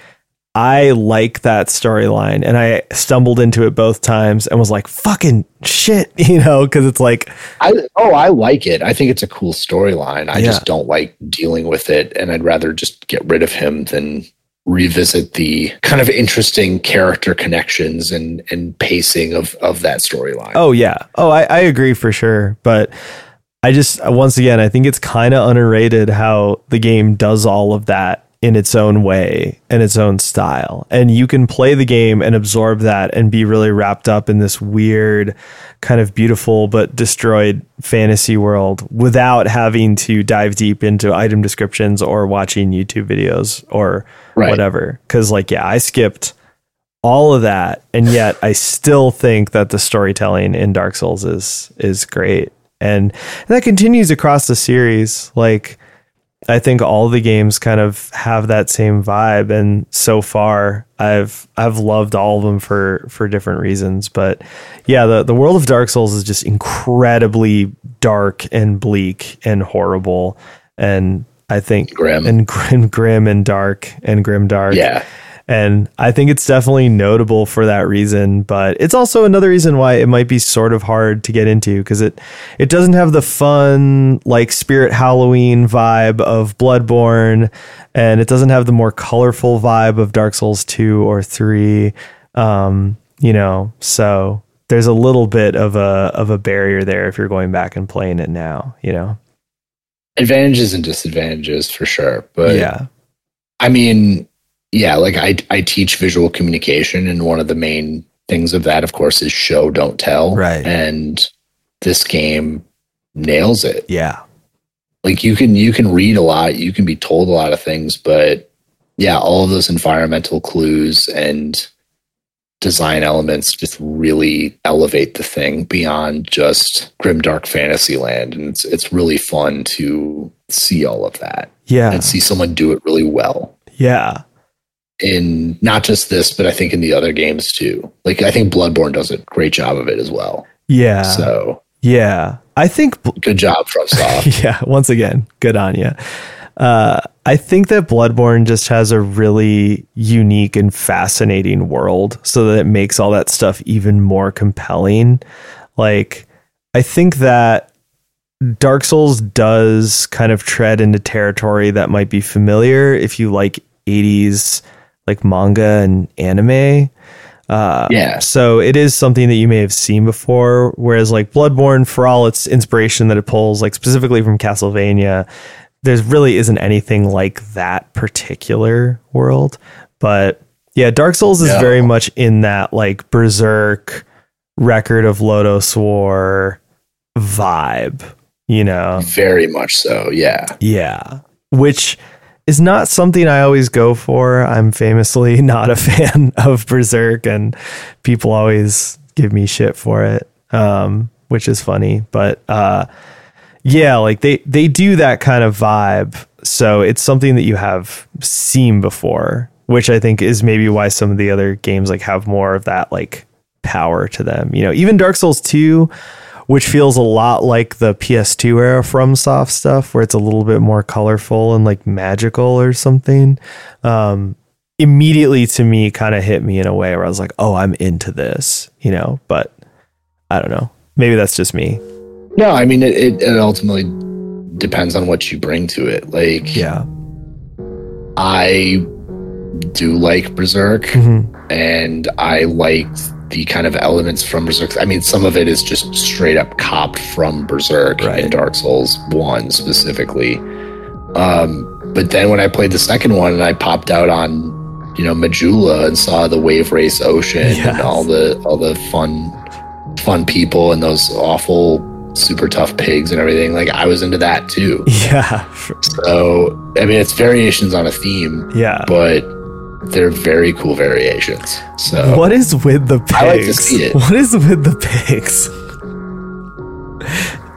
I like that storyline, and I stumbled into it both times and was like, "Fucking shit," you know, because it's like, I oh, I like it. I think it's a cool storyline. I Yeah. just don't like dealing with it, and I'd rather just get rid of him than revisit the kind of interesting character connections and and pacing of of that storyline. oh yeah, oh I, I agree for sure, but I just once again I think it's kind of underrated how the game does all of that in its own way and its own style. And you can play the game and absorb that and be really wrapped up in this weird, kind of beautiful but destroyed fantasy world without having to dive deep into item descriptions or watching YouTube videos or Right. whatever. Cause like, yeah, I skipped all of that and yet I still think that the storytelling in Dark Souls is is great. And, and that continues across the series. Like I think all the games kind of have that same vibe and so far I've I've loved all of them for for different reasons but yeah the the world of Dark Souls is just incredibly dark and bleak and horrible and I think Grim. and grim grim and dark and grim dark yeah. And I think it's definitely notable for that reason, but it's also another reason why it might be sort of hard to get into because it it doesn't have the fun like Spirit Halloween vibe of Bloodborne and it doesn't have the more colorful vibe of Dark Souls 2 or 3. Um, you know, so there's a little bit of a of a barrier there if you're going back and playing it now, you know. Advantages and disadvantages for sure. But yeah. I mean, yeah, like I I teach visual communication and one of the main things of that of course is show don't tell. Right. And this game nails it. Yeah. Like you can you can read a lot, you can be told a lot of things, but yeah, all of those environmental clues and design elements just really elevate the thing beyond just grim dark fantasy land and it's it's really fun to see all of that Yeah. and see someone do it really well Yeah. In not just this but I think in the other games too. Like I think Bloodborne does a great job of it as well. Yeah. So, Yeah. I think good job FromSoft. yeah, once again, good on you. Uh, I think that Bloodborne just has a really unique and fascinating world so that it makes all that stuff even more compelling. Like, I think that Dark Souls does kind of tread into territory that might be familiar if you like 80s like manga and anime. Uh, Yeah. So it is something that you may have seen before. Whereas like Bloodborne, for all its inspiration that it pulls, like specifically from Castlevania, there's really isn't anything like that particular world. But yeah, Dark Souls is No. very much in that like Berserk, Record of Lodoss War vibe, you know? Very much so. Yeah. Yeah. Which is not something I always go for. I'm famously not a fan of Berserk and people always give me shit for it. Um, which is funny. But uh yeah, like they they do that kind of vibe. So it's something that you have seen before, which I think is maybe why some of the other games like have more of that like power to them. You know, even Dark Souls 2 which feels a lot like the PS2 era FromSoft stuff where it's a little bit more colorful and like magical or something. Um immediately to me kind of hit me in a way where I was like, "Oh, I'm into this," you know, but I don't know. Maybe that's just me. No, I mean it, it, it ultimately depends on what you bring to it. Like Yeah. I do like Berserk Mhm. and I liked the kind of elements from Berserk. I mean, some of it is just straight up copped from Berserk Right. in Dark Souls 1 specifically. Um, but then when I played the second one and I popped out on, you know, Majula and saw the Wave Race Ocean Yes. and all the all the fun fun people and those awful super tough pigs and everything, like I was into that too. Yeah. So, I mean, it's variations on a theme, Yeah. but they're very cool variations. So, What is with the pigs? I like to see it. What is with the pigs?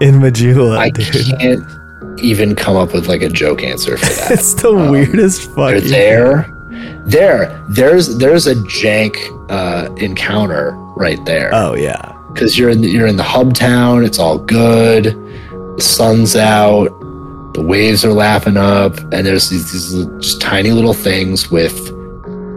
In Majula, I dude. can't even come up with like a joke answer for that. It's the weirdest they're there. There, there's there's a jank uh, encounter right there Oh yeah. because you're in the, you're in the hub town. It's all good. The sun's out. The waves are laughing up, and there's these, these just tiny little things with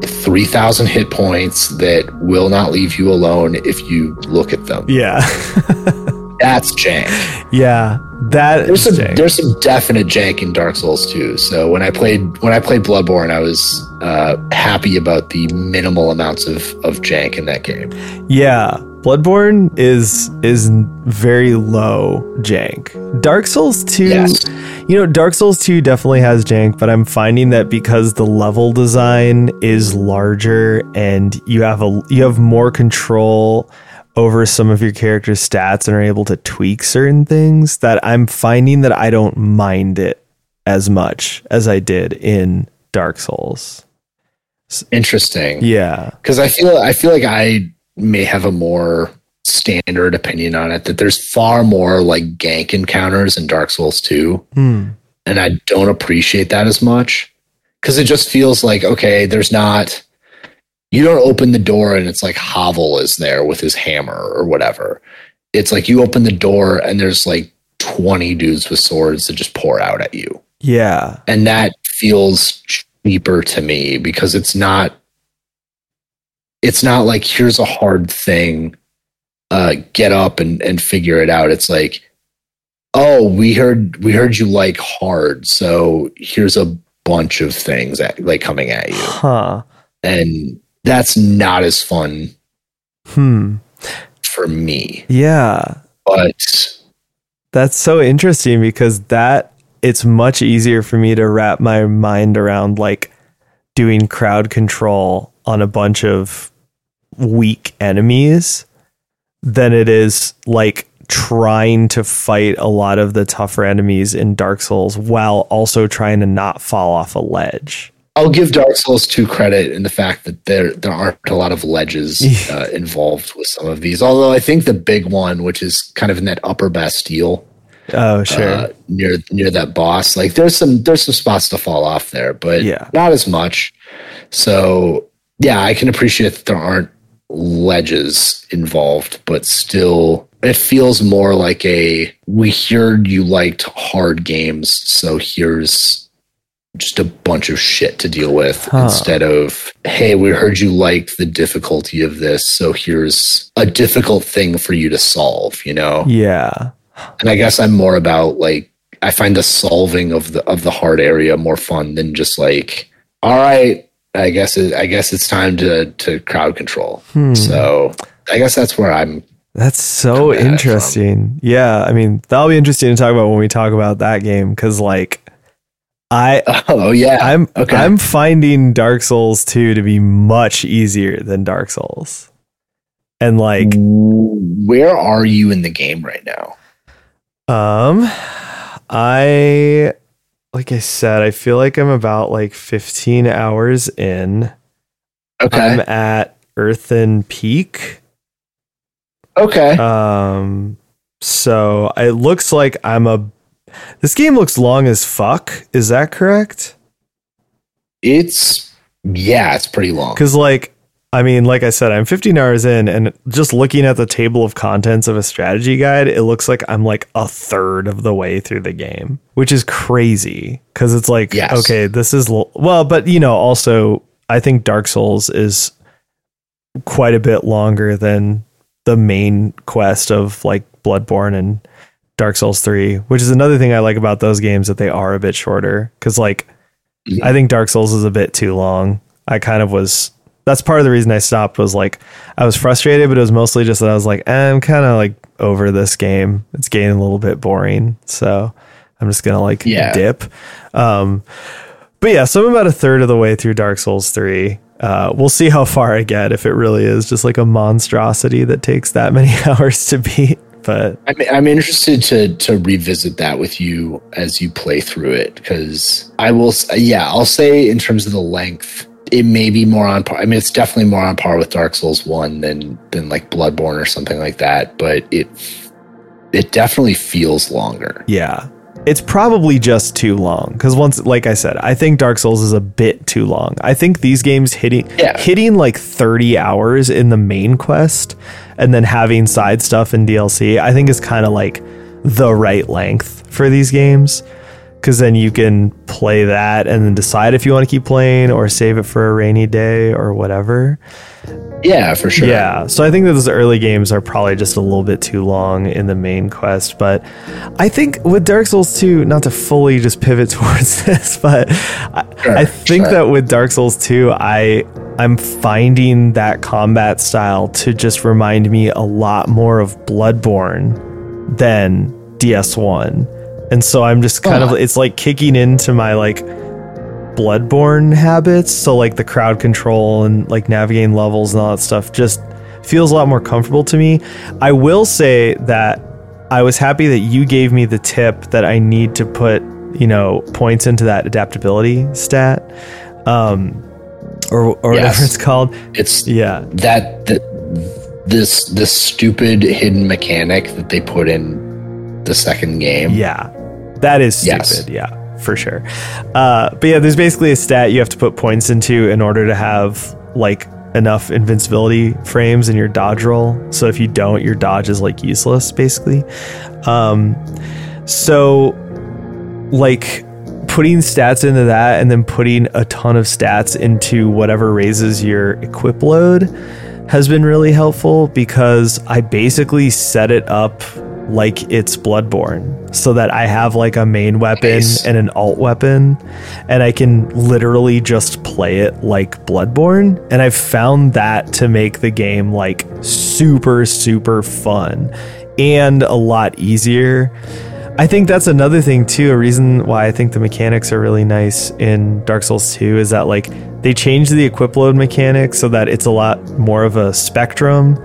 three thousand hit points that will not leave you alone if you look at them. Yeah. That's jank. yeah. That There's some jank. there's some definite jank in Dark Souls too. So when I played when I played Bloodborne, I was uh, happy about the minimal amounts of of jank in that game. Yeah, Bloodborne is is very low jank. Dark Souls 2, Yes. you know, Dark Souls 2 definitely has jank, but I'm finding that because the level design is larger and you have a you have more control over some of your character's stats and are able to tweak certain things that I'm finding that I don't mind it as much as I did in Dark Souls. Interesting. Yeah. because I feel I feel like I may have a more standard opinion on it. That there's far more like gank encounters in Dark Souls 2, Hmm. and I don't appreciate that as much because it just feels like okay, there's not. You don't open the door and it's like Havel is there with his hammer or whatever. It's like you open the door and there's like 20 dudes with swords that just pour out at you Yeah. and that feels cheaper to me because it's not it's not like here's a hard thing uh get up and and figure it out it's like oh we heard we heard you like hard so here's a bunch of things at, like coming at you Huh. and that's not as fun Hmm. for me Yeah. but That's so interesting because that it's much easier for me to wrap my mind around like doing crowd control on a bunch of weak enemies than it is like trying to fight a lot of the tougher enemies in Dark Souls while also trying to not fall off a ledge. I'll give Dark Souls 2 credit in the fact that there there aren't a lot of ledges uh, involved with some of these. Although I think the big one, which is kind of in that upper Bastille Oh, sure. uh, near near that boss, like there's some there's some spots to fall off there, but Yeah. not as much. So yeah, I can appreciate that there aren't ledges involved, but still it feels more like a we heard you liked hard games, so here's just a bunch of shit to deal with Huh. instead of hey we heard you liked the difficulty of this so here's a difficult thing for you to solve you know Yeah. and i guess i'm more about like i find the solving of the of the hard area more fun than just like all right i guess it, i guess it's time to to crowd control Hmm. so i guess that's where i'm That's so interesting. Yeah, I mean, that'll be interesting to talk about when we talk about that game cuz like I oh yeah I'm okay. I'm finding Dark Souls 2 to be much easier than Dark Souls. And like where are you in the game right now um I like I said, I feel like I'm about like 15 hours in. okay I'm at Earthen Peak. okay Um, so it looks like I'm a. This game looks long as fuck. Is that correct? It's yeah, it's pretty long. Because like, I mean, like I said, I'm 15 hours in, and just looking at the table of contents of a strategy guide, it looks like I'm like a third of the way through the game, which is crazy. Because it's like, Yes. okay, this is l- well, but you know, also I think Dark Souls is quite a bit longer than the main quest of like Bloodborne and Dark Souls 3, which is another thing I like about those games that they are a bit shorter. Because like, Mhm. I think Dark Souls is a bit too long. I kind of was. That's part of the reason I stopped. Was like I was frustrated, but it was mostly just that I was like, eh, I'm kind of like over this game. It's getting a little bit boring, so I'm just gonna like Yeah. dip. Um, but yeah, so I'm about a third of the way through Dark Souls 3. Uh, we'll see how far I get if it really is just like a monstrosity that takes that many hours to beat. But I'm I'm interested to to revisit that with you as you play through it because I will yeah I'll say in terms of the length it may be more on par. I mean it's definitely more on par with Dark Souls one than than like Bloodborne or something like that. But it it definitely feels longer. yeah, it's probably just too long because once, like I said, I think Dark Souls is a bit too long. I think these games hitting Yeah. hitting like 30 hours in the main quest and then having side stuff in DLC, I think is kind of like the right length for these games. Because then you can play that and then decide if you want to keep playing or save it for a rainy day or whatever. Yeah, for sure. Yeah, so I think that those early games are probably just a little bit too long in the main quest. But I think with Dark Souls 2, not to fully just pivot towards this, but I, Sure, I think sure. that with Dark Souls 2, I I'm finding that combat style to just remind me a lot more of Bloodborne than DS1. And so I'm just kind Huh. of it's like kicking into my like bloodborne habits. So like the crowd control and like navigating levels and all that stuff just feels a lot more comfortable to me. I will say that i was happy that you gave me the tip that i need to put you know points into that adaptability stat um or, or whatever it's called. It's yeah. that that this this stupid hidden mechanic that they put in the second game. Yeah, that is stupid. Yes. Yeah, for sure. Uh, but yeah, there's basically a stat you have to put points into in order to have like enough invincibility frames in your dodge roll. So if you don't, your dodge is like useless, basically. Um, so like putting stats into that and then putting a ton of stats into whatever raises your equip load has been really helpful because I basically set it up like it's Bloodborne so that I have like a main weapon Nice. and an alt weapon and I can literally just play it like Bloodborne and I've found that to make the game like super super fun and a lot easier. I think that's another thing too. A reason why I think the mechanics are really nice in Dark Souls 2 is that like they changed the equip load mechanic so that it's a lot more of a spectrum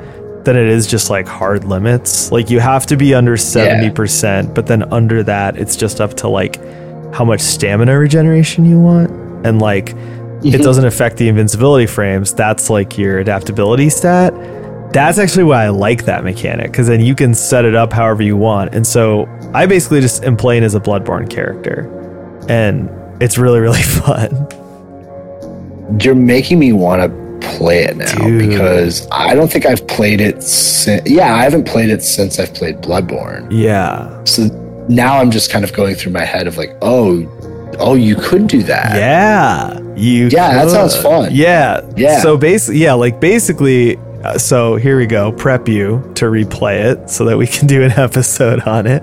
than it is just like hard limits. Like you have to be under 70%, but then under that it's just up to like how much stamina regeneration you want and like it mm-hmm. doesn't affect the invincibility frames. That's like your adaptability stat. That's actually why I like that mechanic because then you can set it up however you want. And so I basically just am playing as a Bloodborne character, and it's really really fun. You're making me want to play it now Dude. because I don't think I've played it since. Yeah, I haven't played it since I've played Bloodborne. Yeah, So now I'm just kind of going through my head of like, oh, Oh, you could do that. Yeah, you. Yeah, that sounds fun. Yeah, Yeah. So basically, yeah, like basically. uh, So here we go. Prep you to replay it so that we can do an episode on it.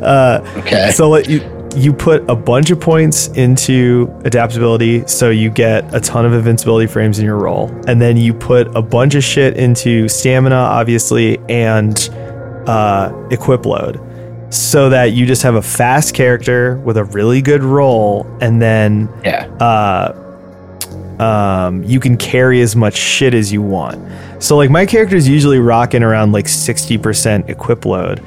Uh, Okay. So let you you put a bunch of points into adaptability, so you get a ton of invincibility frames in your roll, and then you put a bunch of shit into stamina, obviously, and uh, equip load, so that you just have a fast character with a really good roll, and then yeah. uh, um, you can carry as much shit as you want. So like my character is usually rocking around like 60% equip load.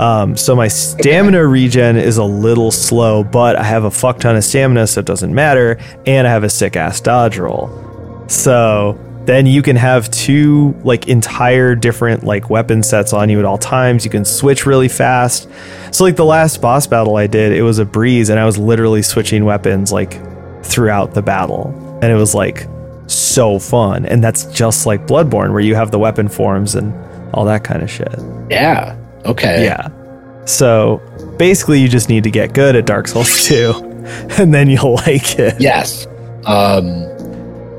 Um, so my stamina regen is a little slow, but I have a fuck ton of stamina, so it doesn't matter. And I have a sick ass dodge roll. So then you can have two like entire different like weapon sets on you at all times. You can switch really fast. So like the last boss battle I did, it was a breeze, and I was literally switching weapons like throughout the battle, and it was like so fun. And that's just like Bloodborne, where you have the weapon forms and all that kind of shit. Yeah. Okay. Yeah. So basically, you just need to get good at Dark Souls 2, and then you'll like it. Yes. Um,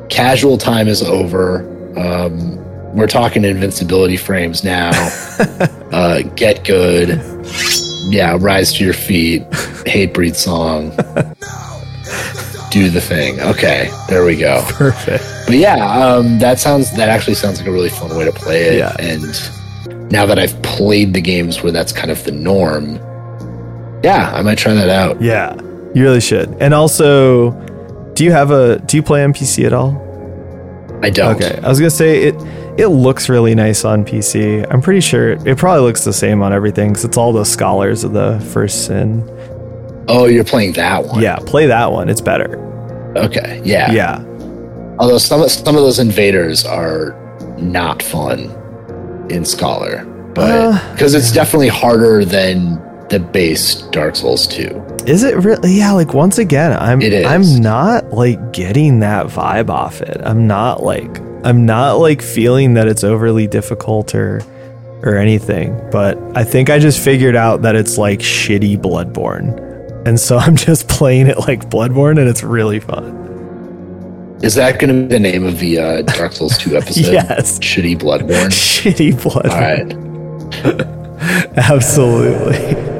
casual time is over. Um, we're talking invincibility frames now. uh, get good. Yeah, rise to your feet. Hatebreed song. Do the thing. Okay, there we go. Perfect. But yeah, um, that sounds that actually sounds like a really fun way to play it. Yeah. And now that I've played the games where that's kind of the norm, yeah, I might try that out. Yeah, you really should. And also, do you have a? Do you play on PC at all? I don't. Okay, I was gonna say it. It looks really nice on PC. I'm pretty sure it it probably looks the same on everything because it's all the scholars of the first sin. Oh, you're playing that one. Yeah, play that one. It's better. Okay. Yeah. Yeah, Although some some of those invaders are not fun in Scholar, but Uh, because it's definitely harder than the base Dark Souls 2. is it really? Yeah, like once again, I'm It is. I'm not like getting that vibe off it. I'm not like I'm not like feeling that it's overly difficult or or anything. But I think I just figured out that it's like shitty Bloodborne. And so I'm just playing it like Bloodborne and it's really fun. Is that going to be the name of the uh, Dark Souls 2 episode? Yes. Shitty Bloodborne. Shitty Bloodborne. All right. Absolutely.